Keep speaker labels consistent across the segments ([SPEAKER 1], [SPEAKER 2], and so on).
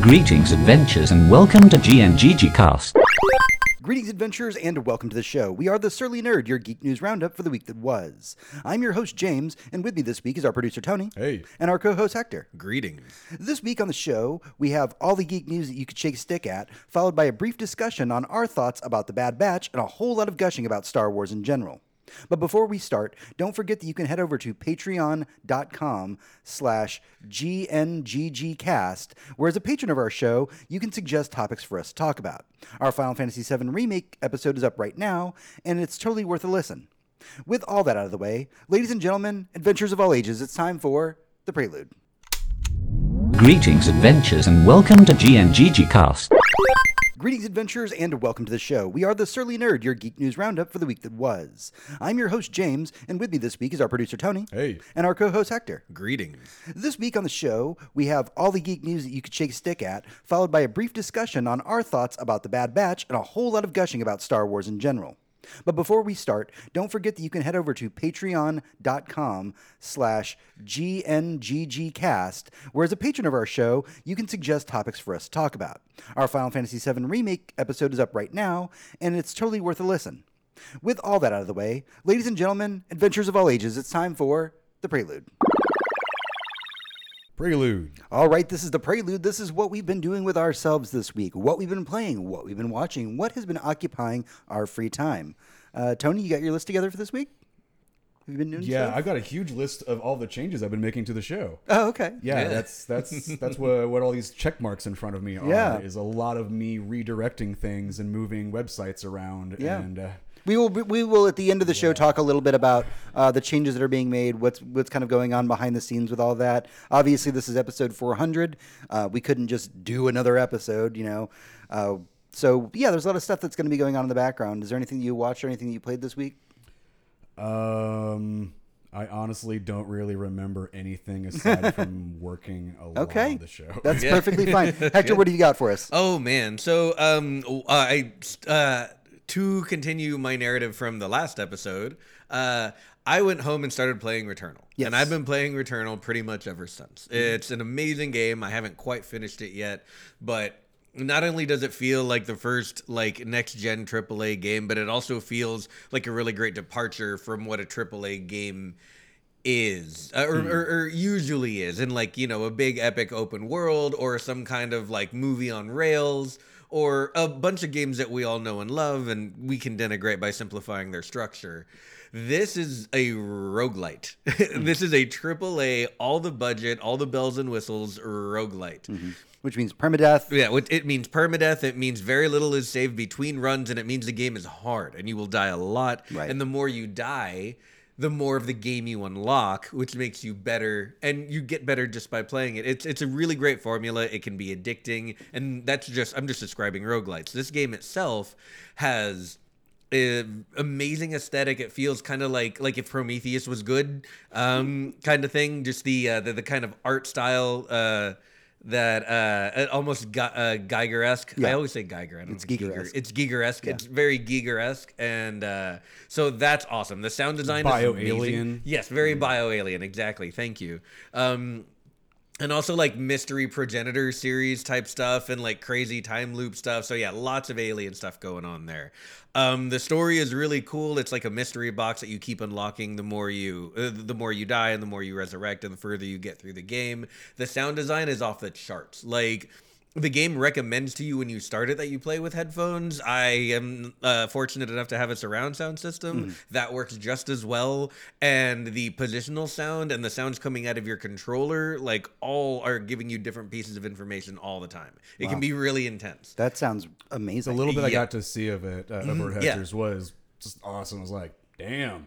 [SPEAKER 1] Greetings, adventures, and welcome to GNGG Cast.
[SPEAKER 2] Greetings, adventurers, and welcome to the show. We are the Surly Nerd, your geek news roundup for the week that was. I'm your host, James, and with me this week is our producer, Tony.
[SPEAKER 3] Hey.
[SPEAKER 2] And our co host, Hector.
[SPEAKER 4] Greetings.
[SPEAKER 2] This week on the show, we have all the geek news that you could shake a stick at, followed by a brief discussion on our thoughts about The Bad Batch and a whole lot of gushing about Star Wars in general. But before we start, don't forget that you can head over to patreon.com slash gnggcast, where as a patron of our show, you can suggest topics for us to talk about. Our Final Fantasy VII Remake episode is up right now, and it's totally worth a listen. With all that out of the way, ladies and gentlemen, adventurers of all ages, it's time for The Prelude.
[SPEAKER 1] Greetings, adventures, and welcome to GNGG Cast.
[SPEAKER 2] Greetings, adventurers, and welcome to the show. We are the Surly Nerd, your geek news roundup for the week that was. I'm your host, James, and with me this week is our producer, Tony.
[SPEAKER 3] Hey.
[SPEAKER 2] And our co host, Hector.
[SPEAKER 4] Greetings.
[SPEAKER 2] This week on the show, we have all the geek news that you could shake a stick at, followed by a brief discussion on our thoughts about The Bad Batch and a whole lot of gushing about Star Wars in general. But before we start, don't forget that you can head over to patreon.com slash gnggcast, where as a patron of our show, you can suggest topics for us to talk about. Our Final Fantasy VII Remake episode is up right now, and it's totally worth a listen. With all that out of the way, ladies and gentlemen, adventurers of all ages, it's time for The Prelude.
[SPEAKER 3] Prelude.
[SPEAKER 2] All right, this is the prelude. This is what we've been doing with ourselves this week, what we've been playing, what we've been watching, what has been occupying our free time. Uh, Tony, you got your list together for this week? Have you been doing
[SPEAKER 3] Yeah,
[SPEAKER 2] stuff?
[SPEAKER 3] I've got a huge list of all the changes I've been making to the show.
[SPEAKER 2] Oh, okay.
[SPEAKER 3] Yeah,
[SPEAKER 4] Yeah.
[SPEAKER 3] that's that's that's what what all these check marks in front of me are.
[SPEAKER 2] Yeah.
[SPEAKER 3] is a lot of me redirecting things and moving websites around.
[SPEAKER 2] Yeah.
[SPEAKER 3] and uh,
[SPEAKER 2] We will we will at the end of the show talk a little bit about uh, the changes that are being made, what's what's kind of going on behind the scenes with all that. Obviously, this is episode 400. Uh, we couldn't just do another episode, you know. Uh, so yeah, there's a lot of stuff that's going to be going on in the background. Is there anything you watched or anything that you played this week?
[SPEAKER 3] um, I honestly don't really remember anything aside from working a lot
[SPEAKER 2] Okay,
[SPEAKER 3] on the show.
[SPEAKER 2] that's
[SPEAKER 4] Yeah.
[SPEAKER 2] perfectly fine. Hector, what do you got for us?
[SPEAKER 4] Oh man. So um uh, I uh to continue my narrative from the last episode, uh I went home and started playing Returnal.
[SPEAKER 2] Yes.
[SPEAKER 4] And I've been playing Returnal pretty much ever since. It's an amazing game. I haven't quite finished it yet, but not only does it feel like the first like next gen AAA game, but it also feels like a really great departure from what a AAA game is uh, or, or, or usually is in like you know a big epic open world or some kind of like movie on rails or a bunch of games that we all know and love and we can denigrate by simplifying their structure this is a roguelite this is a triple a all the budget all the bells and whistles roguelite mm-hmm.
[SPEAKER 2] Which means permadeath.
[SPEAKER 4] yeah, it means permadeath. It means very little is saved between runs, and it means the game is hard and you will die a lot.
[SPEAKER 2] Right.
[SPEAKER 4] And the more you die, the more of the game you unlock, which makes you better, and you get better just by playing it. It's it's a really great formula. It can be addicting, and that's just I'm just describing roguelites. This game itself has amazing aesthetic. It feels kind of like like if Prometheus was good, um, kind of thing. Just the uh, the, the kind of art style. Uh, that uh almost uh, Geiger-esque. I always say Geiger. I don't
[SPEAKER 2] It's
[SPEAKER 4] know if
[SPEAKER 2] Giger-esque.
[SPEAKER 4] It's Giger-esque. It's very Giger-esque, and uh, so that's awesome. The sound design is.
[SPEAKER 3] Bio-alien.
[SPEAKER 4] Yes, very bio-alien. Exactly. Thank you. Um, and also like mystery progenitor series type stuff and like crazy time loop stuff. So yeah, lots of alien stuff going on there. Um, the story is really cool. It's like a mystery box that you keep unlocking the more you uh, the more you die and the more you resurrect and the further you get through the game. The sound design is off the charts. Like the game recommends to you when you start it that you play with headphones. I am uh, fortunate enough to have a surround sound system that works just as well, and the positional sound and the sounds coming out of your controller, like all are giving you different pieces of information all the time. It can be really intense.
[SPEAKER 2] That sounds amazing.
[SPEAKER 3] a little bit I got to see of it uh, of Bird
[SPEAKER 4] yeah.
[SPEAKER 3] Hector's was just awesome. I was like, damn.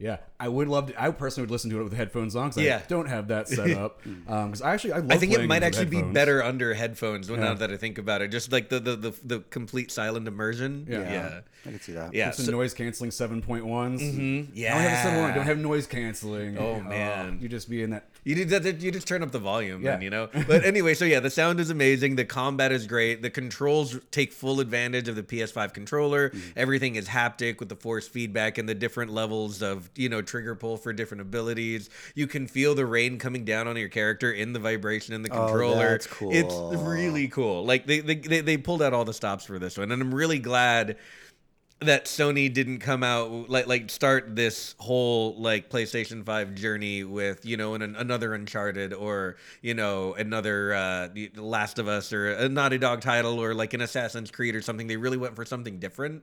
[SPEAKER 3] Yeah, I would love to. I personally would listen to it with headphones on because
[SPEAKER 4] Yeah.
[SPEAKER 3] I don't have that set up. Because I actually, I, love
[SPEAKER 4] I think it might
[SPEAKER 3] with
[SPEAKER 4] actually be better under headphones now
[SPEAKER 3] Yeah.
[SPEAKER 4] that I think about it. Just like the the, the, the complete silent immersion.
[SPEAKER 3] Yeah.
[SPEAKER 4] Yeah.
[SPEAKER 2] I can see that.
[SPEAKER 4] Yeah.
[SPEAKER 3] Some
[SPEAKER 4] so-
[SPEAKER 3] noise canceling seven point ones.
[SPEAKER 4] Mhm.
[SPEAKER 3] I don't have a seven
[SPEAKER 4] Yeah.
[SPEAKER 3] Don't have noise canceling.
[SPEAKER 4] Oh, man.
[SPEAKER 3] you just be in that
[SPEAKER 4] You did that. You just turn up the volume,
[SPEAKER 3] Yeah.
[SPEAKER 4] then you know. But anyway, so yeah, the sound is amazing. The combat is great. The controls take full advantage of the PS5 controller.
[SPEAKER 3] Mm-hmm.
[SPEAKER 4] Everything is haptic with the force feedback and the different levels of you know trigger pull for different abilities. You can feel the rain coming down on your character in the vibration in the controller.
[SPEAKER 2] Oh,
[SPEAKER 4] controller.
[SPEAKER 2] that's cool.
[SPEAKER 4] It's really cool. Like they, they they they pulled out all the stops for this one, and I'm really glad that Sony didn't come out like like start this whole like PlayStation 5 journey with you know an, another Uncharted or you know another uh Last of Us or a Naughty Dog title or like an Assassin's Creed or something they really went for something different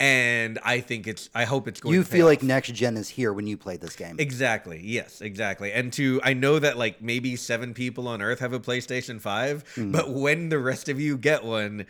[SPEAKER 4] and I think it's I hope it's going
[SPEAKER 2] You feel like next gen is here when you play this game.
[SPEAKER 4] Exactly. Yes, exactly. And to I know that like maybe 7 people on earth have a PlayStation 5,
[SPEAKER 2] Hmm.
[SPEAKER 4] but when the rest of you get one,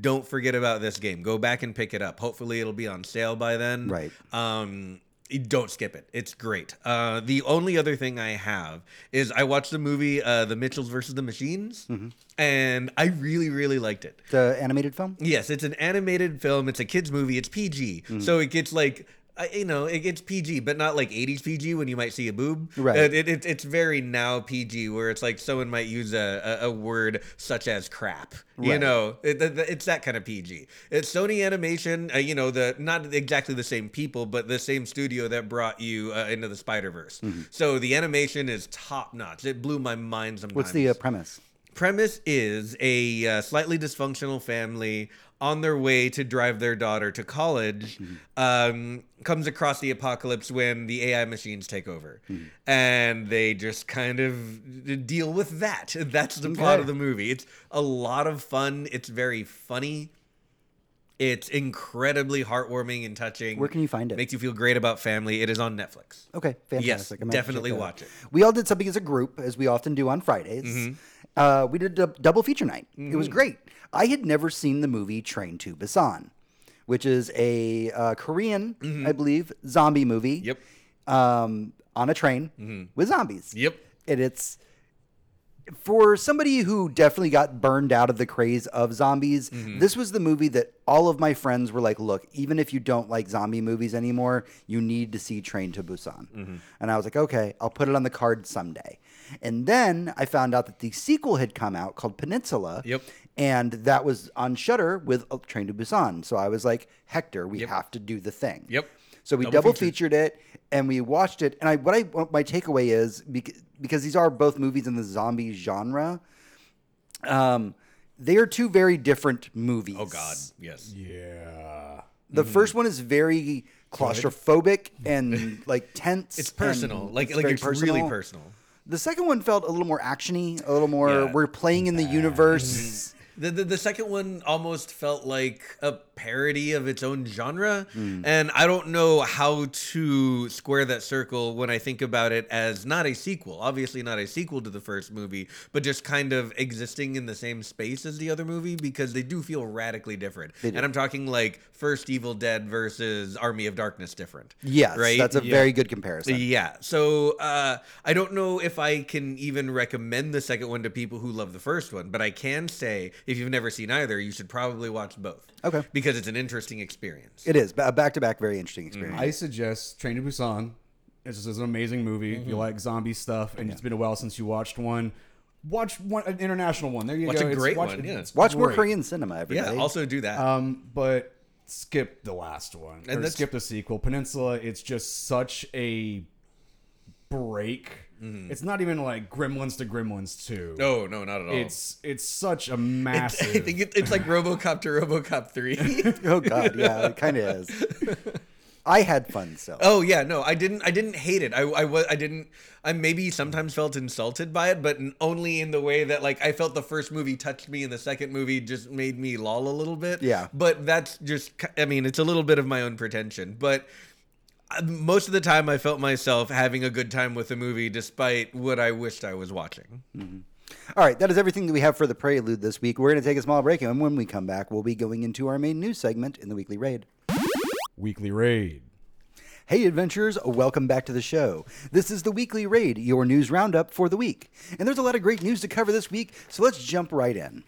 [SPEAKER 4] don't forget about this game. Go back and pick it up. Hopefully it'll be on sale by then.
[SPEAKER 2] Right.
[SPEAKER 4] Um don't skip it. It's great. Uh, the only other thing I have is I watched the movie uh, The Mitchells versus the Machines,
[SPEAKER 2] Mm-hmm.
[SPEAKER 4] and I really, really liked it.
[SPEAKER 2] The animated film?
[SPEAKER 4] Yes, it's an animated film. It's a kids movie. It's PG,
[SPEAKER 2] Mm.
[SPEAKER 4] so it gets like. You know, it gets PG, but not like 80s PG when you might see a boob.
[SPEAKER 2] Right.
[SPEAKER 4] It, it, it- it's very now PG, where it's like someone might use a, a, a word such as crap. You know, it, it- it's that kind of PG. It's Sony Animation, uh, you know, the not exactly the same people, but the same studio that brought you uh, into the Spider Verse.
[SPEAKER 2] Mm-hmm.
[SPEAKER 4] So the animation is top notch. It blew my mind sometimes
[SPEAKER 2] What's the uh, premise?
[SPEAKER 4] premise is a uh, slightly dysfunctional family on their way to drive their daughter to college um, comes across the apocalypse when the AI machines take over. And they just kind of deal with that. That's the plot of the movie. It's a lot of fun. It's very funny. It's incredibly heartwarming and touching.
[SPEAKER 2] Where can you find it?
[SPEAKER 4] Makes you feel great about family. It is on Netflix.
[SPEAKER 2] Okay, fantastic.
[SPEAKER 4] Yes,
[SPEAKER 2] I might have to
[SPEAKER 4] definitely watch it.
[SPEAKER 2] We all did something as a group, as we often do on Fridays.
[SPEAKER 4] Mm-hmm.
[SPEAKER 2] Uh, we did a double feature night. It was great. I had never seen the movie Train to Busan, which is a uh, Korean, I believe, zombie movie.
[SPEAKER 4] Mm-hmm. Yep. Mm-hmm.
[SPEAKER 2] Um, on a train with zombies.
[SPEAKER 4] Yep.
[SPEAKER 2] And it's for somebody who definitely got burned out of the craze of zombies,
[SPEAKER 4] Mm-hmm.
[SPEAKER 2] this was the movie that all of my friends were like, look, even if you don't like zombie movies anymore, you need to see Train to Busan.
[SPEAKER 4] Mm-hmm.
[SPEAKER 2] And I was like, okay, I'll put it on the card someday. And then I found out that the sequel had come out called Peninsula.
[SPEAKER 4] Yep.
[SPEAKER 2] And that was on Shudder with Train to Busan. So I was like, Hector, we have to do the thing.
[SPEAKER 4] Yep.
[SPEAKER 2] So we
[SPEAKER 4] Double
[SPEAKER 2] double,
[SPEAKER 4] feature.
[SPEAKER 2] featured it and we watched it. And I what I what my takeaway is because, because these are both movies in the zombie genre. Um, they are two very different movies.
[SPEAKER 4] Oh, God. Yes.
[SPEAKER 3] Yeah.
[SPEAKER 2] The first one is very claustrophobic and like tense.
[SPEAKER 4] It's personal.
[SPEAKER 2] and
[SPEAKER 4] Like, like
[SPEAKER 2] very
[SPEAKER 4] it's really personal.
[SPEAKER 2] The second one felt a little more actiony, a little more.
[SPEAKER 4] Yeah.
[SPEAKER 2] We're playing in the universe.
[SPEAKER 4] The, the the second one almost felt like a parody of its own genre,
[SPEAKER 2] Hmm.
[SPEAKER 4] and I don't know how to square that circle when I think about it as not a sequel. Obviously, not a sequel to the first movie, but just kind of existing in the same space as the other movie because they do feel radically different.
[SPEAKER 2] They do.
[SPEAKER 4] And I'm talking like first Evil Dead versus Army of Darkness different.
[SPEAKER 2] Yes,
[SPEAKER 4] right.
[SPEAKER 2] that's a
[SPEAKER 4] Yeah.
[SPEAKER 2] very good comparison.
[SPEAKER 4] Yeah. So uh, I don't know if I can even recommend the second one to people who love the first one, but I can say if you've never seen either, you should probably watch both.
[SPEAKER 2] Okay.
[SPEAKER 4] Because it's an interesting experience.
[SPEAKER 2] It is a back to back, very interesting experience.
[SPEAKER 3] I suggest Train to Busan. It's just it's an amazing movie. If you like zombie stuff and it's been a while since you watched one, watch one an international one. There you
[SPEAKER 4] Watch
[SPEAKER 3] go.
[SPEAKER 4] a
[SPEAKER 3] It's-
[SPEAKER 4] great
[SPEAKER 3] watch-
[SPEAKER 4] one, yeah.
[SPEAKER 3] it's
[SPEAKER 2] Watch more
[SPEAKER 3] great.
[SPEAKER 2] Korean cinema,
[SPEAKER 4] yeah.
[SPEAKER 2] everybody.
[SPEAKER 4] Also do that.
[SPEAKER 3] Um, but skip the last one.
[SPEAKER 4] And
[SPEAKER 3] or
[SPEAKER 4] that's-
[SPEAKER 3] skip the sequel. Peninsula. It's just such a break. Mm-hmm. It's not even like Gremlins to Gremlins two.
[SPEAKER 4] no, no, not at all.
[SPEAKER 3] It's it's such a
[SPEAKER 4] I
[SPEAKER 3] massive.
[SPEAKER 4] I think it, it's like RoboCop to RoboCop three.
[SPEAKER 2] oh God, yeah, it kind of is. I had fun, so
[SPEAKER 4] Oh yeah, no, I didn't. I didn't hate it. I I was. I didn't. I maybe sometimes felt insulted by it, but only in the way that like I felt the first movie touched me, and the second movie just made me loll a little bit.
[SPEAKER 2] Yeah.
[SPEAKER 4] But that's just. I mean, it's a little bit of my own pretension, but. Most of the time, I felt myself having a good time with the movie, despite what I wished I was watching. Mm-hmm.
[SPEAKER 2] All right, that is everything that we have for the prelude this week. We're going to take a small break, and when we come back, we'll be going into our main news segment in the weekly raid.
[SPEAKER 3] Weekly raid.
[SPEAKER 2] Hey, adventurers, welcome back to the show. This is the weekly raid, your news roundup for the week. And there's a lot of great news to cover this week, so let's jump right in.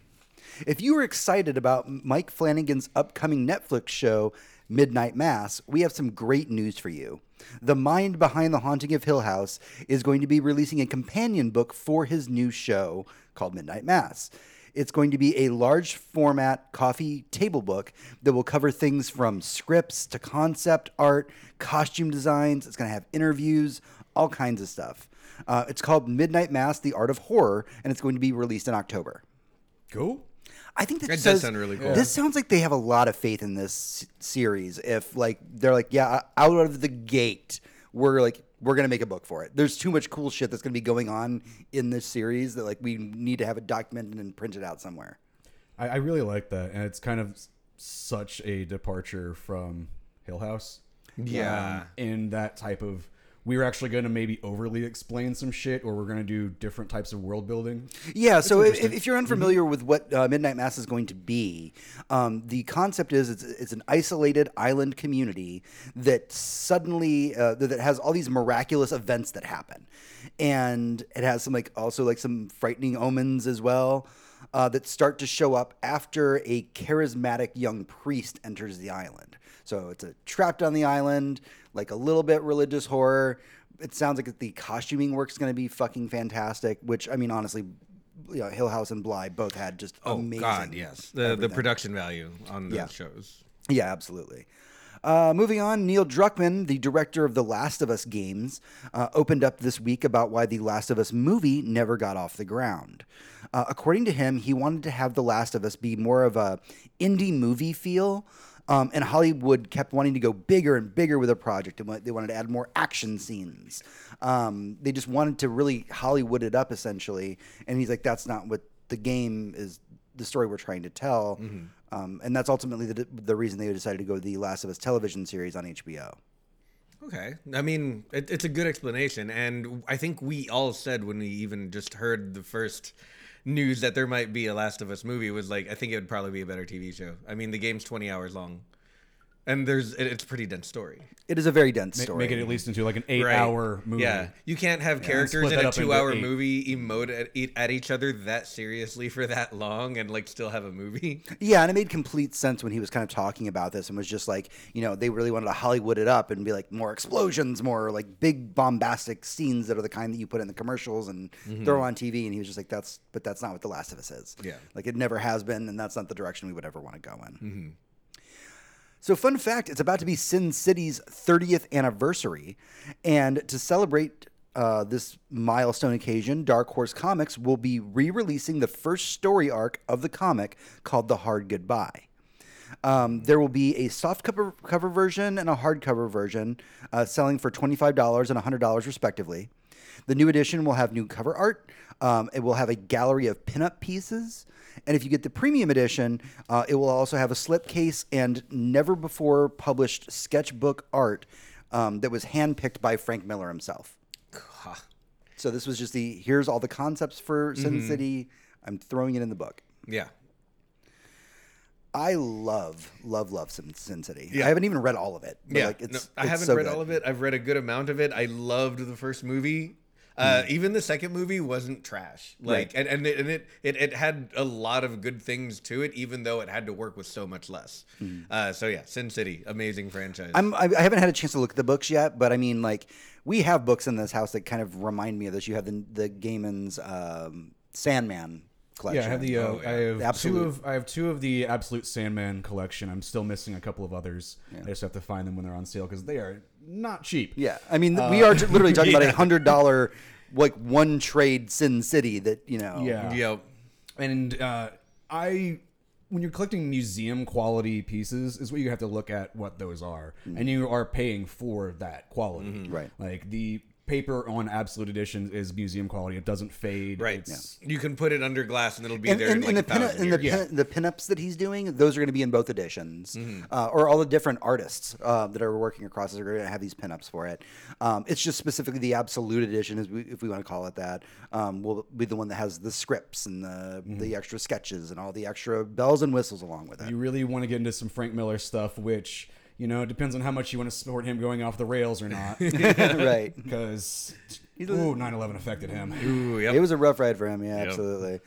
[SPEAKER 2] If you are excited about Mike Flanagan's upcoming Netflix show, Midnight Mass, we have some great news for you. The mind behind The Haunting of Hill House is going to be releasing a companion book for his new show called Midnight Mass. It's going to be a large format coffee table book that will cover things from scripts to concept art, costume designs. It's going to have interviews, all kinds of stuff. Uh, it's called Midnight Mass: The Art of Horror, and it's going to be released in October.
[SPEAKER 3] Cool.
[SPEAKER 2] I think that,
[SPEAKER 4] That does sound really cool.
[SPEAKER 2] This sounds like they have a lot of faith in this series. If like they're like, yeah, out of the gate, we're like, we're gonna make a book for it. There's too much cool shit that's gonna be going on in this series that like we need to have it documented and printed out somewhere.
[SPEAKER 3] I, I really like that, and it's kind of such a departure from Hill House.
[SPEAKER 4] Yeah.
[SPEAKER 3] Um, in that type of, we were actually going to maybe overly explain some shit, or we're going to do different types of world building.
[SPEAKER 2] Yeah, so if, if you're unfamiliar with what uh, Midnight Mass is going to be, um, the concept is it's, it's an isolated island community that suddenly uh, that that has all these miraculous events that happen, and it has some like also like some frightening omens as well uh, that start to show up after a charismatic young priest enters the island. So it's a trapped on the island, like a little bit religious horror. It sounds like the costuming work's going to be fucking fantastic. Which I mean, honestly, you know, Hill House and Bly both had just
[SPEAKER 4] Oh
[SPEAKER 2] amazing.
[SPEAKER 4] God, yes. The the production value on those
[SPEAKER 2] Yeah.
[SPEAKER 4] shows.
[SPEAKER 2] Yeah, absolutely. Uh, moving on, Neil Druckmann, the director of the Last of Us games, uh, opened up this week about why the Last of Us movie never got off the ground. Uh, according to him, he wanted to have the Last of Us be more of a indie movie feel, um, and Hollywood kept wanting to go bigger and bigger with the project, and they wanted to add more action scenes. Um, they just wanted to really Hollywood it up, essentially. And he's like, "That's not what the game is. The story we're trying to tell." Um, and that's ultimately the, the reason they decided to go the Last of Us television series on HBO.
[SPEAKER 4] Okay. I mean, it, it's a good explanation. And I think we all said when we even just heard the first news that there might be a Last of Us movie was like, I think it would probably be a better TV show. I mean, the game's 20 hours long. And there's it, it's a pretty dense story.
[SPEAKER 2] It is a very dense
[SPEAKER 3] Ma-
[SPEAKER 2] story.
[SPEAKER 3] Make it at least into like an
[SPEAKER 4] Right.
[SPEAKER 3] eight-hour movie.
[SPEAKER 4] Yeah. You can't have characters
[SPEAKER 3] split
[SPEAKER 4] in
[SPEAKER 3] that
[SPEAKER 4] a
[SPEAKER 3] up into
[SPEAKER 4] two hour
[SPEAKER 3] eight.
[SPEAKER 4] movie emote at, eat- at each other that seriously for that long and like still have a movie.
[SPEAKER 2] Yeah, and it made complete sense when he was kind of talking about this and was just like, you know, they really wanted to Hollywood it up and be like more explosions, more like big bombastic scenes that are the kind that you put in the commercials and mm-hmm. throw on TV. And he was just like, that's, but that's not what The Last of Us is.
[SPEAKER 4] Yeah.
[SPEAKER 2] Like it never has been, and that's not the direction we would ever want to go in. Mm-hmm. So, fun fact it's about to be Sin City's 30th anniversary. And to celebrate uh, this milestone occasion, Dark Horse Comics will be re releasing the first story arc of the comic called The Hard Goodbye. Um, there will be a soft cover, cover version and a hardcover version uh, selling for $25 and $100 respectively. The new edition will have new cover art. Um, it will have a gallery of pinup pieces. And if you get the premium edition, uh, it will also have a slipcase and never before published sketchbook art um, that was handpicked by Frank Miller himself. So this was just the here's all the concepts for Sin City. I'm throwing it in the book.
[SPEAKER 4] Yeah.
[SPEAKER 2] I love, love, love Sin, Sin City.
[SPEAKER 4] Yeah.
[SPEAKER 2] I haven't even read all of it.
[SPEAKER 4] Yeah,
[SPEAKER 2] like it's,
[SPEAKER 4] no, I haven't
[SPEAKER 2] so
[SPEAKER 4] read
[SPEAKER 2] good.
[SPEAKER 4] all of it. I've read a good amount of it. I loved the first movie. Uh, Even the second movie wasn't trash. Like,
[SPEAKER 2] Hmm. Right.
[SPEAKER 4] and, and, it, and it, it it had a lot of good things to it, even though it had to work with so much less. Uh, so yeah, Sin City, amazing franchise.
[SPEAKER 2] Hmm. I'm, I I haven't had a chance to look at the books yet, but I mean, like, we have books in this house that kind of remind me of this. You have the the Gaiman's um, Sandman collection.
[SPEAKER 3] Yeah, I have the. Uh,
[SPEAKER 4] Oh, yeah.
[SPEAKER 3] I have
[SPEAKER 2] The
[SPEAKER 3] two of. I have two of the Absolute Sandman collection. I'm still missing a couple of others. I just have to find them when they're on sale because they are not cheap.
[SPEAKER 2] Yeah, I mean,
[SPEAKER 3] Uh,
[SPEAKER 2] we are literally talking about a hundred dollar like one trade Sin City that you know.
[SPEAKER 3] Yeah.
[SPEAKER 4] Yep.
[SPEAKER 3] and uh, I when you're collecting museum quality pieces is what you have to look at what those are and you are paying for that quality
[SPEAKER 2] Right.
[SPEAKER 3] like the paper on absolute edition is museum quality it doesn't fade
[SPEAKER 4] Right.
[SPEAKER 3] it's,
[SPEAKER 4] You can put it under glass and it'll be
[SPEAKER 2] And,
[SPEAKER 4] there
[SPEAKER 2] and,
[SPEAKER 4] in like
[SPEAKER 2] and
[SPEAKER 4] a
[SPEAKER 2] the pin,
[SPEAKER 4] thousand
[SPEAKER 2] and the,
[SPEAKER 4] years.
[SPEAKER 2] pin, the pinups that he's doing, those are going to be in both editions,
[SPEAKER 4] Mm-hmm.
[SPEAKER 2] uh, or all the different artists uh, that are working across are going to have these pinups for it. Um, it's just specifically the absolute edition, as we, if we want to call it that, um, will be the one that has the scripts and the
[SPEAKER 4] Mm-hmm.
[SPEAKER 2] the extra sketches and all the extra bells and whistles along with it.
[SPEAKER 3] you really want to get into some frank miller stuff which you know it depends on how much you want to support him going off the rails or not
[SPEAKER 2] right.
[SPEAKER 3] because
[SPEAKER 2] He's
[SPEAKER 3] Ooh, 9/11 affected him.
[SPEAKER 4] Ooh, yep.
[SPEAKER 2] It was a rough ride for him. Yeah, absolutely.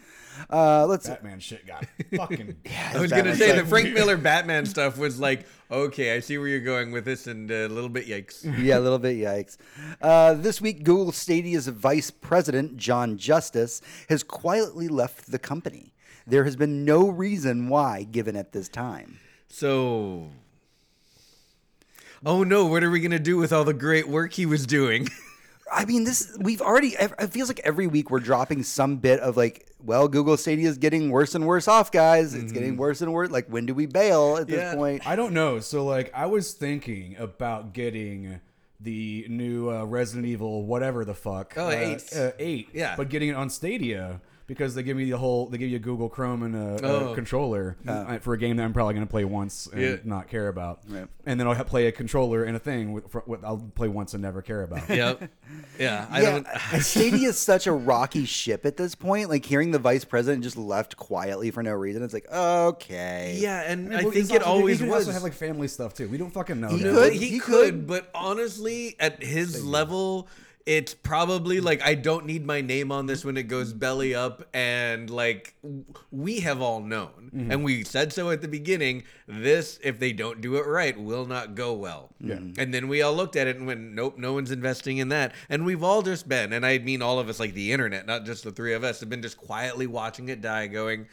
[SPEAKER 2] Uh, let's.
[SPEAKER 3] Batman shit got fucking.
[SPEAKER 4] I was
[SPEAKER 2] Batman
[SPEAKER 4] gonna say
[SPEAKER 2] stuff.
[SPEAKER 4] the Frank Miller Batman stuff was like, okay, I see where you're going with this, and a little bit yikes.
[SPEAKER 2] yeah, a little bit yikes. Uh, this week, Google Stadia's vice president, John Justice, has quietly left the company. There has been no reason why given at this time.
[SPEAKER 4] So, oh no, what are we gonna do with all the great work he was doing?
[SPEAKER 2] I mean, this we've already. It feels like every week we're dropping some bit of like, well, Google Stadia is getting worse and worse off, guys. It's getting worse and worse. Like, when do we bail at this
[SPEAKER 4] Yeah.
[SPEAKER 2] point?
[SPEAKER 3] I don't know. So like, I was thinking about getting the new uh, Resident Evil, whatever the fuck.
[SPEAKER 4] Oh,
[SPEAKER 3] uh,
[SPEAKER 4] eight.
[SPEAKER 3] uh, eight.
[SPEAKER 4] Yeah.
[SPEAKER 3] but getting it on Stadia because they give me the whole. They give you a Google Chrome and a, a
[SPEAKER 4] Oh.
[SPEAKER 3] controller uh, for a game that I'm probably going to play once and
[SPEAKER 4] Yeah.
[SPEAKER 3] not care about.
[SPEAKER 2] Right.
[SPEAKER 3] And then I'll have, play a controller and a thing with, for, with I'll play once and never care about.
[SPEAKER 4] yep. Yeah, I
[SPEAKER 2] yeah,
[SPEAKER 4] don't.
[SPEAKER 2] Stadia is such a rocky ship at this point. Like hearing the vice president just left quietly for no reason. It's like, okay,
[SPEAKER 4] Yeah, and I
[SPEAKER 3] Well,
[SPEAKER 4] think
[SPEAKER 3] he's
[SPEAKER 4] it
[SPEAKER 3] also-
[SPEAKER 4] always
[SPEAKER 3] he
[SPEAKER 4] was.
[SPEAKER 3] also have like family stuff too. We don't fucking know.
[SPEAKER 2] He could,
[SPEAKER 4] he,
[SPEAKER 2] he
[SPEAKER 4] could,
[SPEAKER 2] could.
[SPEAKER 4] but honestly, at his level, it's probably like I don't need my name on this when it goes belly up, and like we have all known, mm-hmm. and we said so at the beginning. This, if they don't do it right, will not go well.
[SPEAKER 3] Yeah. Mm-hmm.
[SPEAKER 4] And then we all looked at it and went, nope, no one's investing in that. And we've all just been, and I mean all of us, like the internet, not just the three of us, have been just quietly watching it die, going.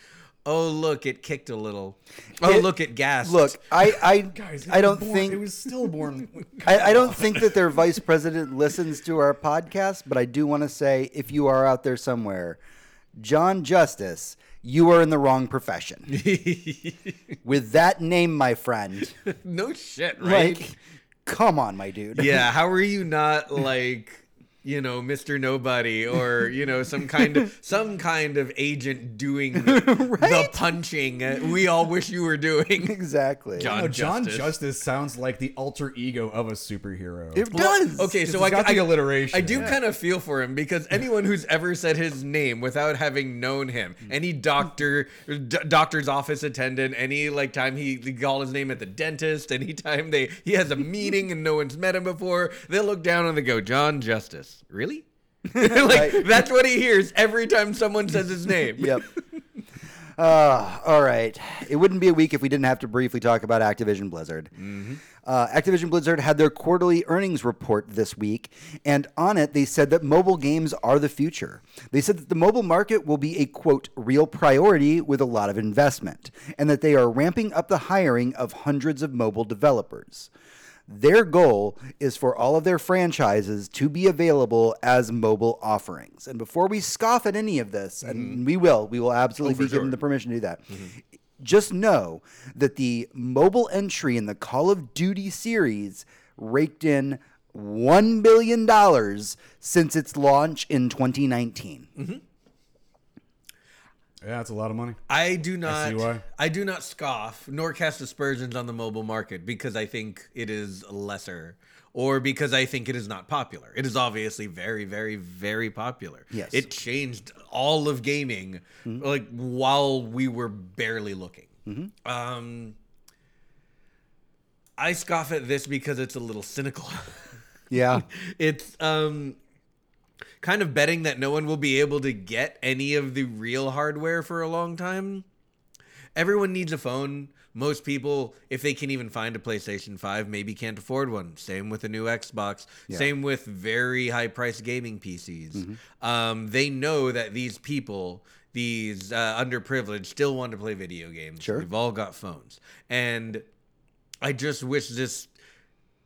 [SPEAKER 4] Oh look! It kicked a little. Oh
[SPEAKER 2] It-
[SPEAKER 4] look! It gasped.
[SPEAKER 2] Look, I, I,
[SPEAKER 3] Guys, it
[SPEAKER 2] I
[SPEAKER 3] was
[SPEAKER 2] don't
[SPEAKER 3] born-
[SPEAKER 2] think
[SPEAKER 3] it was stillborn.
[SPEAKER 2] I, I don't think that their vice president listens to our podcast, but I do want to say if you are out there somewhere, John Justice, you are in the wrong profession. With that name, my friend,
[SPEAKER 4] no shit, right?
[SPEAKER 2] like, come on, my dude.
[SPEAKER 4] yeah, how are you not like you know Mr. Nobody or you know some kind of some kind of agent doing the punching we all wish you were doing?
[SPEAKER 2] exactly.
[SPEAKER 4] John
[SPEAKER 3] No, John
[SPEAKER 4] Justice.
[SPEAKER 3] Justice. sounds like the alter ego of a superhero.
[SPEAKER 2] It
[SPEAKER 4] Well,
[SPEAKER 2] does.
[SPEAKER 4] okay, so I
[SPEAKER 3] got
[SPEAKER 4] I,
[SPEAKER 3] the alliteration.
[SPEAKER 4] I do
[SPEAKER 3] Yeah.
[SPEAKER 4] kind of feel for him because anyone who's ever said his name without having known him, hmm. any doctor, d- doctor's office attendant, any like time he, he called his name at the dentist, anytime they he has a meeting and no one's met him before, they'll look down and they go, John Justice, really? like
[SPEAKER 2] Right.
[SPEAKER 4] that's what he hears every time someone says his name.
[SPEAKER 2] Yep. Uh, all right. It wouldn't be a week if we didn't have to briefly talk about Activision Blizzard. Uh, Activision Blizzard had their quarterly earnings report this week, and on it they said that mobile games are the future. They said that the mobile market will be a quote real priority with a lot of investment, and that they are ramping up the hiring of hundreds of mobile developers. Their goal is for all of their franchises to be available as mobile offerings. And before we scoff at any of this, and mm-hmm. we will, we will absolutely oh, be given the permission to do that. Mm-hmm. Just know that the mobile entry in the Call of Duty series raked in $1 billion since its launch in 2019.
[SPEAKER 3] Yeah, that's a lot of money.
[SPEAKER 4] I do not.
[SPEAKER 3] see why.
[SPEAKER 4] I do not scoff nor cast aspersions on the mobile market because I think it is lesser, or because I think it is not popular. It is obviously very, very, very popular.
[SPEAKER 2] Yes.
[SPEAKER 4] it changed all of gaming, like while we were barely looking. Um, I scoff at this because it's a little cynical.
[SPEAKER 2] Yeah.
[SPEAKER 4] it's um kind of betting that no one will be able to get any of the real hardware for a long time. Everyone needs a phone. Most people, if they can even find a PlayStation 5, maybe can't afford one. Same with a new Xbox. Same with very high priced gaming PCs. Um, they know that these people, these uh, underprivileged, still want to play video games.
[SPEAKER 2] Sure.
[SPEAKER 4] We've all got phones. And I just wish this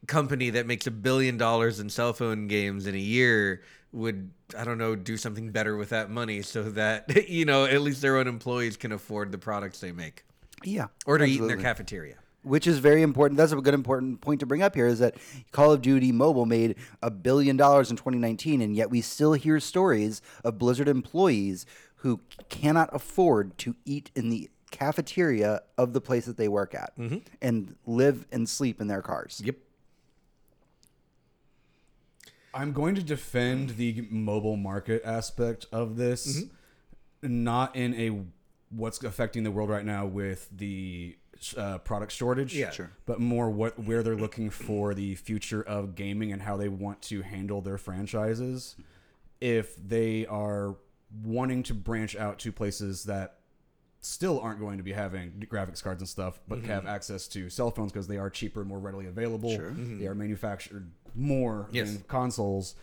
[SPEAKER 4] company that makes a billion dollars in cell phone games in a year would I don't know do something better with that money so that you know at least their own employees can afford the products they make
[SPEAKER 2] Yeah.
[SPEAKER 4] or to eat in their cafeteria.
[SPEAKER 2] which is very important. That's a good important point to bring up here is that Call of Duty Mobile made a billion dollars in 2019, and yet we still hear stories of Blizzard employees who cannot afford to eat in the cafeteria of the place that they work at mm-hmm. and live and sleep in their cars.
[SPEAKER 4] Yep.
[SPEAKER 3] I'm going to defend the mobile market aspect of this, not in a what's affecting the world right now with the uh, product shortage.
[SPEAKER 4] Yeah. Sure.
[SPEAKER 3] But more what where they're looking for the future of gaming and how they want to handle their franchises. if they are wanting to branch out to places that still aren't going to be having graphics cards and stuff, but
[SPEAKER 4] Mm-hmm.
[SPEAKER 3] have access to cell phones because they are cheaper, and more readily available. They are manufactured more
[SPEAKER 4] Mm-hmm. Yes.
[SPEAKER 3] than consoles.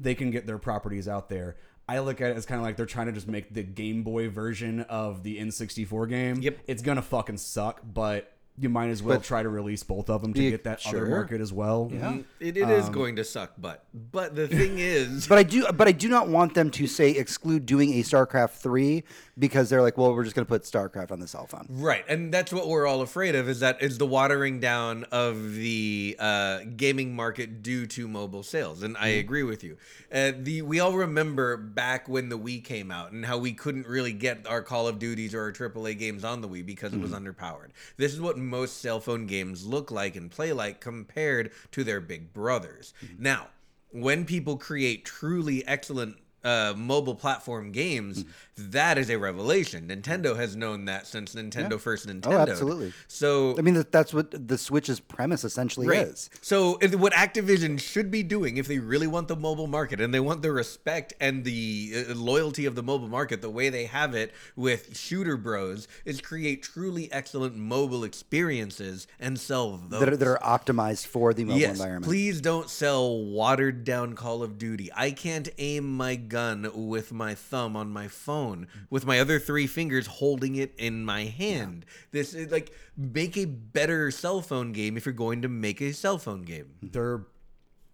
[SPEAKER 3] They can get their properties out there. I look at it as kind of like they're trying to just make the Game Boy version of the N64 game.
[SPEAKER 4] Yep.
[SPEAKER 3] It's gonna fucking suck, but you might as well
[SPEAKER 2] But-
[SPEAKER 3] try to release both of them to get that other
[SPEAKER 2] sure.
[SPEAKER 3] market as well.
[SPEAKER 4] Mm, It, it is going to suck, but but the thing is,
[SPEAKER 2] But I do, but I do not want them to say exclude doing a StarCraft three because they're like, well, we're just going to put StarCraft on the cell phone.
[SPEAKER 4] Right, and that's what we're all afraid of is that is the watering down of the uh, gaming market due to mobile sales, and I agree with you. Uh, the we all remember back when the Wii came out and how we couldn't really get our Call of Duties or our AAA games on the Wii because it was underpowered. This is what most cell phone games look like and play like compared to their big brothers. Now, when people create truly excellent uh, mobile platform games, that is a revelation. Nintendo has known that since Nintendo first Nintendo.
[SPEAKER 2] Oh, absolutely.
[SPEAKER 4] So
[SPEAKER 2] I mean, that, that's what the Switch's premise essentially
[SPEAKER 4] Right.
[SPEAKER 2] is.
[SPEAKER 4] So if, what Activision should be doing if they really want the mobile market and they want the respect and the uh, loyalty of the mobile market the way they have it with Shooter Bros is create truly excellent mobile experiences and sell those.
[SPEAKER 2] That are, that are optimized for the mobile
[SPEAKER 4] yes,
[SPEAKER 2] environment.
[SPEAKER 4] please don't sell watered down Call of Duty. I can't aim my gun with my thumb on my phone with my other three fingers holding it in my hand. This is like make a better cell phone game if you're going to make a cell phone game.
[SPEAKER 3] their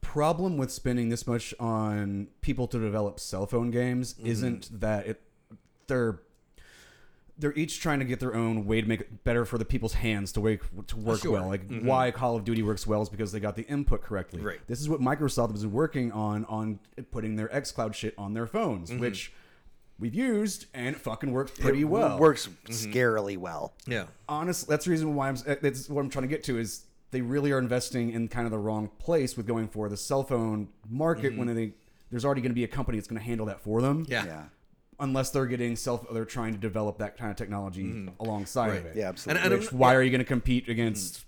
[SPEAKER 3] problem with spending this much on people to develop cell phone games
[SPEAKER 4] Mm-hmm.
[SPEAKER 3] isn't that it they're they're each trying to get their own way to make it better for the people's hands to work to work
[SPEAKER 4] sure.
[SPEAKER 3] well. Like mm-hmm. why Call of Duty works well is because they got the input correctly.
[SPEAKER 4] Right.
[SPEAKER 3] This is what Microsoft has been working on on putting their XCloud shit on their phones, mm-hmm. which we've used and it fucking works pretty
[SPEAKER 2] It
[SPEAKER 3] well.
[SPEAKER 2] works
[SPEAKER 4] Mm-hmm.
[SPEAKER 2] scarily well.
[SPEAKER 4] Yeah.
[SPEAKER 3] honestly, that's the reason why I'm. Eh, that's what I'm trying to get to is they really are investing in kind of the wrong place with going for the cell phone market mm-hmm. when they there's already going to be a company that's going to handle that for them.
[SPEAKER 4] Yeah.
[SPEAKER 2] Yeah.
[SPEAKER 3] Unless they're getting self, they're trying to develop that kind of technology mm-hmm. alongside of it.
[SPEAKER 2] Yeah, absolutely.
[SPEAKER 4] And- and
[SPEAKER 3] Which
[SPEAKER 4] I'm-
[SPEAKER 3] why are you going to compete against?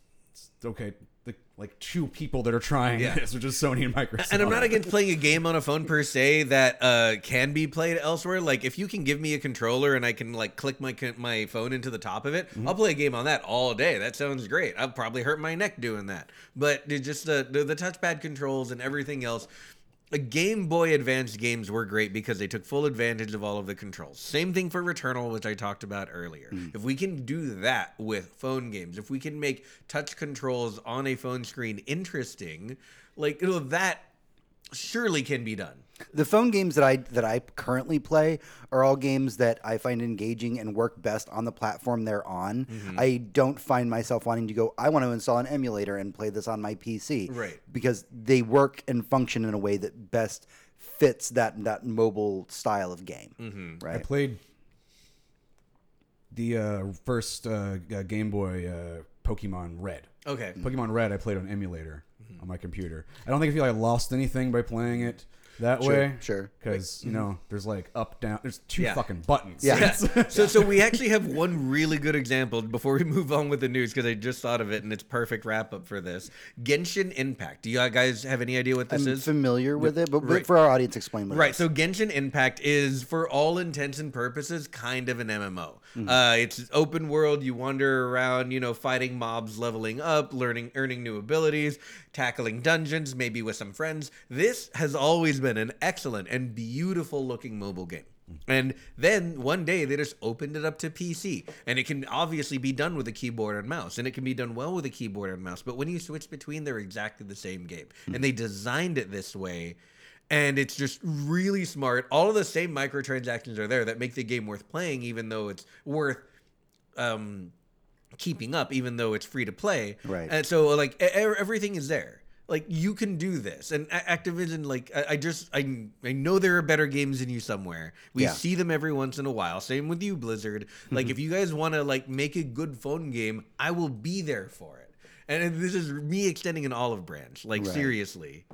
[SPEAKER 3] Mm. Okay, the, like two people that are trying
[SPEAKER 4] Yeah.
[SPEAKER 3] this, which is Sony and Microsoft.
[SPEAKER 4] And I'm not against playing a game on a phone per se that uh, can be played elsewhere. Like if you can give me a controller and I can like click my my phone into the top of it, mm-hmm. I'll play a game on that all day. That sounds great. I'll probably hurt my neck doing that. But just the the, the touchpad controls and everything else. A Game Boy Advance games were great because they took full advantage of all of the controls. Same thing for Returnal, which I talked about earlier. Mm. If we can do that with phone games, if we can make touch controls on a phone screen interesting, like you know, that surely can be done.
[SPEAKER 2] The phone games that I that I currently play are all games that I find engaging and work best on the platform they're on.
[SPEAKER 4] Mm-hmm.
[SPEAKER 2] I don't find myself wanting to go. I want to install an emulator and play this on my PC,
[SPEAKER 4] Right.
[SPEAKER 2] Because they work and function in a way that best fits that that mobile style of game,
[SPEAKER 4] Mm-hmm.
[SPEAKER 3] I played the uh, first uh, uh, Game Boy uh, Pokemon Red.
[SPEAKER 4] Okay.
[SPEAKER 3] Pokemon Red I played on emulator on my computer. I don't think I feel I lost anything by playing it that
[SPEAKER 2] Sure,
[SPEAKER 3] way.
[SPEAKER 2] sure. Sure.
[SPEAKER 3] Because you know, there's like up, down. There's two
[SPEAKER 4] Yeah.
[SPEAKER 3] fucking buttons.
[SPEAKER 2] Yeah.
[SPEAKER 4] so so we actually have one really good example before we move on with the news because I just thought of it and it's perfect wrap up for this. Genshin Impact. Do you guys have any idea what this
[SPEAKER 2] I'm
[SPEAKER 4] is?
[SPEAKER 2] familiar with it, but, but
[SPEAKER 4] Right.
[SPEAKER 2] for our audience, explain what
[SPEAKER 4] Right.
[SPEAKER 2] is.
[SPEAKER 4] So Genshin Impact is, for all intents and purposes, kind of an MMO.
[SPEAKER 2] Mm-hmm.
[SPEAKER 4] Uh, it's open world. You wander around, you know, fighting mobs, leveling up, learning, earning new abilities, tackling dungeons, maybe with some friends. This has always been an excellent and beautiful looking mobile game. And then one day they just opened it up to PC. And it can obviously be done with a keyboard and mouse. And it can be done well with a keyboard and mouse. But when you switch between, they're exactly the same game. And they designed it this way and it's just really smart. All of the same microtransactions are there that make the game worth playing, even though it's worth um, keeping up, even though it's free to play.
[SPEAKER 2] Right.
[SPEAKER 4] And so, like, everything is there. Like you can do this, and Activision, like I, I just I I know there are better games than you somewhere. We
[SPEAKER 2] Yeah.
[SPEAKER 4] see them every once in a while. Same with you, Blizzard. Like if you guys want to like make a good phone game, I will be there for it. And this is me extending an olive branch. Like seriously.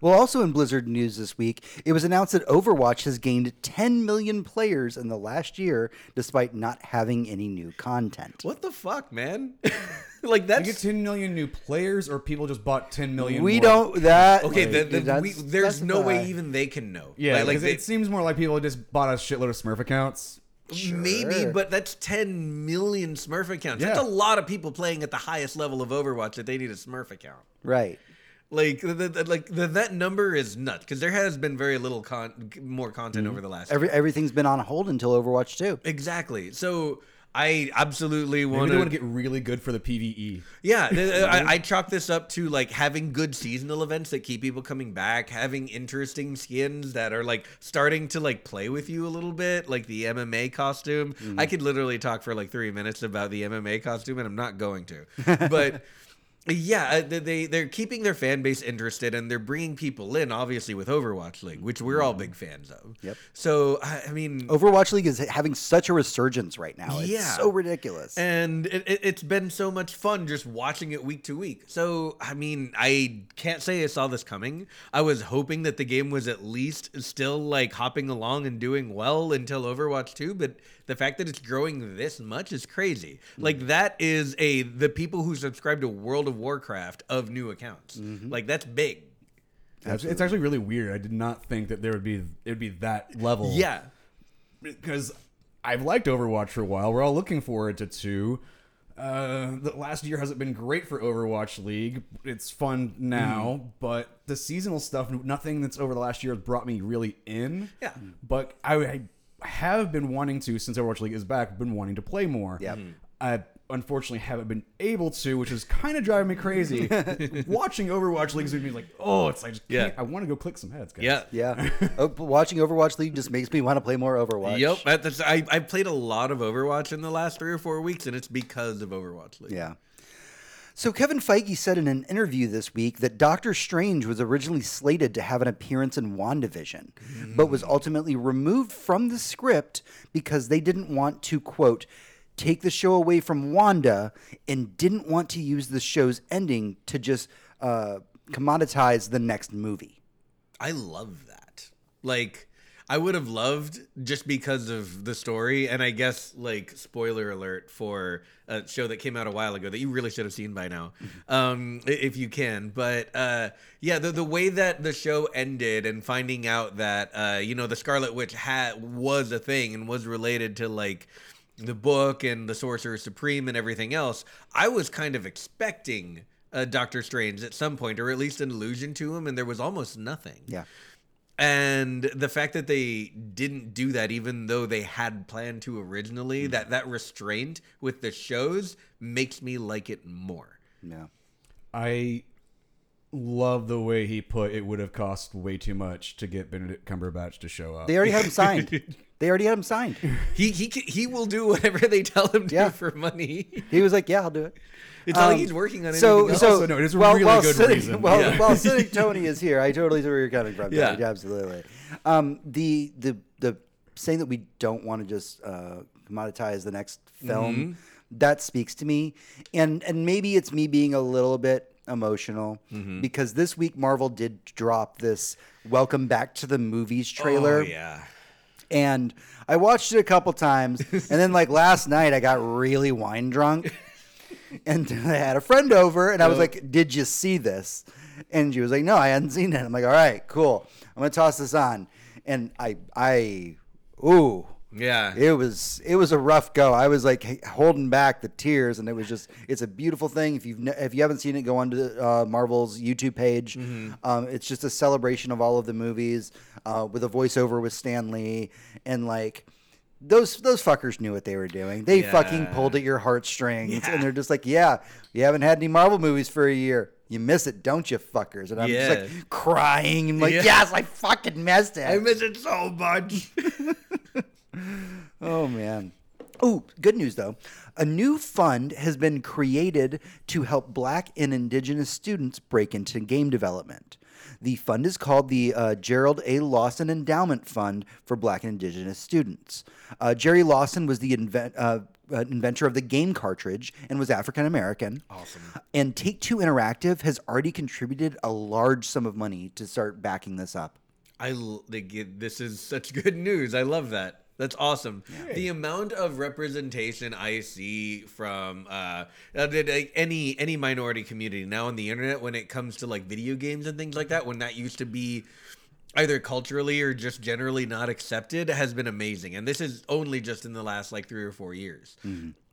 [SPEAKER 2] Well, also in Blizzard news this week, it was announced that Overwatch has gained 10 million players in the last year, despite not having any new content.
[SPEAKER 4] What the fuck, man? like
[SPEAKER 3] You get
[SPEAKER 4] that's
[SPEAKER 3] 10 million new players, or people just bought 10 million.
[SPEAKER 2] We
[SPEAKER 3] more?
[SPEAKER 2] don't that
[SPEAKER 4] okay.
[SPEAKER 2] like,
[SPEAKER 4] The, the,
[SPEAKER 2] that's-
[SPEAKER 4] we, there's no way even they can know.
[SPEAKER 3] Yeah,
[SPEAKER 4] like, like they-
[SPEAKER 3] it seems more like people just bought a shitload of Smurf accounts.
[SPEAKER 4] maybe, but that's 10 million Smurf accounts. That's a lot of people playing at the highest level of Overwatch that they need a Smurf account.
[SPEAKER 2] right.
[SPEAKER 4] Like, the, the, like the, that number is nuts because there has been very little con- more content mm-hmm. over the last.
[SPEAKER 2] Every everything's been on hold until Overwatch 2.
[SPEAKER 4] exactly. So I absolutely
[SPEAKER 3] Maybe
[SPEAKER 4] want
[SPEAKER 3] want
[SPEAKER 4] to.
[SPEAKER 3] to get really good for the. PVE.
[SPEAKER 4] Yeah, th- th- I, I chalk this up to like having good seasonal events that keep people coming back, having interesting skins that are like starting to like play with you a little bit, like the MMA costume. I mm-hmm. could literally talk for like three minutes about the MMA costume, and I'm not going to. But yeah, uh, they- they they're keeping their fan base interested, and they're bringing people in, obviously with Overwatch League, which we're all big fans of.
[SPEAKER 2] Yep.
[SPEAKER 4] So I, I mean,
[SPEAKER 2] Overwatch League is having such a resurgence right now. It's
[SPEAKER 4] Yeah.
[SPEAKER 2] so ridiculous.
[SPEAKER 4] and it, it, it's been so much fun just watching it week to week. So, I mean, I can't say I saw this coming. I was hoping that the game was at least still like hopping along and doing well until Overwatch 2, but the fact that it's growing this much is crazy. Mm-hmm. Like that is a the people who subscribe to World of Warcraft of new accounts. Mm-hmm. Like that's big.
[SPEAKER 3] It's it's actually really weird. I did not think that there would be it would be that level.
[SPEAKER 4] Yeah.
[SPEAKER 3] because I've liked Overwatch for a while. We're all looking forward to two. Uh, the last year hasn't been great for Overwatch League. It's fun now, mm-hmm. but the seasonal stuff, nothing that's over the last year has brought me really in.
[SPEAKER 4] Yeah.
[SPEAKER 3] But I, I have been wanting to since Overwatch League is back. Been wanting to play more.
[SPEAKER 2] Yep. Hmm.
[SPEAKER 3] I unfortunately haven't been able to, which is kind of driving me crazy. Watching Overwatch League is making me like, oh, it's like, I
[SPEAKER 4] Yeah.
[SPEAKER 3] I want to go click some heads, guys.
[SPEAKER 4] Yeah.
[SPEAKER 2] yeah. oh, watching Overwatch League just makes me want to play more Overwatch.
[SPEAKER 4] Yep. That- That's, I, I played a lot of Overwatch in the last three or four weeks, and it's because of Overwatch League.
[SPEAKER 2] Yeah. So Kevin Feige said in an interview this week that Doctor Strange was originally slated to have an appearance in WandaVision, but was ultimately removed from the script because they didn't want to quote take the show away from Wanda and didn't want to use the show's ending to just uh, commoditize the next movie.
[SPEAKER 4] I love that. Like, I would have loved just because of the story, and I guess like spoiler alert for a show that came out a while ago that you really should have seen by now, um, if you can. But uh, yeah, the the way that the show ended and finding out that uh, you know the Scarlet Witch hat was a thing and was related to like the book and the Sorcerer Supreme and everything else, I was kind of expecting. Uh, Doctor Strange at some point, or at least an allusion to him, and there was almost nothing.
[SPEAKER 2] Yeah.
[SPEAKER 4] And the fact that they didn't do that, even though they had planned to originally,
[SPEAKER 2] Mm-hmm.
[SPEAKER 4] that that restraint with the shows makes me like it more.
[SPEAKER 2] Yeah.
[SPEAKER 3] I love the way he put it would have cost way too much to get Benedict Cumberbatch to show up.
[SPEAKER 2] They already had him signed. they already had him signed.
[SPEAKER 4] He he he will do whatever they tell him to
[SPEAKER 2] Yeah.
[SPEAKER 4] for money.
[SPEAKER 2] He was like, "Yeah, I'll do it."
[SPEAKER 4] It's not like
[SPEAKER 2] Um,
[SPEAKER 4] he's working on
[SPEAKER 2] So,
[SPEAKER 4] anything else.
[SPEAKER 2] so
[SPEAKER 3] Also, no, it is a
[SPEAKER 2] while,
[SPEAKER 3] really
[SPEAKER 2] while
[SPEAKER 3] good
[SPEAKER 2] sitting,
[SPEAKER 3] reason.
[SPEAKER 2] While,
[SPEAKER 4] Yeah.
[SPEAKER 2] while sitting Tony is here, I totally see where you're coming from.
[SPEAKER 4] Yeah.
[SPEAKER 2] Tony, absolutely. Um, the the the saying that we don't want to just uh, commoditize the next film
[SPEAKER 4] Mm-hmm.
[SPEAKER 2] that speaks to me, and and maybe it's me being a little bit emotional
[SPEAKER 4] Mm-hmm.
[SPEAKER 2] because this week Marvel did drop this "Welcome Back to the Movies" trailer.
[SPEAKER 4] Oh yeah.
[SPEAKER 2] and I watched it a couple times, and then like last night I got really wine drunk, and I had a friend over, and I was like, "Did you see this?" And she was like, "No, I hadn't seen it." I'm like, "All right, cool. I'm gonna toss this on," and I, I, ooh.
[SPEAKER 4] Yeah.
[SPEAKER 2] It was it was a rough go. I was like holding back the tears, and it was just it's a beautiful thing. If you've if you haven't seen it, go onto uh, Marvel's YouTube page. Um, it's just a celebration of all of the movies uh, with a voiceover with Stan Lee, and like those those fuckers knew what they were doing. They fucking pulled at your heartstrings,
[SPEAKER 4] Yeah.
[SPEAKER 2] and they're just like, yeah, you haven't had any Marvel movies for a year. You miss it, don't you, fuckers? And I'm
[SPEAKER 4] Yeah.
[SPEAKER 2] just like crying and like,
[SPEAKER 4] Yeah.
[SPEAKER 2] yes, I fucking missed it.
[SPEAKER 4] I miss it so much.
[SPEAKER 2] Oh man. Oh, good news though. A new fund has been created to help black and indigenous students break into game development. The fund is called the uh, Gerald A. Lawson Endowment Fund for Black and Indigenous Students. Uh, Jerry Lawson was the invent, uh, uh, inventor of the game cartridge and was African American. Awesome. And Take Two Interactive has already contributed a large sum of money to start backing this up.
[SPEAKER 4] I l- they get, this is such good news. I love that. That's awesome. The amount of representation I see from uh, uh, any any minority community now on the internet when it comes to like video games and things like that, when that used to be either culturally or just generally not accepted, has been amazing. And this is only just in the last like three or four years.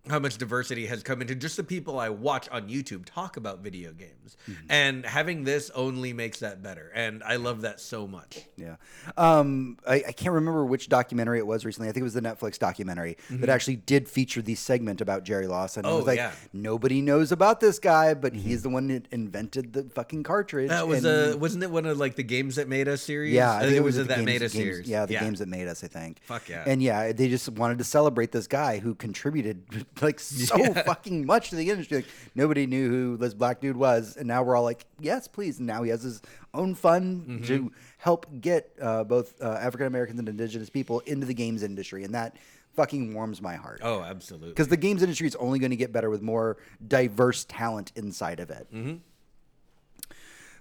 [SPEAKER 4] How much diversity has come into just the people I watch on YouTube talk about video games, and having this only makes that better. And I love that so much.
[SPEAKER 2] Yeah. Um, I, I can't remember which documentary it was recently. I think it was the Netflix documentary that actually did feature the segment about Jerry Lawson. It
[SPEAKER 4] Mm-hmm. Oh,
[SPEAKER 2] was like,
[SPEAKER 4] yeah.
[SPEAKER 2] nobody knows about this guy, but he's the one that invented the fucking cartridge.
[SPEAKER 4] That was
[SPEAKER 2] and-
[SPEAKER 4] uh wasn't it one of like the games that made us series?
[SPEAKER 2] Yeah, I
[SPEAKER 4] Uh,
[SPEAKER 2] think
[SPEAKER 4] it
[SPEAKER 2] it
[SPEAKER 4] was
[SPEAKER 2] was
[SPEAKER 4] a
[SPEAKER 2] the
[SPEAKER 4] that made
[SPEAKER 2] games,
[SPEAKER 4] us
[SPEAKER 2] games-
[SPEAKER 4] series.
[SPEAKER 2] Yeah, the games that made us. I think.
[SPEAKER 4] Fuck yeah.
[SPEAKER 2] And yeah, they just wanted to celebrate this guy who contributed like so fucking much to the industry. Like nobody knew who this black dude was, and now we're all like, yes, please. And now he has his own fund
[SPEAKER 4] Mm-hmm.
[SPEAKER 2] to help get uh, both uh, African Americans and Indigenous people into the games industry, and that fucking warms my heart.
[SPEAKER 4] Oh, absolutely.
[SPEAKER 2] Because the games industry is only going to get better with more diverse talent inside of it.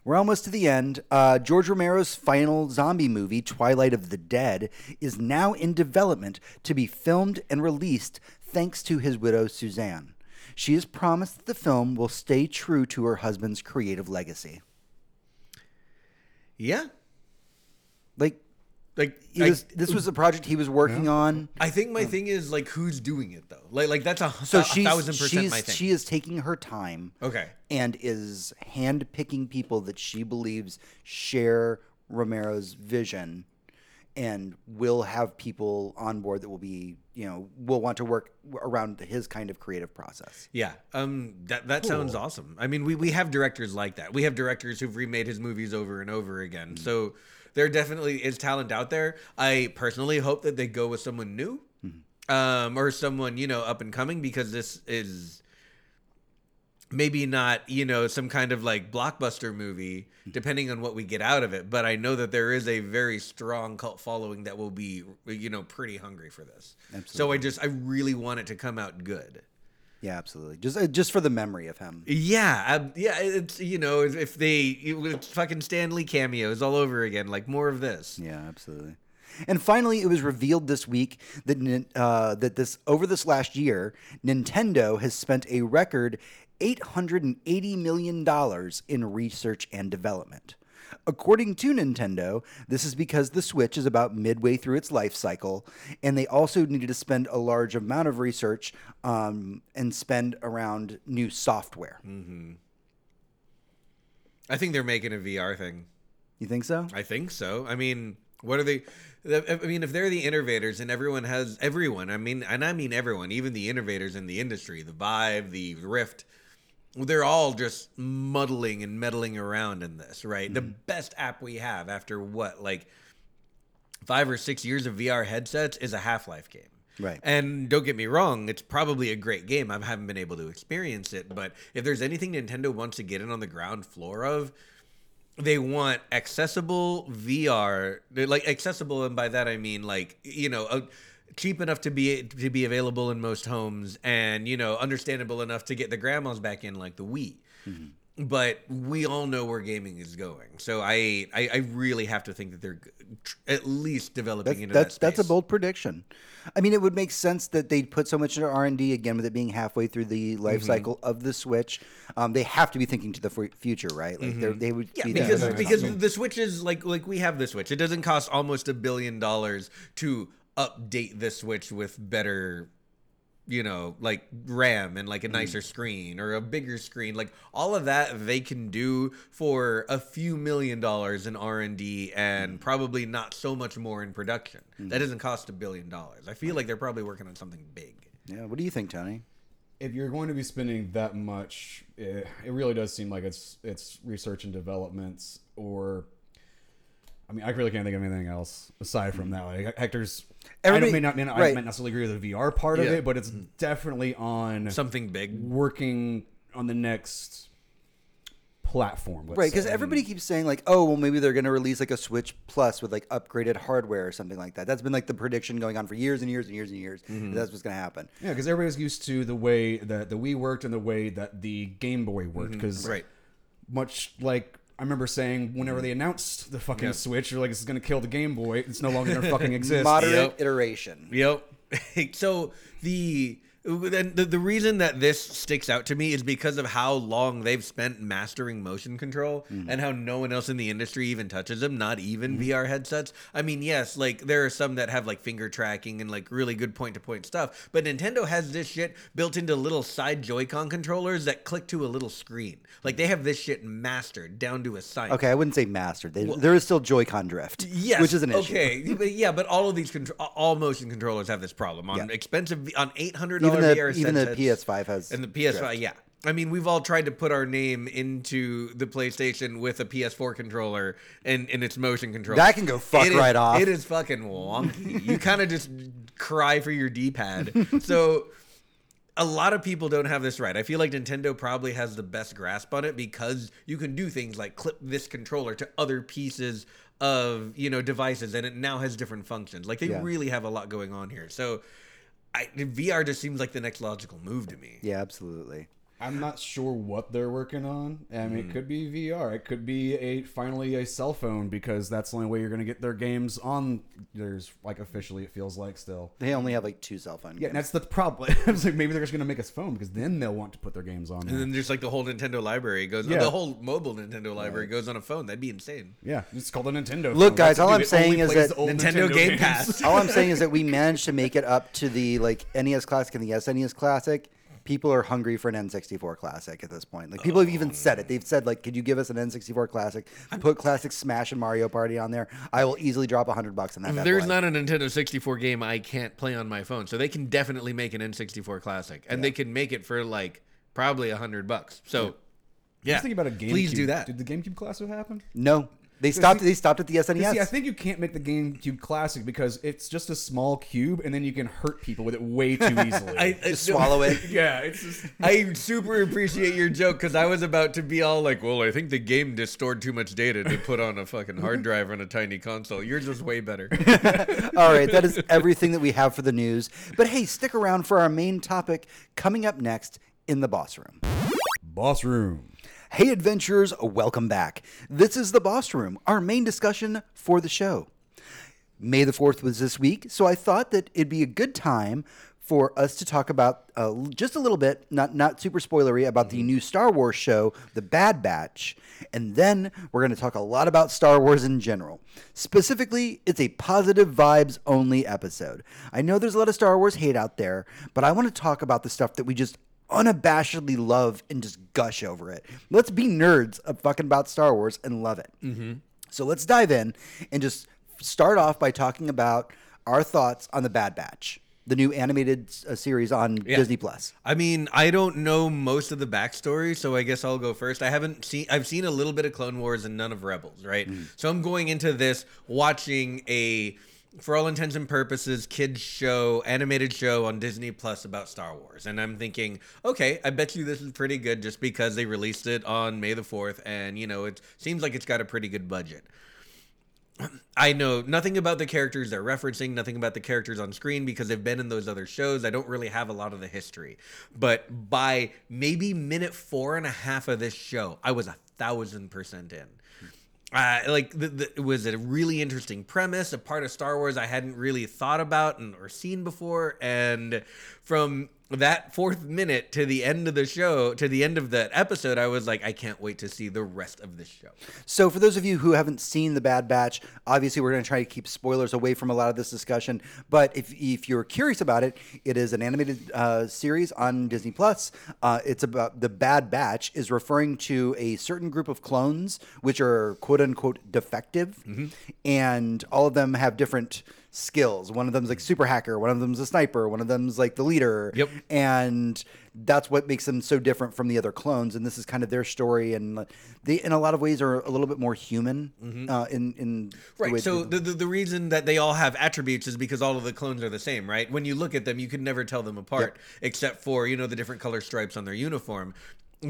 [SPEAKER 2] We're almost to the end. Uh, George Romero's final zombie movie, Twilight of the Dead, is now in development to be filmed and released thanks to his widow, Suzanne. She has promised that the film will stay true to her husband's creative legacy.
[SPEAKER 4] Yeah.
[SPEAKER 2] Like,
[SPEAKER 4] Like
[SPEAKER 2] he
[SPEAKER 4] I,
[SPEAKER 2] this was a project he was working on.
[SPEAKER 4] I think my thing is like who's doing it though? Like like that's a,
[SPEAKER 2] So
[SPEAKER 4] a
[SPEAKER 2] she's,
[SPEAKER 4] thousand percent
[SPEAKER 2] she's
[SPEAKER 4] my thing.
[SPEAKER 2] she is taking her time.
[SPEAKER 4] Okay.
[SPEAKER 2] and is hand picking people that she believes share Romero's vision and will have people on board that will be, you know, will want to work around his kind of creative process.
[SPEAKER 4] Yeah, um, that that sounds awesome. I mean, we we have directors like that. We have directors who've remade his movies over and over again. So there definitely is talent out there. I personally hope that they go with someone new, um, or someone you know up and coming because this is maybe not you know some kind of like blockbuster movie depending on what we get out of it but i know that there is a very strong cult following that will be you know pretty hungry for this absolutely. so i just i really want it to come out good
[SPEAKER 2] Yeah, absolutely. Just uh, just for the memory of him.
[SPEAKER 4] yeah, um, yeah. It's you know if, they it was fucking Stan Lee cameos all over again, like more of this.
[SPEAKER 2] Yeah, absolutely. And finally, it was revealed this week that uh, that this over this last year, Nintendo has spent a record eight hundred and eighty million dollars in research and development. According to Nintendo, this is because the Switch is about midway through its life cycle, and they also needed to spend a large amount of research um, and spend around new software.
[SPEAKER 4] I think they're making a VR thing.
[SPEAKER 2] You think so?
[SPEAKER 4] I think so. I mean, what are they? I mean, if they're the innovators and everyone has everyone, I mean, and I mean everyone, even the innovators in the industry, the Vive, the Rift, they're all just muddling and meddling around in this, right? The best app we have after what, like five or six years of VR headsets is a Half Life game.
[SPEAKER 2] Right.
[SPEAKER 4] And don't get me wrong, it's probably a great game. I haven't been able to experience it, but if there's anything Nintendo wants to get in on the ground floor of, they want accessible VR. Like accessible, and by that I mean like you know, uh, cheap enough to be to be available in most homes, and you know, understandable enough to get the grandmas back in, like the Wii. But we all know where gaming is going, so I I, I really have to think that they're tr- at least developing
[SPEAKER 2] That's
[SPEAKER 4] into
[SPEAKER 2] that's,
[SPEAKER 4] that
[SPEAKER 2] that's a bold prediction. I mean, it would make sense that they'd put so much into R and D again with it being halfway through the life
[SPEAKER 4] Mm-hmm.
[SPEAKER 2] cycle of the Switch. Um, they have to be thinking to the fu- future, right? Like they're they would
[SPEAKER 4] Yeah,
[SPEAKER 2] be
[SPEAKER 4] because because the Switch is like like we have the Switch. It doesn't cost almost a billion dollars to update the Switch with better you know, like RAM and like a mm-hmm. nicer screen or a bigger screen. Like all of that they can do for a few million dollars in R&D and mm-hmm. probably not so much more in production. Mm-hmm. That doesn't cost a billion dollars. I feel like they're probably working on something big.
[SPEAKER 2] yeah. What do you think, Tony?
[SPEAKER 3] if you're going to be spending that much, it, it really does seem like it's it's research and developments, or I mean, I really can't think of anything else aside from mm-hmm. that. Like Hector's, I
[SPEAKER 2] Everybody-
[SPEAKER 3] don't, may not, may not, I might not necessarily agree with the VR part of it, but it's mm-hmm. definitely on
[SPEAKER 4] Something big.
[SPEAKER 3] working on the next platform.
[SPEAKER 2] Right, because everybody keeps saying like, oh, well, maybe they're going to release like a Switch Plus with like upgraded hardware or something like that. That's been like the prediction going on for years and years and years and years.
[SPEAKER 3] Mm-hmm.
[SPEAKER 2] That's what's going to happen.
[SPEAKER 3] Yeah, because everybody's used to the way that the Wii worked and the way that the Game Boy worked. Mm-hmm. Because
[SPEAKER 4] Right.
[SPEAKER 3] much like I remember saying, whenever mm-hmm. they announced the fucking
[SPEAKER 4] Yeah.
[SPEAKER 3] Switch, you're like, "This is gonna kill the Game Boy. It's no longer gonna fucking exist."
[SPEAKER 2] Moderate
[SPEAKER 4] Yep.
[SPEAKER 2] iteration.
[SPEAKER 4] Yep. so the then the, the reason that this sticks out to me is because of how long they've spent mastering motion control mm-hmm. and how no one else in the industry even touches them, not even mm-hmm. VR headsets. I mean, yes, like there are some that have like finger tracking and like really good point to point stuff, but Nintendo has this shit built into little side Joy-Con controllers that click to a little screen. Like they have this shit mastered down to a science.
[SPEAKER 2] Okay, I wouldn't say mastered. They, there is still Joy-Con drift,
[SPEAKER 4] Yes,
[SPEAKER 2] which is an issue.
[SPEAKER 4] Okay, but yeah, but all of these contro- all motion controllers have this problem on
[SPEAKER 2] Yeah.
[SPEAKER 4] expensive on eight hundred
[SPEAKER 2] Even the even the. PS5 has
[SPEAKER 4] and the PS5.
[SPEAKER 2] drift.
[SPEAKER 4] Yeah, I mean we've all tried to put our name into the PlayStation with a PS4 controller and and its motion control.
[SPEAKER 2] That can go fuck
[SPEAKER 4] It is-
[SPEAKER 2] right off.
[SPEAKER 4] It is fucking wonky. you kind of just cry for your D-pad. so a lot of people don't have this right. I feel like Nintendo probably has the best grasp on it because you can do things like clip this controller to other pieces of, you know, devices and it now has different functions. Like they
[SPEAKER 2] Yeah.
[SPEAKER 4] really have a lot going on here. So I, VR just seems like the next logical move to me.
[SPEAKER 2] Yeah, absolutely.
[SPEAKER 3] I'm not sure what they're working on. I
[SPEAKER 2] Hmm.
[SPEAKER 3] mean, it could be VR. It could be a finally a cell phone because that's the only way you're going to get their games on. There's like officially, it feels like still.
[SPEAKER 2] They only have like two cell phone.
[SPEAKER 3] Yeah,
[SPEAKER 2] games.
[SPEAKER 3] and that's the problem. I was like, maybe they're just going to make us phone because then they'll want to put their games on.
[SPEAKER 4] And
[SPEAKER 3] there.
[SPEAKER 4] then there's like the whole Nintendo library goes,
[SPEAKER 3] Yeah.
[SPEAKER 4] the whole mobile Nintendo library goes on a phone. That'd be insane.
[SPEAKER 3] Yeah, it's called a Nintendo.
[SPEAKER 2] Look,
[SPEAKER 3] phone.
[SPEAKER 2] guys,
[SPEAKER 3] That's-
[SPEAKER 2] all
[SPEAKER 3] dude,
[SPEAKER 2] I'm saying is that
[SPEAKER 3] old
[SPEAKER 4] Nintendo Game
[SPEAKER 3] games.
[SPEAKER 4] Pass.
[SPEAKER 2] All I'm saying is that we managed to make it up to the like NES Classic and the SNES Classic. People are hungry for an N64 Classic at this point. Like people have even said it. Oh. They've said like, "Could you give us an N64 Classic? Put classic Smash and Mario Party on there. I will easily drop a hundred bucks on that." bad
[SPEAKER 4] There's
[SPEAKER 2] boy."
[SPEAKER 4] not a Nintendo 64 game I can't play on my phone, so they can definitely make an N64 classic, and they can make it for like probably a hundred bucks. So, yeah,
[SPEAKER 3] Just think about a GameCube.
[SPEAKER 4] Please do that.
[SPEAKER 3] Did the GameCube Classic happen?
[SPEAKER 2] No, they stopped.
[SPEAKER 3] see-
[SPEAKER 2] They stopped at the SNES.
[SPEAKER 3] See, I think you can't make the GameCube Classic because it's just a small cube, and then you can hurt people with it way too easily.
[SPEAKER 4] I, I
[SPEAKER 2] Just swallow it.
[SPEAKER 3] yeah, it's just.
[SPEAKER 4] I super appreciate your joke because I was about to be all like, "Well, I think the game just stored too much data to put on a fucking hard drive on a tiny console." Yours was way better.
[SPEAKER 2] All right, that is everything that we have for the news. But hey, stick around for our main topic coming up next in the boss room.
[SPEAKER 3] Boss Room.
[SPEAKER 2] Hey, adventurers, welcome back. This is the Boss Room, our main discussion for the show. May the 4th was this week, so I thought that it'd be a good time for us to talk about uh, just a little bit, not, not super spoilery, about the new Star Wars show, The Bad Batch. And then we're going to talk a lot about Star Wars in general. Specifically, it's a positive vibes only episode. I know there's a lot of Star Wars hate out there, but I want to talk about the stuff that we just unabashedly love and just gush over it. Let's be nerds of fucking about Star Wars and love it. Mm-hmm. So let's dive in and just start off by talking about our thoughts on the Bad Batch, the new animated uh, series on Disney Plus.
[SPEAKER 4] I mean, I don't know most of the backstory, so I guess I'll go first. I haven't seen I've seen a little bit of Clone Wars and none of Rebels, right? So I'm going into this watching a for all intents and purposes kids show, animated show on Disney Plus about Star Wars. And I'm thinking, okay, I bet you this is pretty good just because they released it on May the 4th and you know, it seems like it's got a pretty good budget. I know nothing about the characters they're referencing, nothing about the characters on screen because they've been in those other shows. I don't really have a lot of the history. But by maybe minute four and a half of this show, I was a thousand percent in. Uh, like the, the, it was a really interesting premise, a part of Star Wars I hadn't really thought about and or seen before, and from that fourth minute to the end of the show, to the end of that episode, I was like, I can't wait to see the rest of this show.
[SPEAKER 2] So, for those of you who haven't seen The Bad Batch, obviously we're going to try to keep spoilers away from a lot of this discussion. But if, if you're curious about it, it is an animated uh, series on Disney Plus. Uh, it's about The Bad Batch is referring to a certain group of clones which are quote unquote defective, and all of them have different skills. One of them's like super hacker, one of them's a sniper, one of them's like the leader.
[SPEAKER 4] Yep.
[SPEAKER 2] And that's what makes them so different from the other clones. And this is kind of their story, and they, in a lot of ways, are a little bit more human. Uh, in in the
[SPEAKER 4] Right. So the, the the reason that they all have attributes is because all of the clones are the same, right? When you look at them, you can never tell them apart, except for you know the different color stripes on their uniform.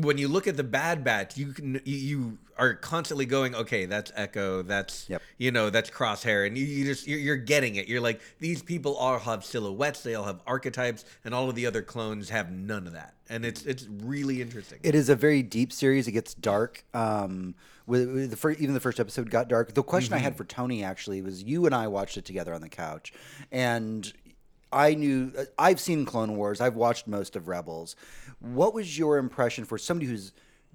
[SPEAKER 4] When you look at the Bad Batch, you can you, are constantly going, okay, that's Echo, that's
[SPEAKER 2] Yep.
[SPEAKER 4] you know, that's Crosshair, and you, you just you're, you're getting it. You're like these people all have silhouettes, they all have archetypes, and all of the other clones have none of that, and it's it's really interesting.
[SPEAKER 2] It is a very deep series. It gets dark. Um, with, with the first, even the first episode got dark. The question I had for Tony actually was you and I watched it together on the couch, and I knew I've seen Clone Wars. I've watched most of Rebels. What was your impression for somebody who's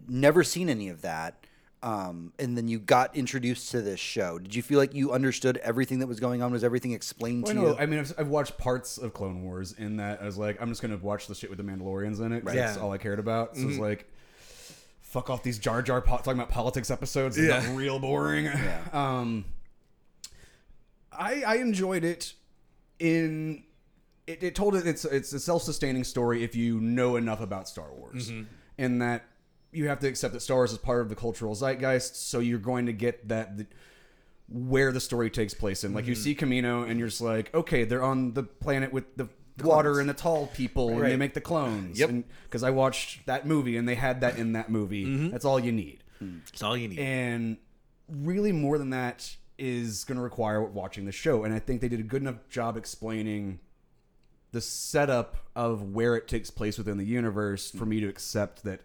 [SPEAKER 2] never seen any of that? Um, and then you got introduced to this show. Did you feel like you understood everything that was going on? Was everything explained
[SPEAKER 3] Well,
[SPEAKER 2] to
[SPEAKER 3] I know.
[SPEAKER 2] you?
[SPEAKER 3] I mean, I've, I've watched parts of Clone Wars in that I was like, I'm just gonna watch the shit with the Mandalorians in it. 'cause That's
[SPEAKER 4] Yeah.
[SPEAKER 3] all I cared about. So it's like, fuck off these Jar Jar po- talking about politics episodes. They got
[SPEAKER 4] Yeah.
[SPEAKER 3] real boring. Um, I I enjoyed it. In it, it told it it's it's a self sustaining story if you know enough about Star Wars, mm-hmm. and that you have to accept that Star Wars is part of the cultural zeitgeist. So you're going to get that. The, where the story takes place in. Like you mm-hmm. see Kamino, and you're just like, okay, they're on the planet with the water and the tall people, and they make the clones.
[SPEAKER 4] Yep.
[SPEAKER 3] Because I watched that movie, and they had that in that movie. Mm-hmm. That's all you need. Mm.
[SPEAKER 4] It's all you need.
[SPEAKER 3] And really, more than that is going to require watching the show. And I think they did a good enough job explaining the setup of where it takes place within the universe for me to accept that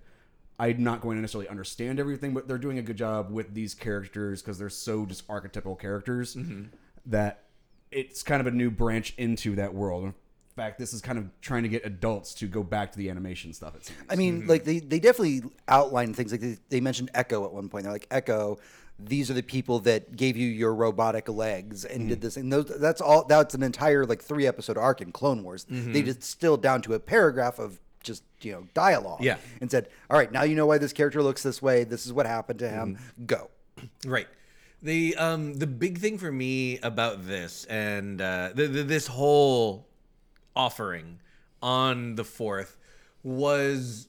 [SPEAKER 3] I'm not going to necessarily understand everything, but they're doing a good job with these characters because they're so just archetypal characters mm-hmm. that it's kind of a new branch into that world. In fact, this is kind of trying to get adults to go back to the animation stuff. It seems.
[SPEAKER 2] I mean, mm-hmm. like they, they definitely outline things like they, they mentioned Echo at one point. They're like Echo. These are the people that gave you your robotic legs and did this, and those. That's all. That's an entire like three episode arc in Clone Wars. They distilled down to a paragraph of just you know dialogue.
[SPEAKER 4] Yeah.
[SPEAKER 2] and said, "All right, now you know why this character looks this way. This is what happened to him. Go."
[SPEAKER 4] Right. The um the big thing for me about this and uh, the, the, this whole offering on the fourth was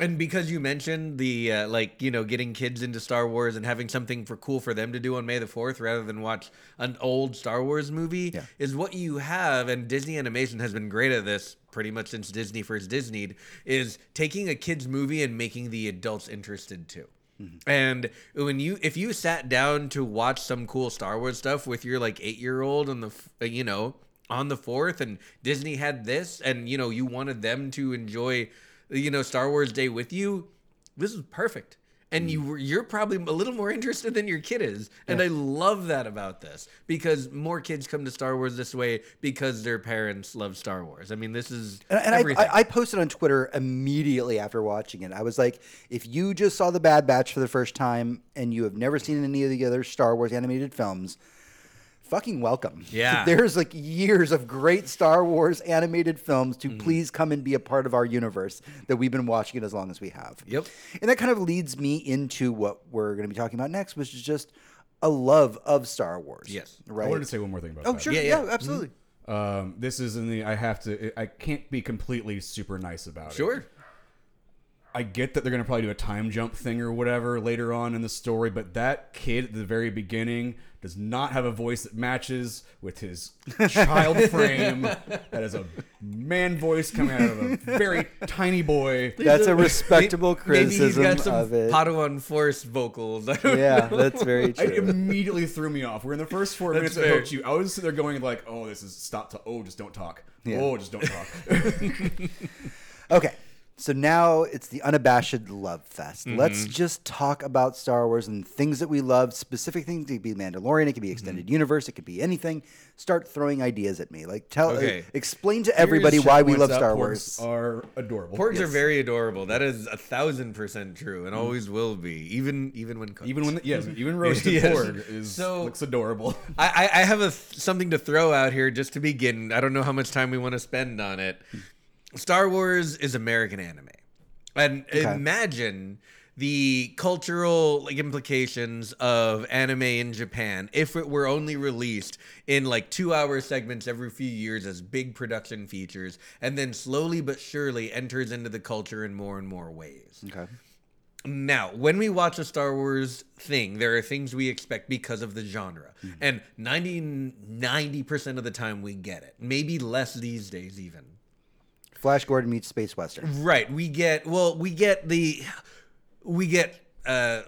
[SPEAKER 4] and because you mentioned the uh, like you know getting kids into Star Wars and having something for cool for them to do on May the 4th rather than watch an old Star Wars movie
[SPEAKER 2] Yeah.
[SPEAKER 4] is what you have and Disney animation has been great at this pretty much since Disney first Disneyed is taking a kids movie and making the adults interested too. And when you if you sat down to watch some cool Star Wars stuff with your like 8-year-old on the uh, you know on the 4th and Disney had this and you know you wanted them to enjoy you know Star Wars Day with you, this is perfect. And you mm. were you're probably a little more interested than your kid is. And I love that about this because more kids come to Star Wars this way because their parents love Star Wars. I mean, this is
[SPEAKER 2] And, and
[SPEAKER 4] everything.
[SPEAKER 2] I, I posted on Twitter immediately after watching it. I was like, if you just saw The Bad Batch for the first time and you have never seen any of the other Star Wars animated films, fucking welcome.
[SPEAKER 4] Yeah.
[SPEAKER 2] There's like years of great Star Wars animated films to please come and be a part of our universe that we've been watching it as long as we have.
[SPEAKER 4] Yep.
[SPEAKER 2] And that kind of leads me into what we're going to be talking about next, which is just a love of Star Wars.
[SPEAKER 4] Yes.
[SPEAKER 2] Right.
[SPEAKER 3] I wanted to say one more thing about
[SPEAKER 2] oh,
[SPEAKER 3] that.
[SPEAKER 2] Oh, sure.
[SPEAKER 4] Yeah,
[SPEAKER 2] Yeah,
[SPEAKER 4] yeah.
[SPEAKER 2] absolutely.
[SPEAKER 3] Um, this is in the. I have to. I can't be completely super nice about it.
[SPEAKER 4] sure.
[SPEAKER 3] I get that they're gonna probably do a time jump thing or whatever later on in the story, but that kid at the very beginning does not have a voice that matches with his child frame. That is a man voice coming out of a very tiny boy.
[SPEAKER 2] That's a respectable
[SPEAKER 4] Maybe he's
[SPEAKER 2] criticism
[SPEAKER 4] got some
[SPEAKER 2] of it.
[SPEAKER 4] Padawan Force vocals. I don't
[SPEAKER 2] yeah, that's very
[SPEAKER 3] It
[SPEAKER 2] true.
[SPEAKER 3] immediately threw me off. We're in the first four minutes of
[SPEAKER 4] fair.
[SPEAKER 3] Hochu. I was sitting there going like, "Oh, this is stop to oh, just don't talk.
[SPEAKER 2] Yeah.
[SPEAKER 3] Oh, just don't talk."
[SPEAKER 2] Okay. So now it's the unabashed love fest. Let's just talk about Star Wars and things that we love, specific things. It could be Mandalorian, it could be extended universe, it could be anything. Start throwing ideas at me. Like tell
[SPEAKER 4] Okay.
[SPEAKER 2] uh, explain to everybody why we love Star Wars.
[SPEAKER 3] Are adorable.
[SPEAKER 4] Porgs are very adorable. That is a thousand percent true,
[SPEAKER 2] Mm.
[SPEAKER 4] and always will be, even even when cooked.
[SPEAKER 3] Even when yes, even roasted
[SPEAKER 4] Yes.
[SPEAKER 3] porg is
[SPEAKER 4] So-
[SPEAKER 3] looks adorable.
[SPEAKER 4] I, I I have a th- something to throw out here just to begin. I don't know how much time we want to spend on it. Star Wars is American anime, and imagine the cultural like implications of anime in Japan if it were only released in like two hour segments every few years as big production features, and then slowly but surely enters into the culture in more and more ways.
[SPEAKER 2] Okay.
[SPEAKER 4] Now, when we watch a Star Wars thing, there are things we expect because of the genre. Hmm. And 90, 90% of the time we get it. Maybe less these days, even.
[SPEAKER 2] Flash Gordon meets Space Western.
[SPEAKER 4] Right. We get well. We get the we get uh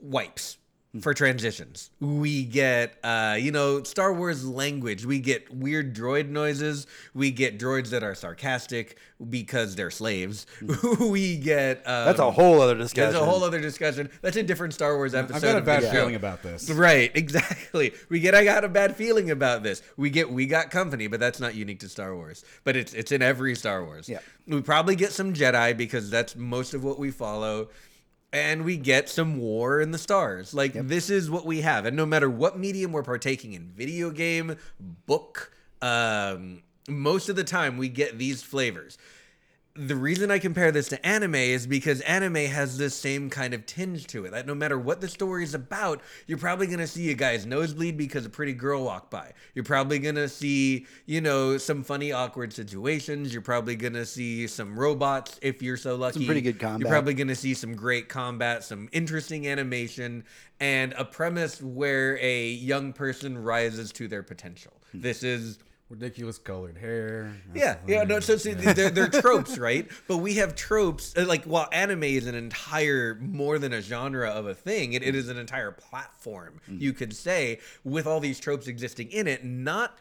[SPEAKER 4] wipes for transitions. We get uh you know Star Wars language. We get weird droid noises. We get droids that are sarcastic because they're slaves. we get um,
[SPEAKER 2] That's a whole other discussion.
[SPEAKER 4] That's a whole other discussion. That's a different Star Wars episode.
[SPEAKER 3] I've got a bad
[SPEAKER 4] show.
[SPEAKER 3] feeling about this.
[SPEAKER 4] Right, exactly. We get I got a bad feeling about this. We get we got company, but that's not unique to Star Wars. But it's it's in every Star Wars.
[SPEAKER 2] Yeah.
[SPEAKER 4] We probably get some Jedi because that's most of what we follow. And we get some war in the stars. Like this is what we have. And no matter what medium we're partaking in, video game, book, um, most of the time we get these flavors the reason I compare this to anime is because anime has this same kind of tinge to it. That no matter what the story is about, you're probably gonna see a guy's nosebleed because a pretty girl walked by. You're probably gonna see, you know, some funny, awkward situations. You're probably gonna see some robots if you're so lucky.
[SPEAKER 2] Some pretty good combat.
[SPEAKER 4] You're probably gonna see some great combat, some interesting animation, and a premise where a young person rises to their potential.
[SPEAKER 2] Hmm.
[SPEAKER 4] This is
[SPEAKER 3] Ridiculous colored hair.
[SPEAKER 4] yeah, yeah, no. So, so they're, they're tropes, right? But we have tropes. uh, Like while anime is an entire more than a genre of a thing, it, it is an entire platform. You could say with all these tropes existing in it, not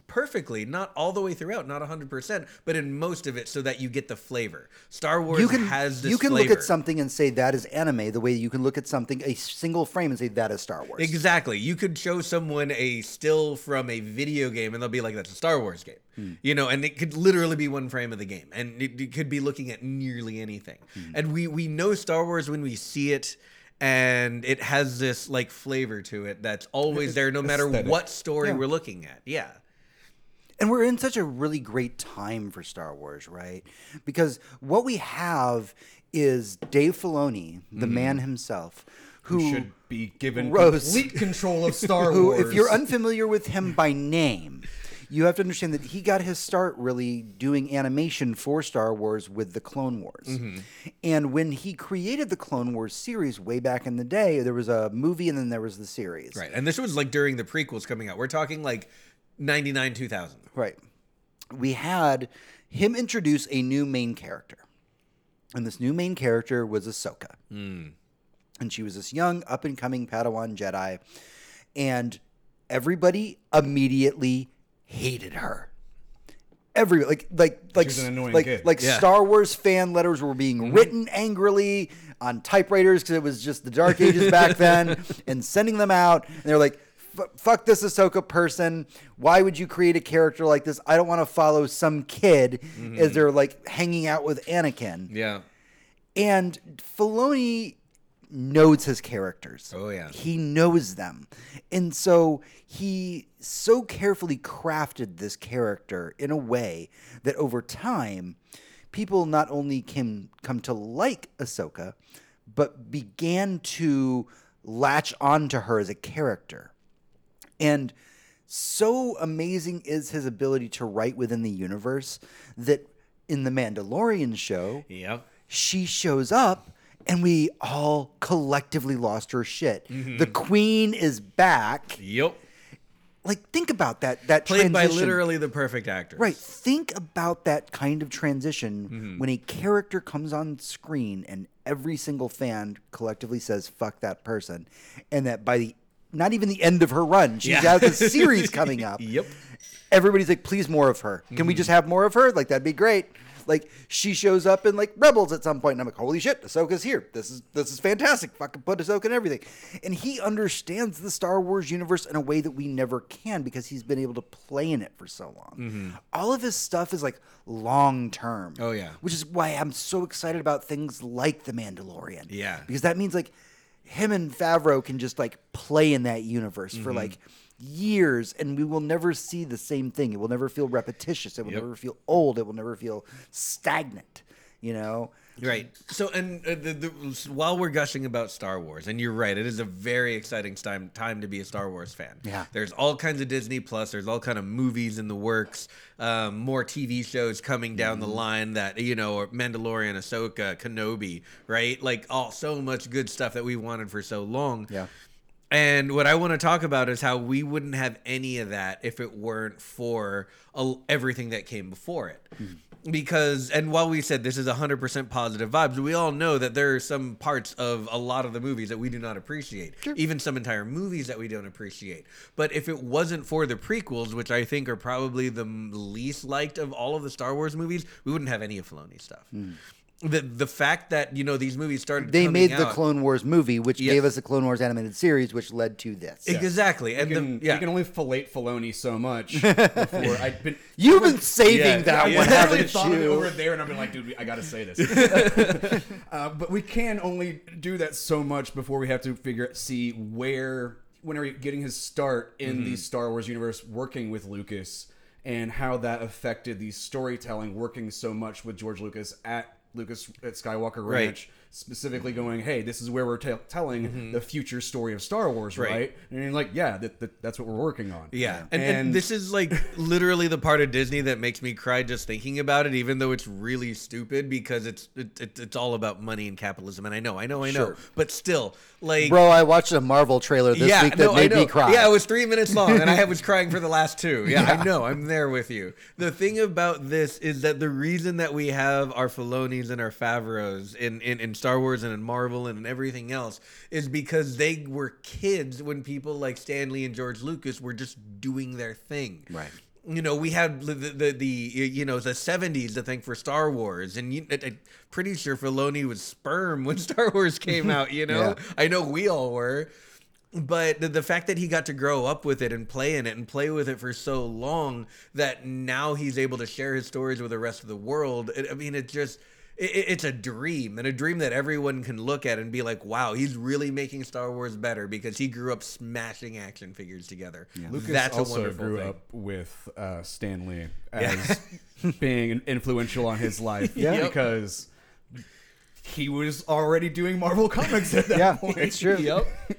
[SPEAKER 4] perfectly, not all the way throughout, not hundred percent, but in most of it, so that you get the flavor. Star Wars
[SPEAKER 2] You can
[SPEAKER 4] has this
[SPEAKER 2] you can
[SPEAKER 4] flavor.
[SPEAKER 2] look at something and say that is anime the way you can look at something a single frame and say that is Star Wars.
[SPEAKER 4] Exactly. You could show someone a still from a video game and they'll be like, that's a Star Wars game.
[SPEAKER 2] Hmm.
[SPEAKER 4] You know, and it could literally be one frame of the game. And it, it could be looking at nearly anything.
[SPEAKER 2] Hmm.
[SPEAKER 4] And we, we know Star Wars when we see it. And it has this like flavor to it that's always there, no matter
[SPEAKER 3] Aesthetic.
[SPEAKER 4] what story
[SPEAKER 2] Yeah.
[SPEAKER 4] we're looking at. Yeah.
[SPEAKER 2] And we're in such a really great time for Star Wars, right? Because what we have is Dave Filoni, the man himself, who,
[SPEAKER 3] Who should be given
[SPEAKER 2] Rose.
[SPEAKER 3] complete control of Star
[SPEAKER 2] who,
[SPEAKER 3] Wars.
[SPEAKER 2] if you're unfamiliar with him by name, you have to understand that he got his start really doing animation for Star Wars with the Clone Wars.
[SPEAKER 3] Mm-hmm.
[SPEAKER 2] And when he created the Clone Wars series way back in the day, there was a movie and then there was the series.
[SPEAKER 4] Right. And this was like during the prequels coming out. We're talking like 99, 2000.
[SPEAKER 2] Right. We had him introduce a new main character. And this new main character was Ahsoka. Hmm. And she was this young, up and coming Padawan Jedi. And everybody immediately hated her. Every like like like like like
[SPEAKER 4] Yeah.
[SPEAKER 2] Star Wars fan letters were being mm-hmm. written angrily on typewriters because it was just the dark ages back then, and sending them out. And they're like, "F- "Fuck this Ahsoka person! Why would you create a character like this? I don't want to follow some kid mm-hmm. as they're like hanging out with Anakin."
[SPEAKER 4] Yeah.
[SPEAKER 2] And Filoni knows his characters.
[SPEAKER 4] Oh, yeah.
[SPEAKER 2] He knows them. And so he so carefully crafted this character in a way that over time, people not only can come to like Ahsoka, but began to latch onto her as a character. And so amazing is his ability to write within the universe that in the Mandalorian show,
[SPEAKER 4] Yep.
[SPEAKER 2] she shows up and we all collectively lost her shit.
[SPEAKER 4] Mm-hmm.
[SPEAKER 2] The queen is back.
[SPEAKER 4] Yep.
[SPEAKER 2] Like think about that that
[SPEAKER 4] Played by literally the perfect actor.
[SPEAKER 2] Right. Think about that kind of transition
[SPEAKER 4] Mm-hmm.
[SPEAKER 2] when a character comes on screen and every single fan collectively says fuck that person and that by the not even the end of her run, she's
[SPEAKER 4] Yeah.
[SPEAKER 2] the series coming up.
[SPEAKER 4] Yep.
[SPEAKER 2] Everybody's like, please more of her. Can we
[SPEAKER 4] Mm-hmm.
[SPEAKER 2] just have more of her? Like that'd be great. Like she shows up in like Rebels at some point, and I'm like, holy shit, Ahsoka's here. This is this is fantastic. Fucking put Ahsoka in everything. And he understands the Star Wars universe in a way that we never can because he's been able to play in it for so long. All of his stuff is like long term.
[SPEAKER 4] Mm-hmm. Oh, yeah.
[SPEAKER 2] Which is why I'm so excited about things like The Mandalorian.
[SPEAKER 4] Yeah.
[SPEAKER 2] Because that means like him and Favreau can just like play in that universe for
[SPEAKER 4] Mm-hmm.
[SPEAKER 2] like years and we will never see the same thing. It will never feel repetitious. It will
[SPEAKER 4] Yep.
[SPEAKER 2] never feel old. It will never feel stagnant, you know?
[SPEAKER 4] Right. So, and uh, the, the, while we're gushing about Star Wars, and you're right, it is a very exciting time time to be a Star Wars fan.
[SPEAKER 2] Yeah.
[SPEAKER 4] There's all kinds of Disney Plus. There's all kind of movies in the works. Um, more TV shows coming down
[SPEAKER 2] Mm-hmm.
[SPEAKER 4] the line that you know, Mandalorian, Ahsoka, Kenobi, right? Like all so much good stuff that we wanted for so long.
[SPEAKER 2] Yeah.
[SPEAKER 4] And what I want to talk about is how we wouldn't have any of that if it weren't for a, everything that came before it. Because and while we said this is 100% positive vibes we all know that there are some parts of a lot of the movies that we do not appreciate even some entire movies that we don't appreciate. But if it wasn't for the prequels which i think are probably the least liked of all of the star wars movies we wouldn't have any of Filoni's stuff hmm. The the fact that you know these movies started.
[SPEAKER 2] They made the
[SPEAKER 4] out-
[SPEAKER 2] Clone Wars movie, which
[SPEAKER 4] Yes.
[SPEAKER 2] gave us a Clone Wars animated series, which led to this.
[SPEAKER 4] exactly and
[SPEAKER 3] You can,
[SPEAKER 4] the, yeah
[SPEAKER 3] you can only fillet Filoni so much before I've been.
[SPEAKER 2] You've been saving
[SPEAKER 4] Yeah,
[SPEAKER 2] that
[SPEAKER 4] yeah,
[SPEAKER 2] one,
[SPEAKER 4] yeah.
[SPEAKER 3] I
[SPEAKER 2] haven't
[SPEAKER 3] really thought of it
[SPEAKER 2] you?
[SPEAKER 3] over there, and I've been like, dude, I gotta say this. uh, but we can only do that so much before we have to figure out see where when are we getting his start in the Star Wars universe, working with Lucas, and how that affected the storytelling, working so much with George Lucas at Lucas at Skywalker
[SPEAKER 4] Right.
[SPEAKER 3] Ranch. Specifically, going, hey, this is where we're tell telling mm-hmm. the future story of Star Wars, right?
[SPEAKER 4] Right.
[SPEAKER 3] And you're like, yeah, that, that, that's what we're working on.
[SPEAKER 4] Yeah, and, and this is like literally the part of Disney that makes me cry just thinking about it, even though it's really stupid because it's it, it, it's all about money and capitalism. And I know, I know, I know,
[SPEAKER 2] Sure.
[SPEAKER 4] but still, like,
[SPEAKER 2] Bro, I watched a Marvel trailer this
[SPEAKER 4] yeah,
[SPEAKER 2] week that
[SPEAKER 4] no,
[SPEAKER 2] made me cry.
[SPEAKER 4] Yeah, it was three minutes long, and I was crying for the last two. Yeah, I know. I'm there with you. The thing about this is that the reason that we have our Filonis and our Favreaus in, in, in Star Wars and in Marvel and in everything else is because they were kids when people like Stan Lee and George Lucas were just doing their thing.
[SPEAKER 2] Right.
[SPEAKER 4] You know, we had the the, the, you know the '70s I think, for Star Wars, and you, I, I'm pretty sure Filoni was sperm when Star Wars came out. You know,
[SPEAKER 2] Yeah.
[SPEAKER 4] I know we all were but the, the fact that he got to grow up with it and play in it and play with it for so long that now he's able to share his stories with the rest of the world it, i mean it just it, it- it's a dream and a dream that everyone can look at and be like wow he's really making star wars better because he grew up smashing action figures together
[SPEAKER 3] Lucas
[SPEAKER 4] that's a
[SPEAKER 3] also
[SPEAKER 4] wonderful
[SPEAKER 3] grew
[SPEAKER 4] thing
[SPEAKER 3] up with uh, Stan Lee as being influential on his life
[SPEAKER 2] Yeah.
[SPEAKER 3] because he was already doing Marvel comics at that
[SPEAKER 2] Yeah,
[SPEAKER 3] point.
[SPEAKER 2] it's true.
[SPEAKER 4] yep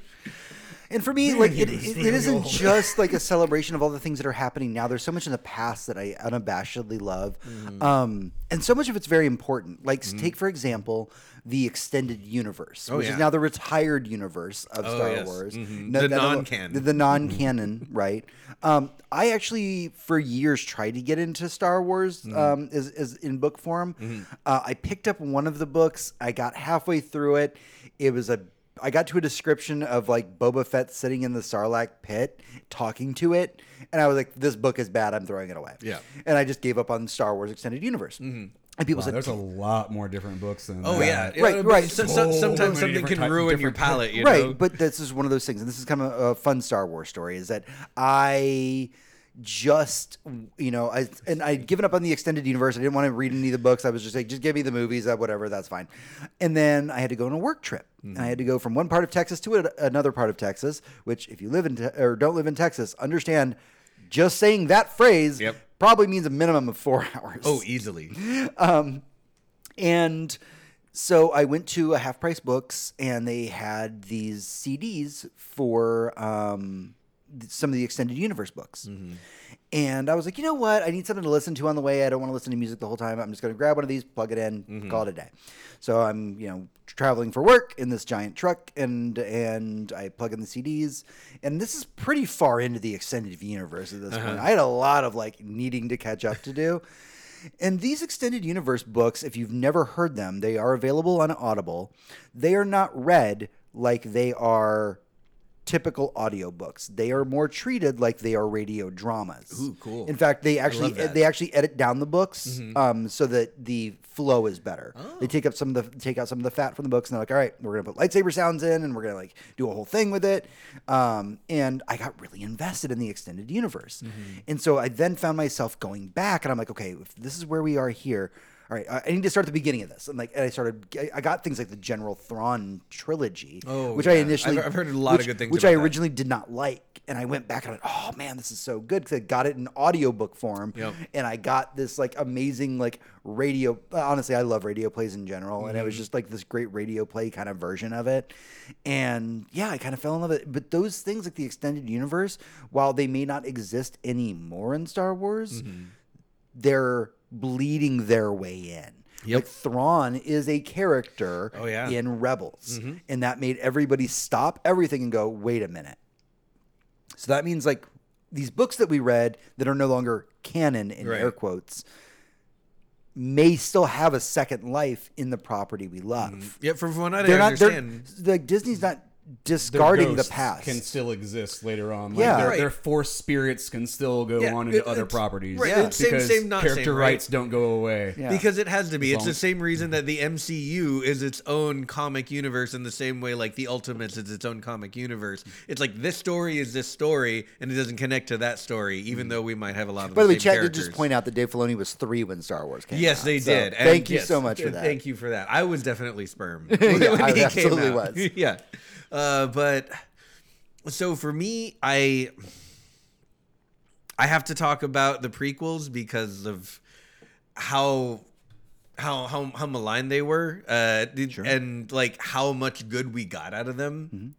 [SPEAKER 2] And for me, like it, it, it isn't just like a celebration of all the things that are happening now. There's so much in the past that I unabashedly love,
[SPEAKER 3] Mm-hmm.
[SPEAKER 2] um, and so much of it's very important. Like take for example the extended universe, which
[SPEAKER 4] yeah.
[SPEAKER 2] is now the retired universe of
[SPEAKER 4] Oh,
[SPEAKER 2] Star
[SPEAKER 4] yes.
[SPEAKER 2] Wars,
[SPEAKER 4] Mhm.
[SPEAKER 2] No-
[SPEAKER 4] The
[SPEAKER 2] no- no-
[SPEAKER 4] non-canon.
[SPEAKER 2] the, the non-canon, right? Um, I actually for years tried to get into Star Wars um, as, as in book form. Uh, I picked up one of the books. I got halfway through it. It was a I got to a description of like Boba Fett sitting in the Sarlacc pit talking to it, and I was like, "This book is bad. I'm throwing it away."
[SPEAKER 4] Yeah.
[SPEAKER 2] and I just gave up on Star Wars Extended Universe. Mm-hmm. And people
[SPEAKER 3] Wow,
[SPEAKER 2] said,
[SPEAKER 3] there's a lot more different books than
[SPEAKER 4] oh
[SPEAKER 3] that.
[SPEAKER 4] yeah
[SPEAKER 2] Right, right.
[SPEAKER 4] so- so-
[SPEAKER 3] So
[SPEAKER 4] sometimes something can
[SPEAKER 3] type-
[SPEAKER 4] ruin your palate you
[SPEAKER 2] right,
[SPEAKER 4] know?
[SPEAKER 2] but this is one of those things, and this is kind of a fun Star Wars story. Is that I just you know I and I'd given up on the extended universe. I didn't want to read any of the books. I was just like, just give me the movies, uh, whatever, that's fine. And then I had to go on a work trip, and I had to go from one part of Texas to a- another part of Texas. Which, if you live in Te- or don't live in Texas, understand. Just saying that phrase
[SPEAKER 4] Yep.
[SPEAKER 2] probably means a minimum of four hours.
[SPEAKER 4] oh easily
[SPEAKER 2] And so I went to a half price books and they had these CDs for um, some of the extended universe books. Mm-hmm. And I was like, you know what? I need something to listen to on the way. I don't want to listen to music the whole time. I'm just going to grab one of these, plug it in, mm-hmm. call it a day. So I'm, you know, traveling for work in this giant truck, and and I plug in the CDs. And this is pretty far into the extended universe at this uh-huh. point. I had a lot of like needing to catch up to do. And these extended universe books, if you've never heard them, they are available on Audible. They are not read like they are typical audiobooks. They are more treated like they are radio dramas.
[SPEAKER 4] Ooh, cool.
[SPEAKER 2] In fact, they actually they actually edit down the books um, so that the flow is better. They take up some of the take out some of the fat from the books and they're like, all right, we're gonna put lightsaber sounds in and we're gonna like do a whole thing with it. Um, and I got really invested in the extended universe, and so I then found myself going back and I'm like, okay, if this is where we are here. All right, I need to start at the beginning of this, and like, and I started. I- got things like the General Thrawn trilogy,
[SPEAKER 4] Oh,
[SPEAKER 2] which I initially
[SPEAKER 4] I've- I've heard a lot of good things
[SPEAKER 2] which I
[SPEAKER 4] that.
[SPEAKER 2] originally did not like, and I went back and I went, oh man, this is so good because I got it in audiobook form,
[SPEAKER 4] Yep.
[SPEAKER 2] and I got this like amazing like radio. Honestly, I love radio plays in general, and it was
[SPEAKER 4] Mm-hmm.
[SPEAKER 2] just like this great radio play kind of version of it, and yeah, I kind of fell in love with it. But those things like the extended universe, while they may not exist anymore in Star Wars,
[SPEAKER 4] Mm-hmm.
[SPEAKER 2] they're bleeding their way in.
[SPEAKER 4] Yep.
[SPEAKER 2] Like Thrawn is a character
[SPEAKER 4] Oh, yeah. Mm-hmm.
[SPEAKER 2] in Rebels, and that made everybody stop everything and go, "Wait a minute." So that means like these books that we read that are no longer canon in
[SPEAKER 4] Right.
[SPEAKER 2] air quotes may still have a second life in the property we love.
[SPEAKER 4] Yeah, from what I
[SPEAKER 2] They're not. They're,
[SPEAKER 4] understand.
[SPEAKER 2] like Disney's not discarding the past.
[SPEAKER 3] can still exist later on. Like
[SPEAKER 2] Yeah.
[SPEAKER 3] their,
[SPEAKER 4] Right.
[SPEAKER 3] their forced spirits can still go
[SPEAKER 4] Yeah,
[SPEAKER 3] on into
[SPEAKER 4] it-
[SPEAKER 3] other properties.
[SPEAKER 4] right,
[SPEAKER 2] it's
[SPEAKER 4] same- same, not
[SPEAKER 3] character
[SPEAKER 4] same, right?
[SPEAKER 3] rights don't go away.
[SPEAKER 2] Yeah.
[SPEAKER 4] Because it has to be. It's the same reason that the MCU is its own comic universe in the same way like the Ultimates is its own comic universe. It's like this story is this story and it doesn't connect to that story, even hmm. though we might have a lot of
[SPEAKER 2] By the way,
[SPEAKER 4] same
[SPEAKER 2] Chad did just point out that Dave Filoni was three when Star Wars came
[SPEAKER 4] Yes,
[SPEAKER 2] out.
[SPEAKER 4] they
[SPEAKER 2] So
[SPEAKER 4] did. And
[SPEAKER 2] thank you
[SPEAKER 4] yes,
[SPEAKER 2] so much for that.
[SPEAKER 4] Thank you for that. I was definitely sperm.
[SPEAKER 2] Yeah,
[SPEAKER 4] when
[SPEAKER 2] I
[SPEAKER 4] came
[SPEAKER 2] absolutely
[SPEAKER 4] out.
[SPEAKER 2] was.
[SPEAKER 4] yeah. Uh, but so for me, I I have to talk about the prequels because of how how how how maligned they were, uh, did- and like how much good we got out of them.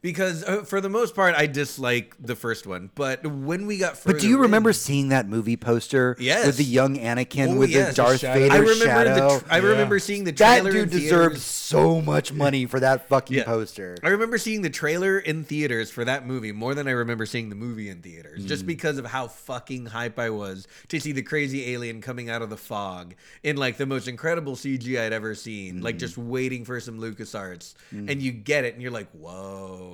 [SPEAKER 4] Because uh, for the most part, I dislike the first one, but when we got further,
[SPEAKER 2] But do you remember seeing that movie poster
[SPEAKER 4] Yes.
[SPEAKER 2] with the young Anakin
[SPEAKER 4] Oh,
[SPEAKER 2] with
[SPEAKER 4] yes,
[SPEAKER 2] the
[SPEAKER 4] the
[SPEAKER 2] Darth
[SPEAKER 3] shadow.
[SPEAKER 2] Vader
[SPEAKER 4] I remember
[SPEAKER 2] shadow?
[SPEAKER 4] the tr- I remember seeing the
[SPEAKER 2] that
[SPEAKER 4] trailer.
[SPEAKER 2] dude
[SPEAKER 4] in
[SPEAKER 2] deserved so much money for that fucking
[SPEAKER 4] Yeah.
[SPEAKER 2] poster.
[SPEAKER 4] I remember seeing the trailer in theaters for that movie more than I remember seeing the movie in theaters,
[SPEAKER 2] Mm.
[SPEAKER 4] just because of how fucking hype I was to see the crazy alien coming out of the fog in like the most incredible CG I'd ever seen,
[SPEAKER 2] Mm.
[SPEAKER 4] like just waiting for some Lucas LucasArts, and you get it, and you're like, whoa,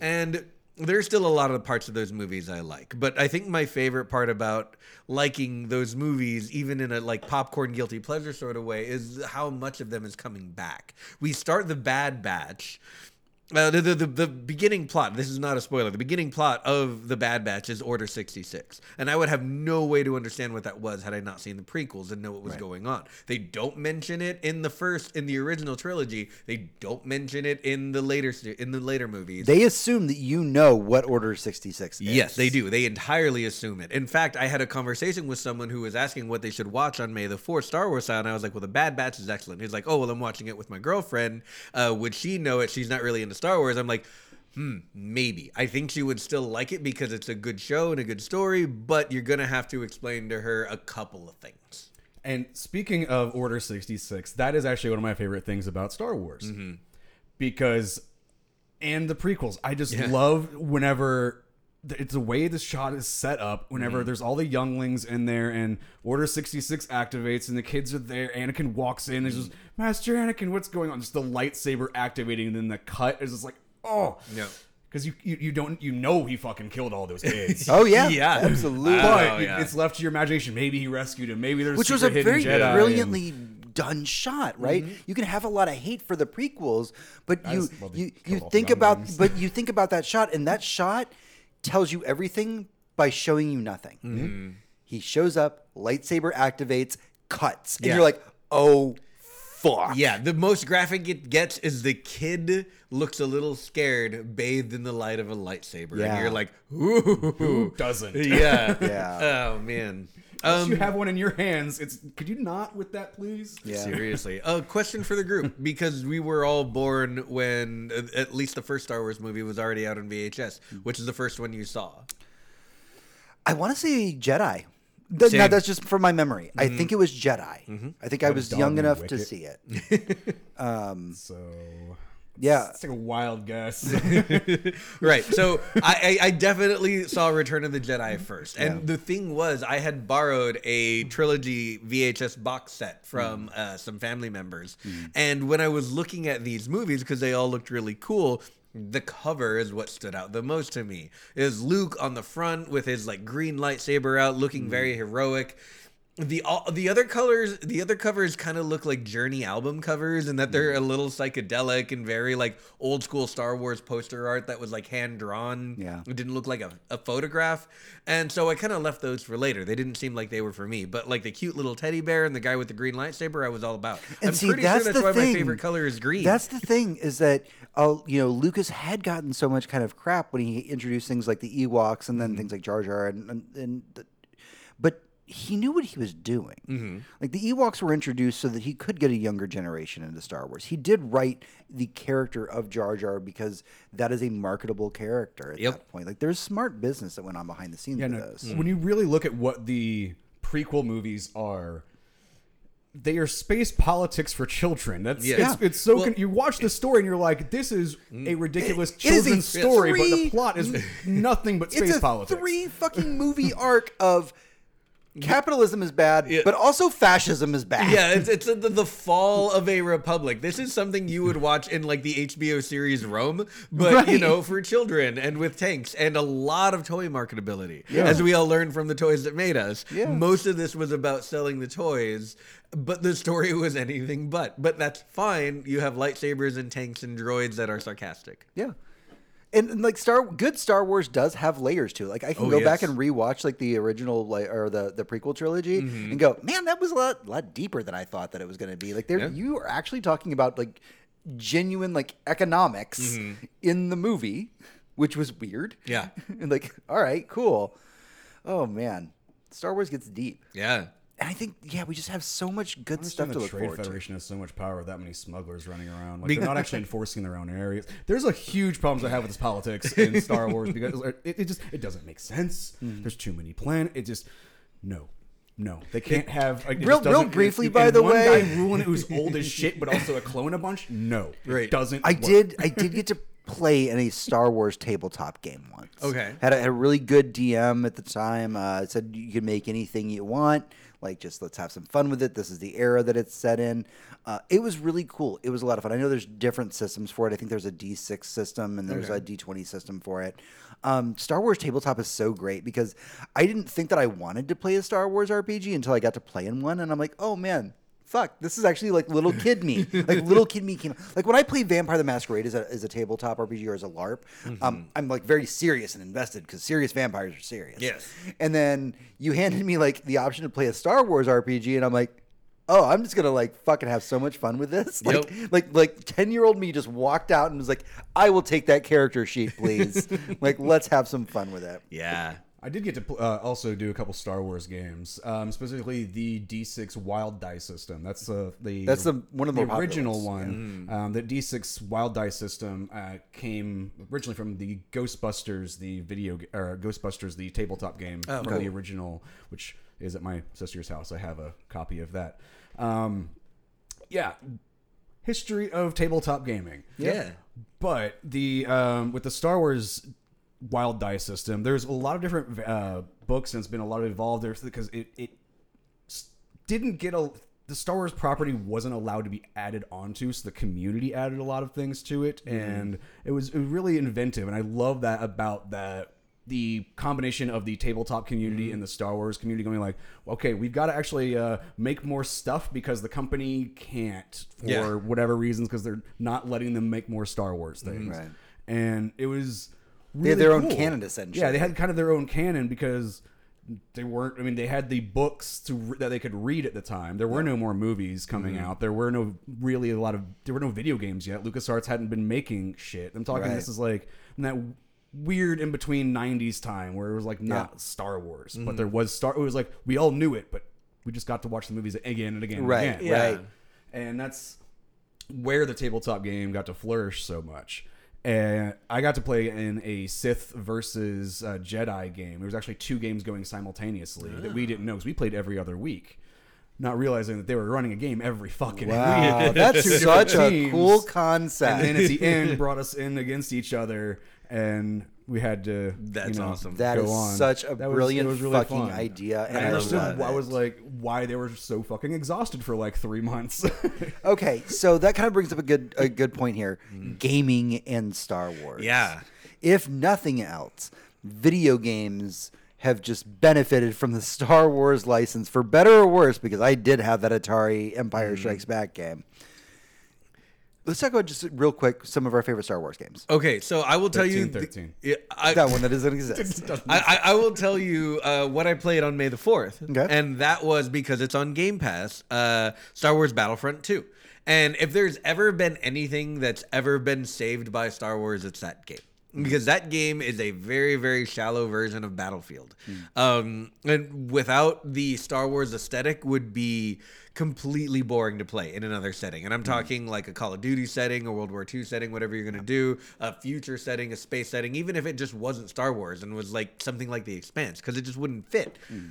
[SPEAKER 4] and. There's still a lot of parts of those movies I like, but I think my favorite part about liking those movies, even in a like popcorn guilty pleasure sort of way, is how much of them is coming back. We start the Bad Batch, uh, the, the, the, the beginning plot, this is not a spoiler, the beginning plot of The Bad Batch is Order 66. And I would have no way to understand what that was had I not seen the prequels and know what was going on. They don't mention it in the first, in the original trilogy. They don't mention it in the later, in the later movies.
[SPEAKER 2] They assume that you know what Order 66 is.
[SPEAKER 4] Yes, they do. They entirely assume it. In fact, I had a conversation with someone who was asking what they should watch on May the 4th, Star Wars style, and I was like, well, The Bad Batch is excellent. He's like, oh, well, I'm watching it with my girlfriend. Uh, would she know it? She's not really into Star Wars. I'm like, hmm, maybe. I think she would still like it because it's a good show and a good story, but you're going to have to explain to her a couple of things.
[SPEAKER 3] And speaking of Order 66, that is actually one of my favorite things about Star Wars.
[SPEAKER 4] Mm-hmm.
[SPEAKER 3] Because, and the prequels, I just
[SPEAKER 4] Yeah.
[SPEAKER 3] love whenever it's the way the shot is set up, whenever
[SPEAKER 4] Mm-hmm.
[SPEAKER 3] there's all the younglings in there and Order 66 activates and the kids are there. Anakin walks in, and
[SPEAKER 4] Mm-hmm.
[SPEAKER 3] just, Master Anakin, what's going on? Just the lightsaber activating, and then the cut is just like, oh.
[SPEAKER 4] Yeah.
[SPEAKER 3] Because you, you, you don't, you know, he fucking killed all those kids.
[SPEAKER 2] Oh, yeah.
[SPEAKER 4] Yeah.
[SPEAKER 2] Absolutely.
[SPEAKER 3] But
[SPEAKER 4] Oh, yeah.
[SPEAKER 3] it's left to your imagination. Maybe he rescued him. Maybe there's
[SPEAKER 2] which was a very
[SPEAKER 3] hidden Jedi and-
[SPEAKER 2] brilliantly done shot, right? You can have a lot of hate for the prequels, but you
[SPEAKER 3] just love the
[SPEAKER 2] you, you think about but you think about that shot, and that shot tells you everything by showing you nothing.
[SPEAKER 3] Mm-hmm.
[SPEAKER 2] He shows up, lightsaber activates, cuts, and
[SPEAKER 4] Yeah.
[SPEAKER 2] you're like, oh fuck.
[SPEAKER 4] Yeah, the most graphic it gets is the kid looks a little scared, bathed in the light of a lightsaber,
[SPEAKER 2] Yeah.
[SPEAKER 4] and you're like, ooh,
[SPEAKER 3] Who doesn't?
[SPEAKER 4] yeah,
[SPEAKER 2] Yeah.
[SPEAKER 4] Oh man.
[SPEAKER 3] Unless
[SPEAKER 4] Um,
[SPEAKER 3] you have one in your hands, it's. Could you not with that, please?
[SPEAKER 2] Yeah.
[SPEAKER 4] seriously, a question for the group because we were all born when uh, at least the first Star Wars movie was already out on VHS. Which is the first one you saw?
[SPEAKER 2] I want to say Jedi. Th- now that's just from my memory. I think it was Jedi. I think I was
[SPEAKER 3] dog
[SPEAKER 2] young
[SPEAKER 3] named
[SPEAKER 2] enough to see it.
[SPEAKER 3] um, So.
[SPEAKER 2] Yeah.
[SPEAKER 3] It's like a wild guess.
[SPEAKER 4] right. So I, I, I definitely saw Return of the Jedi mm. first, and the thing was, I had borrowed a trilogy VHS box set from mm. uh, some family members, mm. and when I was looking at these movies because they all looked really cool. The cover is what stood out the most to me. Is Luke on the front with his like green lightsaber out, looking very heroic. The all, the other colors, the other covers kind of look like Journey album covers, and that they're a little psychedelic and very like old school Star Wars poster art that was like hand drawn.
[SPEAKER 2] Yeah.
[SPEAKER 4] it didn't look like a, a photograph, and so I kind of left those for later. They didn't seem like they were for me, but like the cute little teddy bear and the guy with the green lightsaber, I was all about.
[SPEAKER 2] And
[SPEAKER 4] I'm
[SPEAKER 2] see,
[SPEAKER 4] pretty
[SPEAKER 2] that's
[SPEAKER 4] sure that's
[SPEAKER 2] the
[SPEAKER 4] why
[SPEAKER 2] thing.
[SPEAKER 4] my favorite color is green.
[SPEAKER 2] That's the thing is that uh, you know Lucas had gotten so much kind of crap when he introduced things like the Ewoks and
[SPEAKER 4] Mm-hmm.
[SPEAKER 2] then things like Jar Jar and and, and the, but he knew what he was doing.
[SPEAKER 4] Mm-hmm.
[SPEAKER 2] Like the Ewoks were introduced so that he could get a younger generation into Star Wars. He did write the character of Jar Jar because that is a marketable character at
[SPEAKER 4] Yep.
[SPEAKER 2] that point. Like there's smart business that went on behind the scenes
[SPEAKER 3] Yeah,
[SPEAKER 2] with
[SPEAKER 3] no,
[SPEAKER 2] those.
[SPEAKER 3] when you really look at what the prequel movies are, they are space politics for children. That's
[SPEAKER 4] Yeah.
[SPEAKER 3] it's, it's so
[SPEAKER 4] Well-
[SPEAKER 3] con- you watch the story and you're like, this is a ridiculous
[SPEAKER 2] It is a
[SPEAKER 3] children's story, but the plot is nothing but space
[SPEAKER 2] it's a
[SPEAKER 3] politics.
[SPEAKER 2] three fucking movie arc of capitalism is bad, but also fascism is bad.
[SPEAKER 4] yeah, it's, it's the, the fall of a republic. This is something you would watch in like the HBO series Rome, but you know, for children and with tanks and a lot of toy marketability. As we all learned from the toys that made us.
[SPEAKER 2] Yeah.
[SPEAKER 4] Most of this was about selling the toys, but the story was anything but. But that's fine. You have lightsabers and tanks and droids that are sarcastic.
[SPEAKER 2] Yeah. And, and, like Star good Star Wars does have layers to it. Like I can
[SPEAKER 4] Oh,
[SPEAKER 2] go back and rewatch like the original like or the the prequel trilogy
[SPEAKER 4] Mm-hmm.
[SPEAKER 2] and go, man, that was a lot lot deeper than I thought that it was going to be. Like there,
[SPEAKER 4] Yeah.
[SPEAKER 2] you are actually talking about like genuine like economics in the movie, which was weird.
[SPEAKER 4] Mm-hmm. Yeah.
[SPEAKER 2] and like, all right, cool. Oh man, Star Wars gets deep.
[SPEAKER 4] Yeah.
[SPEAKER 2] And I think yeah, we just have so much good stuff to
[SPEAKER 3] the
[SPEAKER 2] look
[SPEAKER 3] Trade
[SPEAKER 2] forward.
[SPEAKER 3] Federation has so much power with that many smugglers running around. Like they're not actually enforcing their own areas. There's a huge problems I have with this politics in Star Wars because it, it just it doesn't make sense.
[SPEAKER 2] Hmm.
[SPEAKER 3] There's too many planets. It just no. No, they can't have like,
[SPEAKER 2] Real- real briefly, by the
[SPEAKER 3] one
[SPEAKER 2] way-
[SPEAKER 3] guy ruling it who's old as shit, but also a clone a bunch. No, it
[SPEAKER 4] Right.
[SPEAKER 3] doesn't.
[SPEAKER 2] I
[SPEAKER 3] work.
[SPEAKER 2] did. I did get to play in a Star Wars tabletop game once.
[SPEAKER 4] Okay.
[SPEAKER 2] Had a, had a really good DM at the time. Uh, said you can make anything you want. Like, just let's have some fun with it. This is the era that it's set in. Uh, it was really cool. It was a lot of fun. I know there's different systems for it. I think there's a D6 system and there's a D20 system for it. Um, Star Wars tabletop is so great because I didn't think that I wanted to play a Star Wars RPG until I got to play in one, and I'm like, oh man, fuck, this is actually like little kid me. like little kid me came like when I play Vampire the Masquerade as a, as a tabletop RPG or as a LARP, um, I'm like very serious and invested because serious vampires are serious.
[SPEAKER 4] Yes.
[SPEAKER 2] And then you handed me like the option to play a Star Wars RPG, and I'm like. Oh, I'm just gonna like fucking have so much fun with this. Like,
[SPEAKER 4] Yep.
[SPEAKER 2] like, like ten year old me just walked out and was like, "I will take that character sheet, please. like, let's have some fun with it."
[SPEAKER 4] Yeah.
[SPEAKER 3] I did get to pl- uh, also do a couple Star Wars games, um, specifically the D6 Wild Die system. That's uh, the
[SPEAKER 2] That's the- one of the
[SPEAKER 3] the original
[SPEAKER 2] ones,
[SPEAKER 3] one. Um, the D6 Wild Die system uh, came originally from the Ghostbusters, the video or Ghostbusters, the tabletop game from
[SPEAKER 2] cool.
[SPEAKER 3] the original, which is at my sister's house. I have a copy of that. Um, yeah, history of tabletop gaming.
[SPEAKER 4] Yeah.
[SPEAKER 3] But the um, with the Star Wars Wild Die system, there's a lot of different uh, books and it's been a lot of evolved there because it it didn't get a the Star Wars property wasn't allowed to be added onto, so the community added a lot of things to it, and it was, it was really inventive, and I love that about that the combination of the tabletop community and the Star Wars community going like, okay, we've got to actually uh, make more stuff because the company can't for
[SPEAKER 4] Yeah.
[SPEAKER 3] whatever reasons because they're not letting them make more Star Wars things,
[SPEAKER 2] Right.
[SPEAKER 3] and it was
[SPEAKER 2] They had
[SPEAKER 3] really
[SPEAKER 2] their own canon, essentially.
[SPEAKER 3] Yeah, they had kind of their own canon because they weren't. I mean, they had the books to re- that they could read at the time. There were no more movies coming
[SPEAKER 2] Mm-hmm.
[SPEAKER 3] out. There were no really a lot of. There were no video games yet. LucasArts hadn't been making shit. I'm talking.
[SPEAKER 2] Right.
[SPEAKER 3] This is like in that weird in between '90s time where it was like not
[SPEAKER 2] Yeah. Mm-hmm.
[SPEAKER 3] Star Wars, but there was Star. It was like we all knew it, but we just got to watch the movies again and again and again.
[SPEAKER 4] Yeah.
[SPEAKER 2] right.
[SPEAKER 3] And that's where the tabletop game got to flourish so much. And I got to play in a Sith versus uh, Jedi game. There was actually two games going simultaneously that we didn't know because we played every other week, not realizing that they were running a game every fucking
[SPEAKER 2] Wow,
[SPEAKER 3] week.
[SPEAKER 2] that's such a
[SPEAKER 3] teams.
[SPEAKER 2] cool concept.
[SPEAKER 3] And then at the end, brought us in against each other, and we had to.
[SPEAKER 4] That's
[SPEAKER 3] you know,
[SPEAKER 4] awesome.
[SPEAKER 2] That
[SPEAKER 3] go
[SPEAKER 2] is
[SPEAKER 3] on.
[SPEAKER 2] such a
[SPEAKER 3] That was-
[SPEAKER 2] brilliant
[SPEAKER 3] it was really
[SPEAKER 2] fucking
[SPEAKER 3] fun.
[SPEAKER 2] idea,
[SPEAKER 3] And
[SPEAKER 2] and
[SPEAKER 3] I
[SPEAKER 2] I
[SPEAKER 3] understood.
[SPEAKER 2] love
[SPEAKER 3] I
[SPEAKER 2] it.
[SPEAKER 3] was like, why they were so fucking exhausted for like three months.
[SPEAKER 2] Okay, so that kind of brings up a good a good point here. Mm. Gaming and Star Wars.
[SPEAKER 4] Yeah.
[SPEAKER 2] If nothing else, video games have just benefited from the Star Wars license for better or worse because I did have that Atari Empire mm-hmm. Strikes Back game. Let's talk about just real quick some of our favorite Star Wars games.
[SPEAKER 4] Okay, so I will tell you.
[SPEAKER 3] 13,
[SPEAKER 4] the-
[SPEAKER 3] 13.
[SPEAKER 4] yeah, I,
[SPEAKER 2] That one that doesn't exist.
[SPEAKER 4] I, I, I will tell you uh, what I played on May the 4th.
[SPEAKER 2] Okay.
[SPEAKER 4] And that was because it's on Game Pass uh, Star Wars Battlefront 2. And if there's ever been anything that's ever been saved by Star Wars, it's that game. Because that game is a very, very shallow version of Battlefield. Hmm. Um, and without the Star Wars aesthetic, would be completely boring to play in another setting. And I'm hmm. talking like a Call of Duty setting, a World War II setting, whatever you're going to do, a future setting, a space setting, even if it just wasn't Star Wars and was like something like The Expanse, because it just wouldn't fit. Hmm.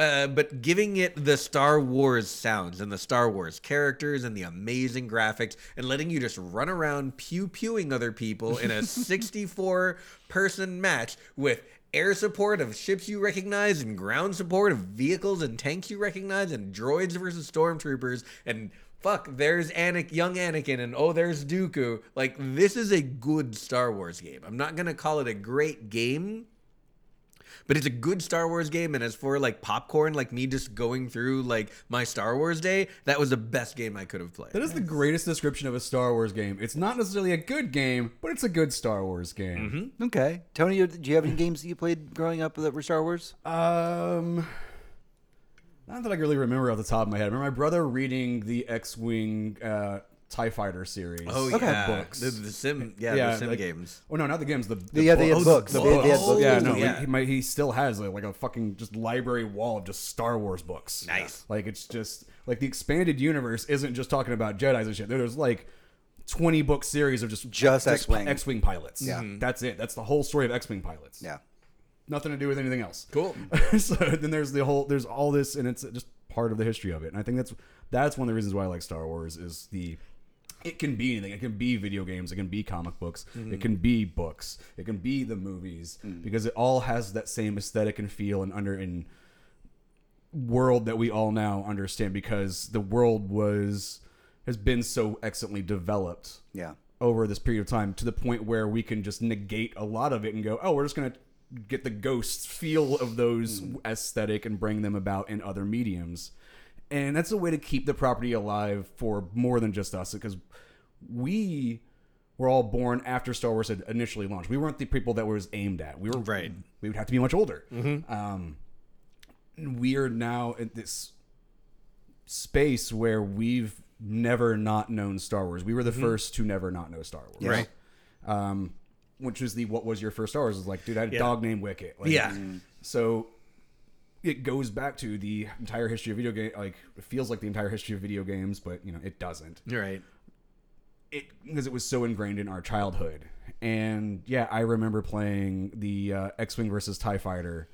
[SPEAKER 4] Uh, but giving it the Star Wars sounds and the Star Wars characters and the amazing graphics and letting you just run around pew pewing other people in a 64 person match with air support of ships you recognize and ground support of vehicles and tanks you recognize and droids versus stormtroopers and fuck there's Anakin, young Anakin and oh there's Dooku. Like this is a good Star Wars game. I'm not gonna call it a great game but it's a good Star Wars game and as for like popcorn like me just going through like my Star Wars day that was the best game I could have played
[SPEAKER 3] That is the greatest description of a Star Wars game. It's not necessarily a good game, but it's a good Star Wars game.
[SPEAKER 2] Okay, Tony, do you have any games that you played growing up that were Star Wars?
[SPEAKER 3] Um, not that I can really remember off the top of my head. I remember my brother reading the X-wing uh, Tie Fighter series.
[SPEAKER 4] oh
[SPEAKER 2] Okay.
[SPEAKER 4] yeah
[SPEAKER 3] Books.
[SPEAKER 4] the, the sim yeah,
[SPEAKER 3] Yeah,
[SPEAKER 4] the sim
[SPEAKER 3] like-
[SPEAKER 4] games
[SPEAKER 3] Oh no, not the games. The, the
[SPEAKER 2] Yeah, they had
[SPEAKER 3] books.
[SPEAKER 2] books.
[SPEAKER 3] The
[SPEAKER 2] They oh, had- they had
[SPEAKER 3] books.
[SPEAKER 2] books.
[SPEAKER 3] Yeah, no,
[SPEAKER 4] Yeah.
[SPEAKER 3] He, he, might- he still has like, like a fucking just library wall of just Star Wars books.
[SPEAKER 4] Nice.
[SPEAKER 3] Like it's just like the expanded universe isn't just talking about Jedi's and shit. There's like. 20 book series of just
[SPEAKER 2] Just X-Wing.
[SPEAKER 3] X-wing pilots.
[SPEAKER 2] Yeah. Mm-hmm.
[SPEAKER 3] That's it. That's the whole story of X-wing pilots.
[SPEAKER 2] Yeah.
[SPEAKER 3] Nothing to do with anything else.
[SPEAKER 4] Cool.
[SPEAKER 3] so then there's the whole there's all this and it's just part of the history of it. And I think that's that's one of the reasons why I like Star Wars is the it can be anything. It can be video games. It can be comic books. It mm-hmm. can be books. It can be the movies mm. because it all has that same aesthetic and feel and under in world that we all now understand because the world was has been so excellently developed
[SPEAKER 2] Yeah.
[SPEAKER 3] over this period of time to the point where we can just negate a lot of it and go, oh, we're just going to get the ghost feel of those mm. aesthetic and bring them about in other mediums. And that's a way to keep the property alive for more than just us because we were all born after Star Wars had initially launched. We weren't the people that was aimed at. We were
[SPEAKER 4] Right.
[SPEAKER 3] We would have to be much older. Um, we are now at this space where we've never not known Star Wars. We were the first to never not know Star Wars.
[SPEAKER 4] Right.
[SPEAKER 3] Um, which was the what was your first Star Wars? Is like, dude, I had a
[SPEAKER 4] Yeah.
[SPEAKER 3] dog named Wicket. Like,
[SPEAKER 4] Yeah.
[SPEAKER 3] So it goes back to the entire history of video game. Like, it feels like the entire history of video games, but you know, it doesn't
[SPEAKER 4] right
[SPEAKER 3] it because it was so ingrained in our childhood. And yeah, I remember playing the uh, X-wing versus Tie Fighter,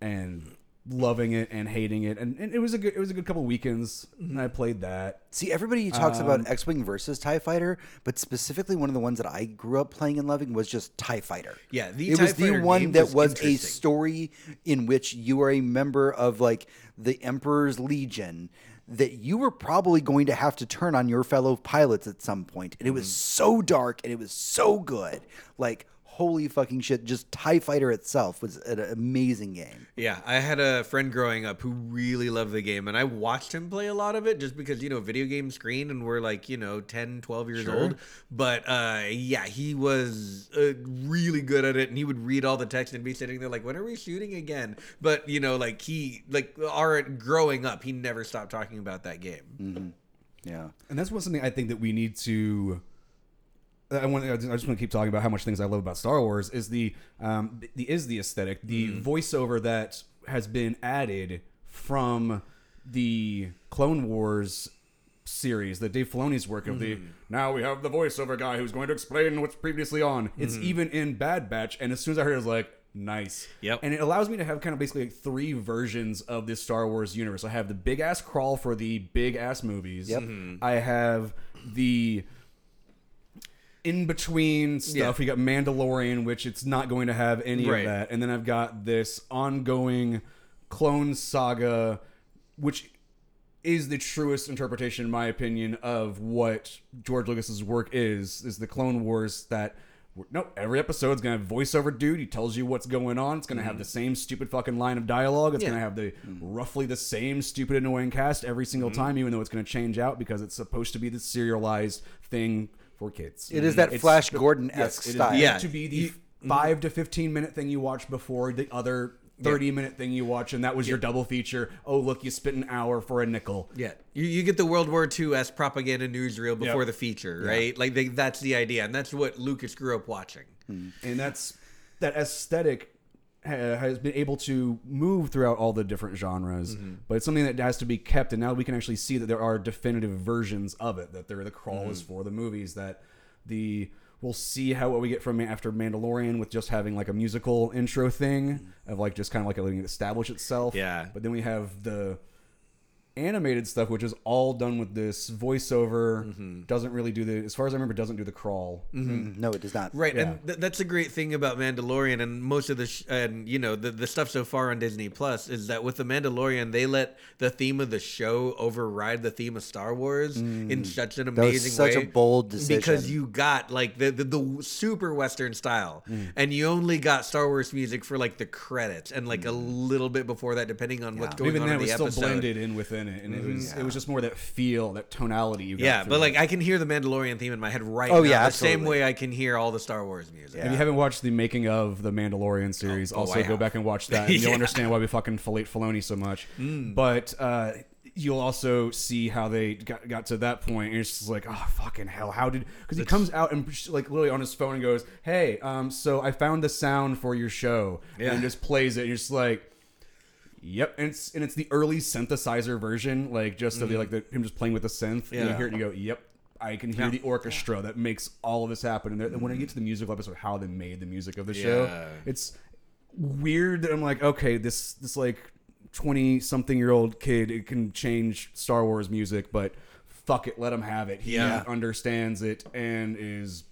[SPEAKER 3] and loving it and hating it. And, and it was a good it was a good couple weekends. And I played that.
[SPEAKER 2] See, everybody talks about um, X-wing versus Tie Fighter, but specifically one of the ones that I grew up playing and loving was just Tie Fighter.
[SPEAKER 4] Yeah, the
[SPEAKER 2] it
[SPEAKER 4] TIE
[SPEAKER 2] was the one that
[SPEAKER 4] was
[SPEAKER 2] was a story in which you are a member of like the Emperor's Legion. That you were probably going to have to turn on your fellow pilots at some point, and it was mm-hmm. so dark and it was so good. Like holy fucking shit! Just Tie Fighter itself was an amazing game.
[SPEAKER 4] Yeah, I had a friend growing up who really loved the game, and I watched him play a lot of it just because, you know, video game screen, and we're like, you know, 10, 12 years old. But uh, yeah, he was uh, really good at it, and he would read all the text and be sitting there like, when are we shooting again? But, you know, like he, like, our growing up, he never stopped talking about that game.
[SPEAKER 2] Yeah.
[SPEAKER 3] And that's one something I think that we need to. I want. I just want to keep talking about how much things I love about Star Wars is the um the is the aesthetic, the mm. voiceover that has been added from the Clone Wars series, the Dave Filoni's work of the mm-hmm. now we have the voiceover guy who's going to explain what's previously on. It's mm-hmm. even in Bad Batch, and as soon as I heard it, I was like, nice.
[SPEAKER 4] Yep.
[SPEAKER 3] And it allows me to have kind of basically like three versions of this Star Wars universe. I have the big ass crawl for the big ass movies.
[SPEAKER 2] Yep. Mm-hmm.
[SPEAKER 3] I have the in between stuff.
[SPEAKER 4] Yeah.
[SPEAKER 3] We got Mandalorian, which it's not going to have any
[SPEAKER 4] Right.
[SPEAKER 3] of that, and then I've got this ongoing clone saga, which is the truest interpretation, in my opinion, of what George Lucas's work is. Is the Clone Wars that. No, every episode's gonna have voiceover dude. He tells you what's going on. It's gonna have mm-hmm. the same stupid fucking line of dialogue. It's
[SPEAKER 4] Yeah.
[SPEAKER 3] gonna have the mm-hmm. roughly the same stupid annoying cast every single mm-hmm. time, even though it's gonna change out because it's supposed to be the serialized thing for kids.
[SPEAKER 2] It is that
[SPEAKER 3] It's
[SPEAKER 2] Flash Gordon-esque
[SPEAKER 3] yes,
[SPEAKER 2] style.
[SPEAKER 4] Yeah.
[SPEAKER 3] to be the five to fifteen minute thing you watch before the other thirty minute thing you watch, and that was your double feature. Oh, look, you spent an hour for a nickel.
[SPEAKER 4] Yeah, you, you get the World War II as propaganda newsreel before
[SPEAKER 3] Yep.
[SPEAKER 4] the feature, right? Like they, that's the idea, and that's what Lucas grew up watching. Hmm.
[SPEAKER 3] and that's that aesthetic ha- has been able to move throughout all the different genres mm-hmm. but it's something that has to be kept and now we can actually see that there are definitive versions of it that there are the crawl is mm-hmm. for the movies that the we'll see how what we get from after mandalorian with just having like a musical intro thing mm-hmm. of like just kind of like letting it establish itself
[SPEAKER 4] Yeah.
[SPEAKER 3] but then we have the animated stuff, which is all done with this voiceover,
[SPEAKER 4] Mm-hmm.
[SPEAKER 3] doesn't really do the, as far as I remember, doesn't do the crawl.
[SPEAKER 2] No, it does not.
[SPEAKER 4] Right,
[SPEAKER 3] Yeah.
[SPEAKER 4] and th- that's a great thing about Mandalorian, and most of the sh- and you know the the stuff so far on Disney Plus is that with the Mandalorian, they let the theme of the show override the theme of Star Wars in such an
[SPEAKER 2] Mm. was
[SPEAKER 4] amazing
[SPEAKER 2] such a
[SPEAKER 4] way.
[SPEAKER 2] bold
[SPEAKER 4] because you got like the, the the super Western style,
[SPEAKER 2] Mm.
[SPEAKER 4] and you only got Star Wars music for like the credits and like a little bit before that, depending on what's
[SPEAKER 2] Yeah.
[SPEAKER 4] going
[SPEAKER 3] Even
[SPEAKER 4] on
[SPEAKER 3] then,
[SPEAKER 4] in
[SPEAKER 3] it was
[SPEAKER 4] the
[SPEAKER 3] still blended in within it, and it was it was just more that feel, that tonality you got.
[SPEAKER 4] Yeah, but
[SPEAKER 3] it.
[SPEAKER 4] like I can hear the Mandalorian theme in my head right
[SPEAKER 2] Oh,
[SPEAKER 4] now.
[SPEAKER 2] yeah,
[SPEAKER 4] the same way I can hear all the Star Wars music.
[SPEAKER 3] If you haven't watched the making of the Mandalorian series,
[SPEAKER 4] oh,
[SPEAKER 3] also
[SPEAKER 4] I
[SPEAKER 3] go back and watch that, and you'll
[SPEAKER 4] Mm.
[SPEAKER 3] understand why we fucking fillet Filoni so much. But uh, you'll also see how they got, got to that point, and it's just like, oh fucking hell, how did? Because he comes out and like literally on his phone and goes, "Hey, um, so I found the sound for your show,"
[SPEAKER 4] Yeah.
[SPEAKER 3] and just plays it, and you're just like. Yep, and it's and it's the early synthesizer version, like just the, like the, him just playing with the synth. And you
[SPEAKER 4] Mm-hmm.
[SPEAKER 3] Hear it, and you go, "Yep, I can hear
[SPEAKER 4] Yeah.
[SPEAKER 3] the orchestra that makes all of this happen." And, then when I get to the musical episode, how they made the music of the show,
[SPEAKER 4] Yeah.
[SPEAKER 3] it's weird. That I'm like, okay, this this like twenty something year old kid it can change Star Wars music, but fuck it, let him have it. He
[SPEAKER 4] Yeah.
[SPEAKER 3] understands it and is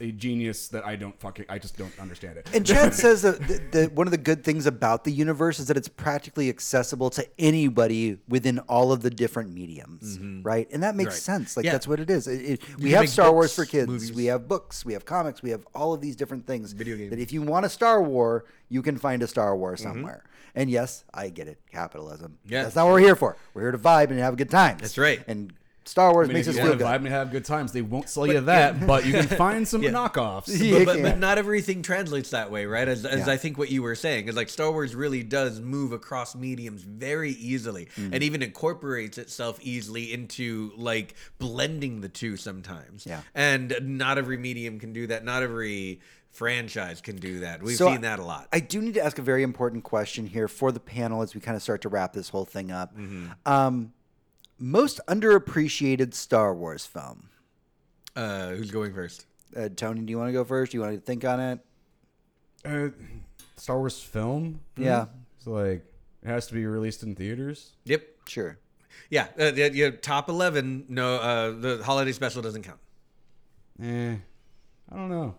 [SPEAKER 3] a genius that I don't fucking I just don't understand it.
[SPEAKER 2] And Chad says that, one of the good things about the universe is that it's practically accessible to anybody within all of the different mediums, mm-hmm. right? And that makes
[SPEAKER 4] Right.
[SPEAKER 2] sense. Like
[SPEAKER 4] Yeah.
[SPEAKER 2] that's what it is. It, it- we have Star Wars for kids.
[SPEAKER 4] movies.
[SPEAKER 2] We have books. We have comics. We have all of these different things.
[SPEAKER 4] Video games.
[SPEAKER 2] That if you want a Star War, you can find a Star War mm-hmm. somewhere. And yes, I get it. Capitalism.
[SPEAKER 4] Yeah.
[SPEAKER 2] That's not what we're here for. We're here to vibe and have a good time.
[SPEAKER 4] That's right.
[SPEAKER 2] And Star Wars
[SPEAKER 3] I mean,
[SPEAKER 2] makes
[SPEAKER 3] if
[SPEAKER 2] us
[SPEAKER 3] you
[SPEAKER 2] feel
[SPEAKER 3] want to
[SPEAKER 2] good.
[SPEAKER 3] vibe and have good times, they won't sell you that, but you can find some
[SPEAKER 4] Yeah.
[SPEAKER 3] knockoffs.
[SPEAKER 2] Yeah.
[SPEAKER 4] but, but,
[SPEAKER 2] Yeah.
[SPEAKER 4] but not everything translates that way, right? As, as
[SPEAKER 2] Yeah.
[SPEAKER 4] I think what you were saying is like Star Wars really does move across mediums very easily,
[SPEAKER 2] Mm.
[SPEAKER 4] and even incorporates itself easily into like blending the two sometimes.
[SPEAKER 2] Yeah.
[SPEAKER 4] and not every medium can do that. Not every franchise can do that. We've
[SPEAKER 2] So
[SPEAKER 4] seen that a lot.
[SPEAKER 2] I do need to ask a very important question here for the panel as we kind of start to wrap this whole thing up.
[SPEAKER 4] Mm-hmm.
[SPEAKER 2] Um, most underappreciated Star Wars film.
[SPEAKER 4] uh, who's going first?
[SPEAKER 2] Uh, Tony, do you want to go first? Do you want to think on it?
[SPEAKER 3] Uh, Star Wars film.
[SPEAKER 2] Yeah.
[SPEAKER 3] So like, it has to be released in theaters.
[SPEAKER 4] Yep.
[SPEAKER 2] Sure.
[SPEAKER 4] Yeah, uh, yeah, yeah, top eleven. No, uh, the holiday special doesn't count.
[SPEAKER 3] Eh, I don't know.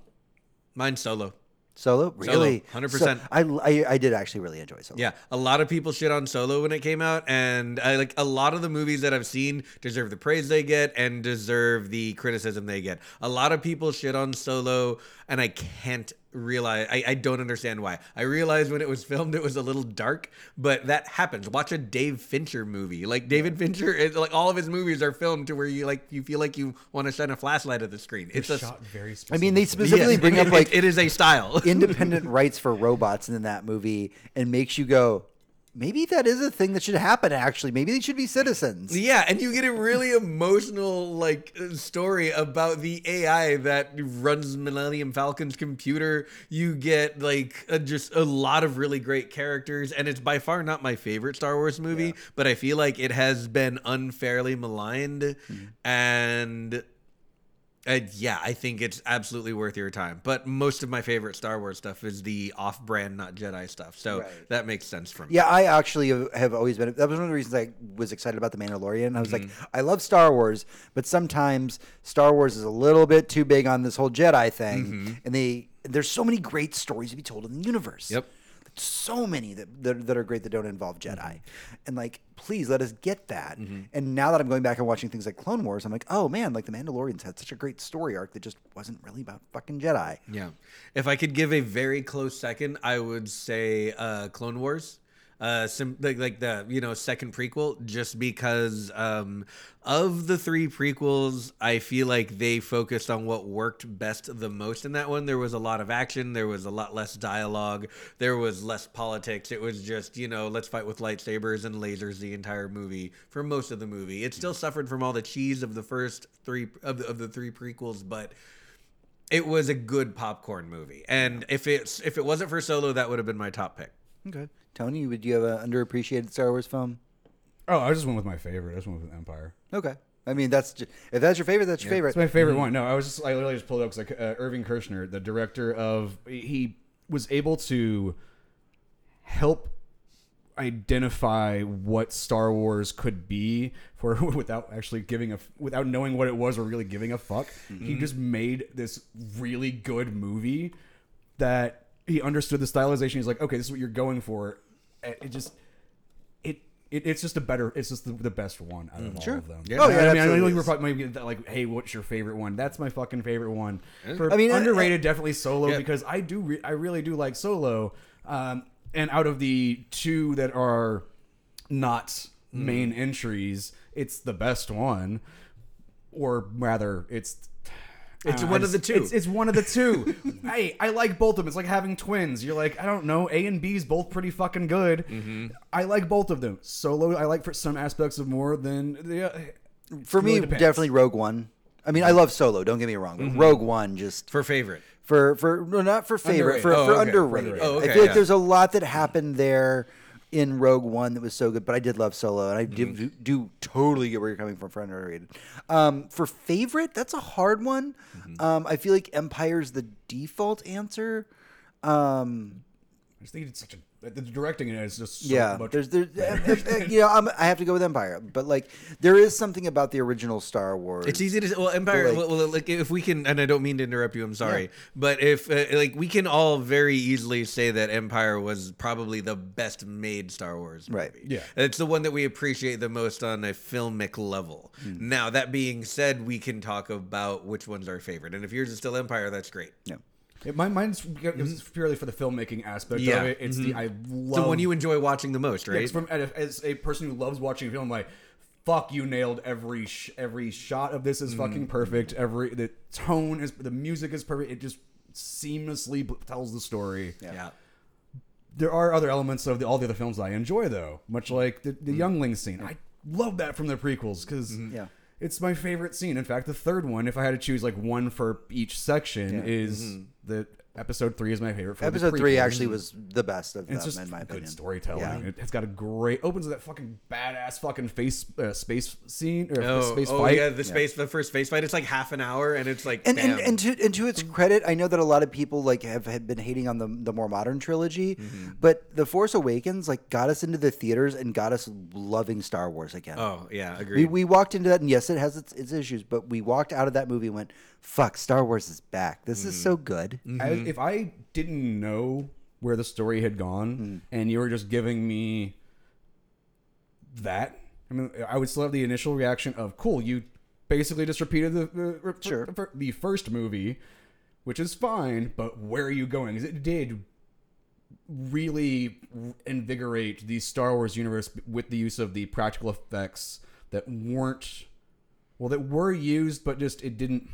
[SPEAKER 4] Mine's Solo.
[SPEAKER 2] Solo, really,
[SPEAKER 4] 100%.
[SPEAKER 2] So, I, I I did actually really enjoy Solo.
[SPEAKER 4] Yeah, a lot of people shit on Solo when it came out, and I like a lot of the movies that I've seen deserve the praise they get and deserve the criticism they get. A lot of people shit on Solo, and I can't realize I, I don't understand why. I realized when it was filmed it was a little dark, but that happens. Watch a Dave Fincher movie. Like David Fincher, is, like all of his movies are filmed to where you like you feel like you want to shine a flashlight at the screen. It's a
[SPEAKER 3] shot very.
[SPEAKER 2] I mean, they
[SPEAKER 3] specifically.
[SPEAKER 2] specifically
[SPEAKER 4] Yes,
[SPEAKER 2] bring
[SPEAKER 4] it-
[SPEAKER 2] up
[SPEAKER 4] it-
[SPEAKER 2] like
[SPEAKER 4] it is a style.
[SPEAKER 2] independent rights for robots in that movie, and makes you go, maybe that is a thing that should happen. Actually, maybe they should be citizens.
[SPEAKER 4] Yeah, and you get a really emotional like story about the AI that runs Millennium Falcon's computer. You get like a, just a lot of really great characters, and it's by far not my favorite Star Wars movie, but I feel like it has been unfairly maligned, mm-hmm. and. Uh, yeah, I think it's absolutely worth your time. But most of my favorite Star Wars stuff is the off-brand, not Jedi stuff. So
[SPEAKER 2] Right.
[SPEAKER 4] that makes sense for me.
[SPEAKER 2] Yeah, I actually have- always been. That was one of the reasons I was excited about the Mandalorian. I was like,
[SPEAKER 4] Mm-hmm.
[SPEAKER 2] I love Star Wars, but sometimes Star Wars is a little bit too big on this whole Jedi thing, and they there's so many great stories to be told in the universe.
[SPEAKER 4] Mm-hmm. Yep.
[SPEAKER 2] So many that, that that are great that don't involve Jedi,
[SPEAKER 4] Mm-hmm.
[SPEAKER 2] and like, please let us get that. And now that I'm going back and watching things like Clone Wars, I'm like, oh man, like the Mandalorians had such a great story arc that just wasn't really about fucking Jedi.
[SPEAKER 4] Yeah. If I could give a very close second, I would say uh, Clone Wars. Uh, sim- like, like the you know second prequel, just because um, of the three prequels, I feel like they focused on what worked best the most in that one. There was a lot of action, there was a lot less dialogue, there was less politics. It was just you know let's fight with lightsabers and lasers the entire movie for most of the movie. It still suffered from all the cheese of the first three of the, of the three prequels, but it was a good popcorn movie. And if it's if it wasn't for Solo, that would have been my top pick.
[SPEAKER 2] Okay, Tony, would you have an underappreciated Star Wars film?
[SPEAKER 3] Oh, I just went with my favorite. I just went with Empire.
[SPEAKER 2] Okay. I mean, that's ju- if that's your favorite, that's your favorite.
[SPEAKER 3] It's my favorite one. No, I was just I literally just pulled it up because like uh, Irving Kershner, the director of, he was able to help. identify what Star Wars could be for without actually giving a without knowing what it was or really giving a fuck. He just made this really good movie that he understood the stylization. He's like, okay, this is what you're going for. Eh, it just it. It, it's just a better. It's just the, the best one out of mm, all of them.
[SPEAKER 2] Oh, yeah,
[SPEAKER 3] I mean, I know
[SPEAKER 2] absolutely
[SPEAKER 3] you were probably maybe like, hey, what's your favorite one? That's my fucking favorite one. For
[SPEAKER 2] I mean,
[SPEAKER 3] underrated, definitely Solo
[SPEAKER 4] Yeah.
[SPEAKER 3] because I do. Re- I really do like Solo. Um, and out of the two that are not mm. main entries, it's the best one, or rather, it's. I
[SPEAKER 4] It's
[SPEAKER 3] don't
[SPEAKER 4] one
[SPEAKER 3] I
[SPEAKER 4] of the two.
[SPEAKER 3] It's, it's one of the two. hey, I like both of them. It's like having twins. You're like, I don't know. A and B is both pretty fucking good.
[SPEAKER 4] Mm-hmm.
[SPEAKER 3] I like both of them. Solo, I like for some aspects of more than the. Uh,
[SPEAKER 2] For
[SPEAKER 3] really
[SPEAKER 2] me,
[SPEAKER 3] depends.
[SPEAKER 2] definitely Rogue One. I mean, I love Solo. Don't get me wrong, but Rogue One just
[SPEAKER 4] for favorite.
[SPEAKER 2] for for no, not for favorite for,
[SPEAKER 3] Underrated.
[SPEAKER 2] for
[SPEAKER 4] Oh, okay.
[SPEAKER 2] underrated.
[SPEAKER 3] Underrated.
[SPEAKER 4] Oh,
[SPEAKER 2] I
[SPEAKER 4] okay,
[SPEAKER 2] feel like
[SPEAKER 4] yeah.
[SPEAKER 2] there's a lot that happened there in Rogue One that was so good, but I did love Solo, and I
[SPEAKER 4] Mm-hmm.
[SPEAKER 2] do, do totally get where you're coming from for underrated. Um, for favorite, that's a hard one.
[SPEAKER 4] Mm-hmm.
[SPEAKER 2] Um, I feel like Empire's the default answer. Um,
[SPEAKER 3] I just think it's such a. The directing in it is just so
[SPEAKER 2] yeah,
[SPEAKER 3] much
[SPEAKER 2] there's there's uh, you know I'm, I have to go with Empire, but like there is something about the original Star Wars.
[SPEAKER 4] It's easy to well Empire.
[SPEAKER 2] Like-
[SPEAKER 4] well, well, like if we can, and I don't mean to interrupt you. I'm sorry, but if uh, like we can all very easily say that Empire was probably the best made Star Wars. Movie.
[SPEAKER 2] Right.
[SPEAKER 3] Yeah.
[SPEAKER 4] it's the one that we appreciate the most on a filmic level.
[SPEAKER 2] Hmm.
[SPEAKER 4] Now that being said, we can talk about which one's our favorite, and if yours is still Empire, that's great.
[SPEAKER 2] Yeah.
[SPEAKER 3] It, my mine's it's purely for the filmmaking aspect
[SPEAKER 4] Yeah.
[SPEAKER 3] of it. It's the I love
[SPEAKER 4] So when you enjoy watching the most, right?
[SPEAKER 3] It's from as as a person who loves watching a film, like fuck, you nailed every sh- every shot of this is fucking perfect. Every the tone is the music is perfect. It just seamlessly b- tells the story.
[SPEAKER 4] yeah.
[SPEAKER 3] There are other elements of the, all the other films I enjoy though, much like the,
[SPEAKER 4] Mm.
[SPEAKER 3] the youngling scene. I love that from the prequels because
[SPEAKER 4] Mm-hmm.
[SPEAKER 2] Yeah.
[SPEAKER 3] It's my favorite scene. In fact, the third one, if I had to choose like one for each section,
[SPEAKER 2] Yeah.
[SPEAKER 3] is
[SPEAKER 4] Mm-hmm.
[SPEAKER 3] the episode three is my favorite. For
[SPEAKER 2] Episode three actually was the best of them,
[SPEAKER 3] It's just
[SPEAKER 2] in my
[SPEAKER 3] good
[SPEAKER 2] opinion.
[SPEAKER 3] storytelling.
[SPEAKER 2] Yeah.
[SPEAKER 3] It, has got a great opens with that fucking badass fucking face uh, space scene or
[SPEAKER 4] Oh,
[SPEAKER 3] space
[SPEAKER 4] oh
[SPEAKER 3] fight.
[SPEAKER 4] yeah, the space, the first space fight. It's like half an hour, and it's like
[SPEAKER 2] And, and,
[SPEAKER 4] bam.
[SPEAKER 2] and to and to its credit, I know that a lot of people like have, have been hating on the the more modern trilogy,
[SPEAKER 4] Mm-hmm.
[SPEAKER 2] but The Force Awakens like got us into the theaters and got us loving Star Wars again.
[SPEAKER 4] oh yeah,
[SPEAKER 2] we,
[SPEAKER 4] agreed.
[SPEAKER 2] we walked into that, and yes, it has its, its issues, but we walked out of that movie and went, "Fuck, Star Wars is back. This is
[SPEAKER 4] Mm-hmm.
[SPEAKER 2] so good."
[SPEAKER 3] I, if I didn't know where the story had gone,
[SPEAKER 2] Hmm.
[SPEAKER 3] and you were just giving me that, I mean, I would still have the initial reaction of "cool." You basically just repeated the the,
[SPEAKER 2] Sure.
[SPEAKER 3] the, the first movie, which is fine, but where are you going? 'Cause it did really invigorate the Star Wars universe with the use of the practical effects that weren't well that were used but just it didn't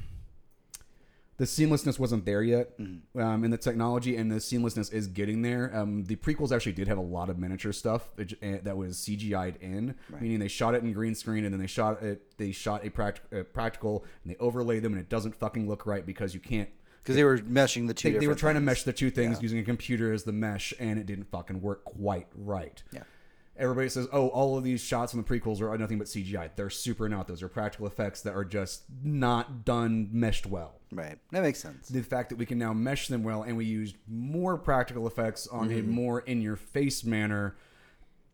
[SPEAKER 3] the seamlessness wasn't there yet um, in the technology and the seamlessness is getting there um, the prequels actually did have a lot of miniature stuff that, eh, was cgi'd in meaning they shot it in green screen and then they shot it they shot a practic- uh, practical and they overlay them and it doesn't fucking look right because you can't
[SPEAKER 2] Because they were meshing the two.
[SPEAKER 3] they, they were trying to mesh the two things
[SPEAKER 2] Yeah.
[SPEAKER 3] using a computer as the mesh, and it didn't fucking work quite right.
[SPEAKER 2] Yeah.
[SPEAKER 3] Everybody says, "Oh, all of these shots in the prequels are nothing but CGI." They're super not. Those are practical effects that are just not done meshed well.
[SPEAKER 2] Right. That makes sense.
[SPEAKER 3] The fact that we can now mesh them well, and we used more practical effects on
[SPEAKER 2] Mm-hmm.
[SPEAKER 3] a more in-your-face manner,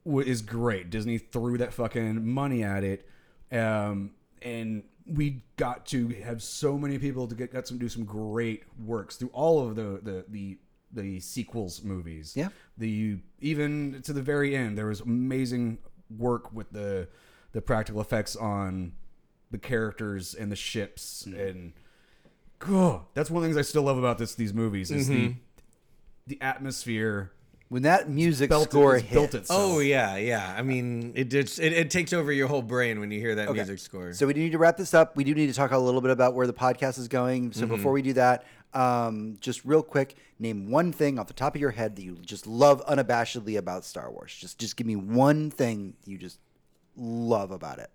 [SPEAKER 3] is great. Disney threw that fucking money at it, um, and we got to have so many people to get got some do some great works through all of the the the, the sequels movies.
[SPEAKER 2] Yeah.
[SPEAKER 3] the even to the very end, there was amazing work with the the practical effects on the characters and the ships and. God, that's one of the things I still love about this these movies is the the atmosphere
[SPEAKER 2] When that music
[SPEAKER 3] built,
[SPEAKER 2] score
[SPEAKER 3] it's built
[SPEAKER 2] hit,
[SPEAKER 3] itself.
[SPEAKER 4] Oh yeah, yeah. I mean, it just it, it takes over your whole brain when you hear that music score.
[SPEAKER 2] So we do need to wrap this up. We do need to talk a little bit about where the podcast is going. So
[SPEAKER 3] Mm-hmm.
[SPEAKER 2] before we do that, um, just real quick, name one thing off the top of your head that you just love unabashedly about Star Wars. Just just give me one thing you just love about it.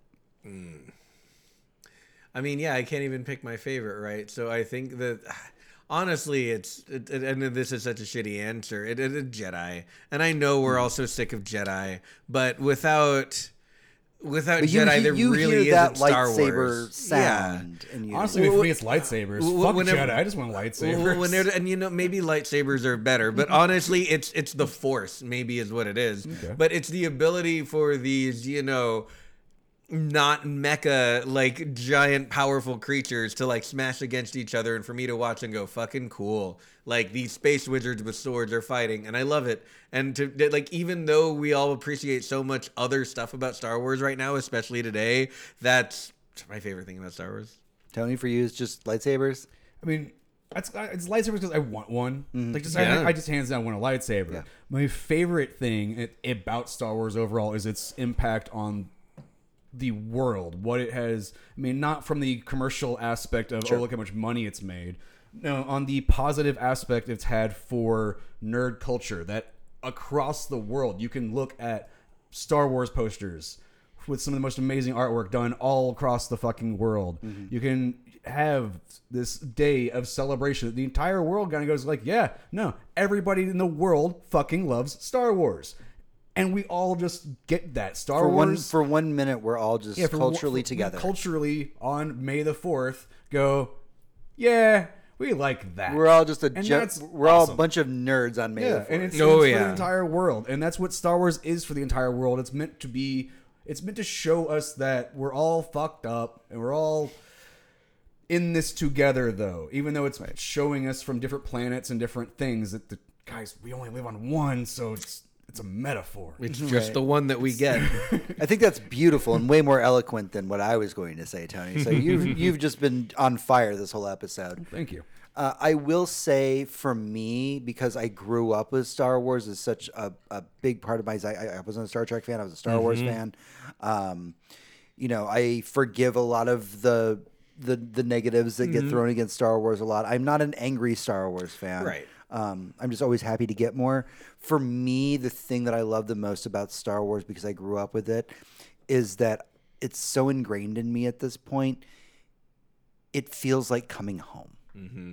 [SPEAKER 4] I mean, yeah, I can't even pick my favorite, right? So I think that honestly, it's it, it- and this is such a shitty answer. It, it, it Jedi, and I know we're all so sick of Jedi, but without without
[SPEAKER 2] But you,
[SPEAKER 4] Jedi,
[SPEAKER 2] you,
[SPEAKER 4] there
[SPEAKER 2] you
[SPEAKER 4] really
[SPEAKER 2] hear that
[SPEAKER 4] isn't Star
[SPEAKER 2] lightsaber
[SPEAKER 4] Wars.
[SPEAKER 2] sound, and you
[SPEAKER 3] Honestly, for me, it's lightsabers.
[SPEAKER 4] well,
[SPEAKER 3] Fuck
[SPEAKER 4] whenever-
[SPEAKER 3] Jedi. I just want lightsabers.
[SPEAKER 4] Well, when and you know maybe lightsabers are better, but honestly, it's it's the Force. Maybe is what it is. But it's the ability for these, you know, not mecha like giant powerful creatures to like smash against each other, and for me to watch and go fucking cool. Like these space wizards with swords are fighting, and I love it. And to like even though we all appreciate so much other stuff about Star Wars right now, especially today, that's my favorite thing about Star Wars.
[SPEAKER 2] Tony for you is just lightsabers.
[SPEAKER 3] I mean, it's, it's lightsabers because I want one. Mm-hmm. Like, just
[SPEAKER 4] Yeah.
[SPEAKER 3] I, I just hands down want a lightsaber.
[SPEAKER 2] Yeah.
[SPEAKER 3] My favorite thing about Star Wars overall is its impact on the world. What it has. I mean, not from the commercial aspect of oh look how much money it's made. No, on the positive aspect it's had for nerd culture. That across the world you can look at Star Wars posters with some of the most amazing artwork done all across the fucking world. Mm-hmm. You can have this day of celebration. The entire world kind of goes like, yeah, no, everybody in the world fucking loves Star Wars. And we all just get that. Star
[SPEAKER 2] For one
[SPEAKER 3] Wars
[SPEAKER 2] for one minute, we're all just
[SPEAKER 3] yeah,
[SPEAKER 2] culturally
[SPEAKER 3] for-
[SPEAKER 2] together.
[SPEAKER 3] Culturally on May the 4th go, yeah, we like that.
[SPEAKER 2] we're all just a
[SPEAKER 3] And
[SPEAKER 2] ge- we're all a bunch of nerds on May
[SPEAKER 3] Yeah,
[SPEAKER 2] the 4th.
[SPEAKER 3] and it's,
[SPEAKER 4] Oh,
[SPEAKER 3] it's for the entire world, and that's what Star Wars is for the entire world. It's meant to be. It's meant to show us that we're all fucked up and we're all in this together, though. Even though it's showing us from different planets and different things that the guys we only live on one, so it's it's a metaphor.
[SPEAKER 4] It's just the one that we get.
[SPEAKER 2] I think that's beautiful and way more eloquent than what I was going to say, Tony. So you've you've just been on fire this whole episode.
[SPEAKER 3] Thank you.
[SPEAKER 2] Uh, I will say for me, because I grew up with Star Wars is such a, a big part of my. I, I wasn't a Star Trek fan. I was a Star Wars fan. Um, you know, I forgive a lot of the the the negatives that get thrown against Star Wars a lot. I'm not an angry Star Wars fan.
[SPEAKER 4] Right.
[SPEAKER 2] Um, I'm just always happy to get more. For me, the thing that I love the most about Star Wars, because I grew up with it, is that it's so ingrained in me at this point. It feels like coming home
[SPEAKER 4] mm-hmm.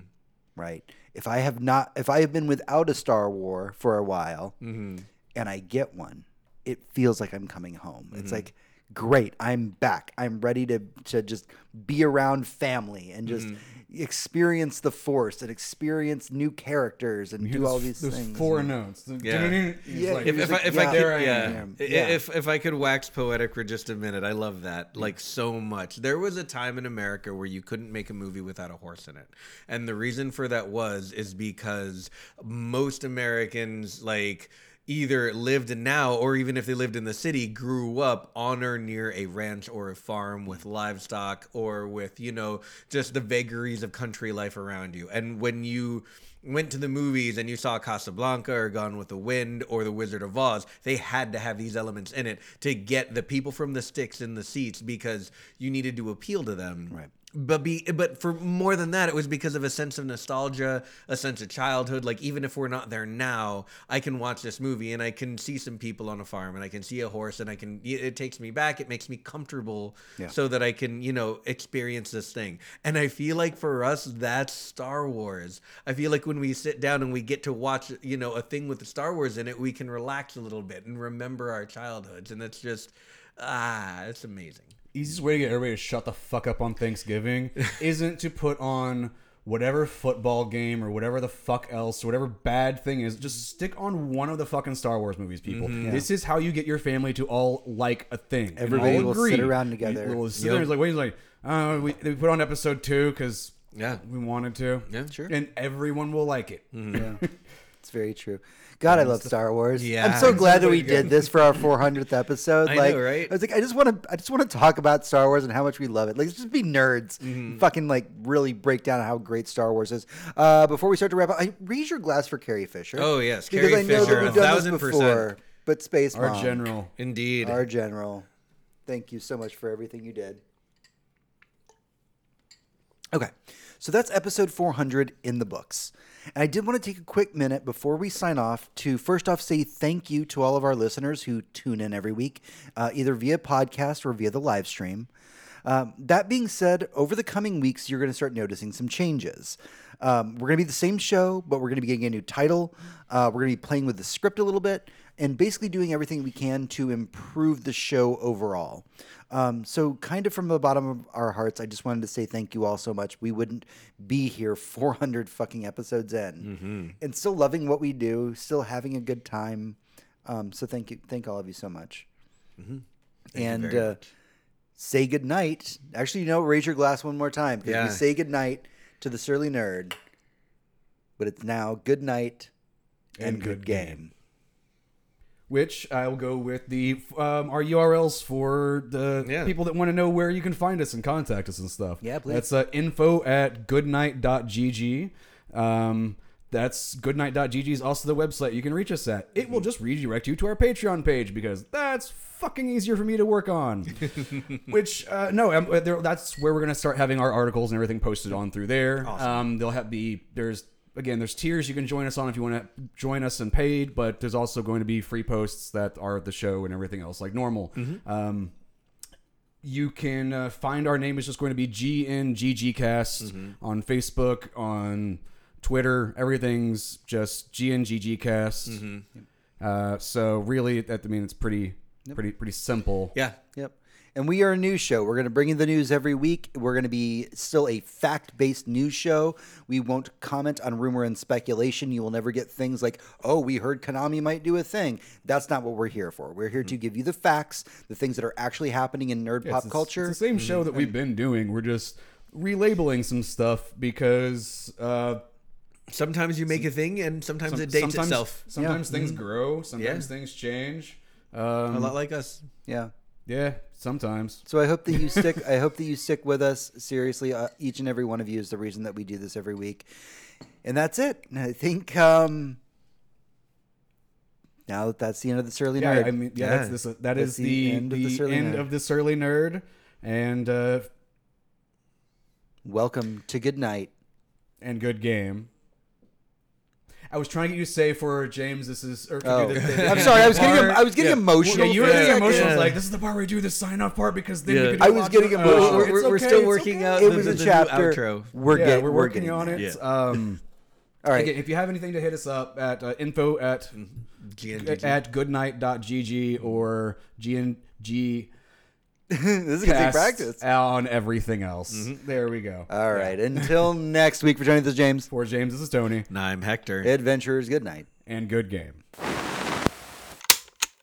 [SPEAKER 2] right? If I have not, if I have been without a Star War for a while,
[SPEAKER 4] Mm-hmm.
[SPEAKER 2] and I get one, it feels like I'm coming home. It's like, great, I'm back. I'm ready to to just be around family and just mm-hmm. experience the Force and experience new characters and do
[SPEAKER 3] Those-
[SPEAKER 2] all these
[SPEAKER 3] those
[SPEAKER 2] things.
[SPEAKER 3] four
[SPEAKER 2] and-
[SPEAKER 3] notes.
[SPEAKER 4] Yeah.
[SPEAKER 2] Yeah,
[SPEAKER 3] like-
[SPEAKER 4] if, if, I, if I could,
[SPEAKER 2] I
[SPEAKER 4] yeah,
[SPEAKER 2] Yeah.
[SPEAKER 4] if if I could wax poetic for just a minute, I love that like so much. There was a time in America where you couldn't make a movie without a horse in it, and the reason for that was is because most Americans like either lived now or even if they lived in the city grew up on or near a ranch or a farm with mm-hmm. livestock or with you know just the vagaries of country life around you and when you went to the movies and you saw Casablanca or Gone with the Wind or The Wizard of Oz, they had to have these elements in it to get the people from the sticks in the seats because you needed to appeal to them.
[SPEAKER 2] Right.
[SPEAKER 4] But be but for more than that, it was because of a sense of nostalgia, a sense of childhood. Like even if we're not there now, I can watch this movie and I can see some people on a farm and I can see a horse and I can. It takes me back. It makes me comfortable,
[SPEAKER 2] Yeah.
[SPEAKER 4] so that I can you know experience this thing. And I feel like for us, that's Star Wars. I feel like when we sit down and we get to watch you know a thing with the Star Wars in it, we can relax a little bit and remember our childhoods. And it's just ah, it's amazing.
[SPEAKER 3] Easiest way to get everybody to shut the fuck up on Thanksgiving isn't to put on whatever football game or whatever the fuck else, whatever bad thing is. Just stick on one of the fucking Star Wars movies, people. This is how you get your family to all like a thing.
[SPEAKER 2] Everybody will
[SPEAKER 3] agree.
[SPEAKER 2] sit around together.
[SPEAKER 3] We'll sit there and like, wait, like, uh, we, we put on episode two because
[SPEAKER 4] Yeah.
[SPEAKER 3] we wanted to.
[SPEAKER 4] Yeah, sure.
[SPEAKER 3] And everyone will like it.
[SPEAKER 2] Yeah. It's very true. God, I love Star Wars.
[SPEAKER 4] Yeah.
[SPEAKER 2] I'm so glad that we did this for our 400th episode.
[SPEAKER 4] I
[SPEAKER 2] like,
[SPEAKER 4] know, right?
[SPEAKER 2] I was like, I just want to, I just want to talk about Star Wars and how much we love it. Like, let's just be nerds,
[SPEAKER 4] Mm-hmm.
[SPEAKER 2] fucking like really break down how great Star Wars is. Uh, before we start to wrap up, I raise your glass for Carrie Fisher.
[SPEAKER 4] Oh, yes,
[SPEAKER 2] because
[SPEAKER 4] Carrie
[SPEAKER 2] I know
[SPEAKER 4] Fisher,
[SPEAKER 2] that we've
[SPEAKER 4] a
[SPEAKER 2] done
[SPEAKER 4] thousand
[SPEAKER 2] this
[SPEAKER 4] percent.
[SPEAKER 2] before. But Space
[SPEAKER 3] Our
[SPEAKER 2] Mom,
[SPEAKER 3] general.
[SPEAKER 4] Indeed.
[SPEAKER 2] our general, thank you so much for everything you did. Okay, so that's episode 400 in the books. And I did want to take a quick minute before we sign off to first off say thank you to all of our listeners who tune in every week, uh, either via podcast or via the live stream. Um, that being said, over the coming weeks, you're going to start noticing some changes. Um, we're going to be the same show, but we're going to be getting a new title. Uh, we're going to be playing with the script a little bit and basically doing everything we can to improve the show overall. Um, so, kind of from the bottom of our hearts, I just wanted to say thank you all so much. We wouldn't be here 400 fucking episodes in and still loving what we do, still having a good time. Um, so, thank you. Thank all of you so much. and
[SPEAKER 4] very
[SPEAKER 2] uh, say good night. Actually, you know, raise your glass one more time because
[SPEAKER 4] Yeah.
[SPEAKER 2] we say good night to the surly nerd. But it's now good night and,
[SPEAKER 3] And
[SPEAKER 2] good,
[SPEAKER 3] good
[SPEAKER 2] game.
[SPEAKER 3] game. Which I will go with the um, our URLs for the
[SPEAKER 4] Yeah.
[SPEAKER 3] people that want to know where you can find us and contact us and stuff.
[SPEAKER 2] Yeah, please.
[SPEAKER 3] That's uh, info at goodnight.gg. Um, that's goodnight.gg is also the website you can reach us at. It will just redirect you to our Patreon page because that's fucking easier for me to work on. Which uh, no, um, uh, there, that's where we're gonna start having our articles and everything posted on through there. Um, they'll have the there's again there's tiers you can join us on if you want to join us and paid, but there's also going to be free posts that are the show and everything else like normal. Um, you can uh, find our name is just going to be GNGGcast on Facebook, on Twitter. Everything's just GNGGcast. Uh, so really, that I mean, it's pretty, pretty, pretty simple.
[SPEAKER 4] Yeah.
[SPEAKER 2] Yep. And we are a news show. We're going to bring you the news every week. We're going to be still a fact based news show. We won't comment on rumor and speculation. You will never get things like, oh, we heard Konami might do a thing. That's not what we're here for. We're here to give you the facts, the things that are actually happening in nerd
[SPEAKER 3] It's
[SPEAKER 2] pop
[SPEAKER 3] the-
[SPEAKER 2] culture.
[SPEAKER 3] It's the same show that we've been doing. We're just relabeling some stuff because uh,
[SPEAKER 4] Sometimes you make a thing, and sometimes
[SPEAKER 3] some-
[SPEAKER 4] it dates
[SPEAKER 3] sometimes,
[SPEAKER 4] itself.
[SPEAKER 3] Sometimes things grow. Sometimes
[SPEAKER 4] Yeah.
[SPEAKER 3] things change.
[SPEAKER 4] A
[SPEAKER 3] Um,
[SPEAKER 4] lot like us.
[SPEAKER 2] yeah.
[SPEAKER 3] yeah, sometimes.
[SPEAKER 2] So I hope that you stick. I hope that you stick with us. Seriously, uh, each and every one of you is the reason that we do this every week, and that's it. And I think um, now that that's the end of the surly
[SPEAKER 3] Yeah,
[SPEAKER 2] nerd.
[SPEAKER 3] I mean, yeah,
[SPEAKER 4] Yeah.
[SPEAKER 3] that's this. That
[SPEAKER 2] That's
[SPEAKER 3] is
[SPEAKER 2] the
[SPEAKER 3] the,
[SPEAKER 2] end of the
[SPEAKER 3] the
[SPEAKER 2] Surly
[SPEAKER 3] end
[SPEAKER 2] Nerd.
[SPEAKER 3] of the surly nerd, and uh,
[SPEAKER 2] Welcome to good night.
[SPEAKER 3] and good game. I was trying to get you to say for James, this is. Or to
[SPEAKER 2] Oh.
[SPEAKER 3] do the, the-
[SPEAKER 2] I'm sorry. I was getting.
[SPEAKER 3] part.
[SPEAKER 2] I was getting
[SPEAKER 4] Yeah.
[SPEAKER 2] emotional.
[SPEAKER 3] Yeah, you were
[SPEAKER 2] for
[SPEAKER 3] getting emotional.
[SPEAKER 4] Yeah.
[SPEAKER 3] Like this is the part where we do the sign off part because then
[SPEAKER 4] Yeah.
[SPEAKER 3] you can.
[SPEAKER 2] I was getting emotional.
[SPEAKER 3] Oh,
[SPEAKER 4] We're, we're, we're
[SPEAKER 3] okay,
[SPEAKER 4] still working
[SPEAKER 3] okay.
[SPEAKER 4] out
[SPEAKER 2] It
[SPEAKER 4] the,
[SPEAKER 2] was a
[SPEAKER 4] the
[SPEAKER 2] chapter.
[SPEAKER 4] new outro.
[SPEAKER 2] We're
[SPEAKER 3] yeah,
[SPEAKER 2] get-
[SPEAKER 3] we're
[SPEAKER 2] we're
[SPEAKER 3] working
[SPEAKER 2] getting
[SPEAKER 3] on it.
[SPEAKER 4] Yeah.
[SPEAKER 3] Um,
[SPEAKER 2] All right.
[SPEAKER 3] again, if you have anything to hit us up at uh, info at
[SPEAKER 4] GNGG.
[SPEAKER 3] at goodnight.gg or gng
[SPEAKER 2] this is gonna take practice.
[SPEAKER 3] on everything else. Mm-hmm. There we go.
[SPEAKER 2] All right. Until next week, for joining us, James.
[SPEAKER 3] For James, this is Tony,
[SPEAKER 4] And I'm Hector.
[SPEAKER 2] Adventurers. Good night.
[SPEAKER 3] and good game.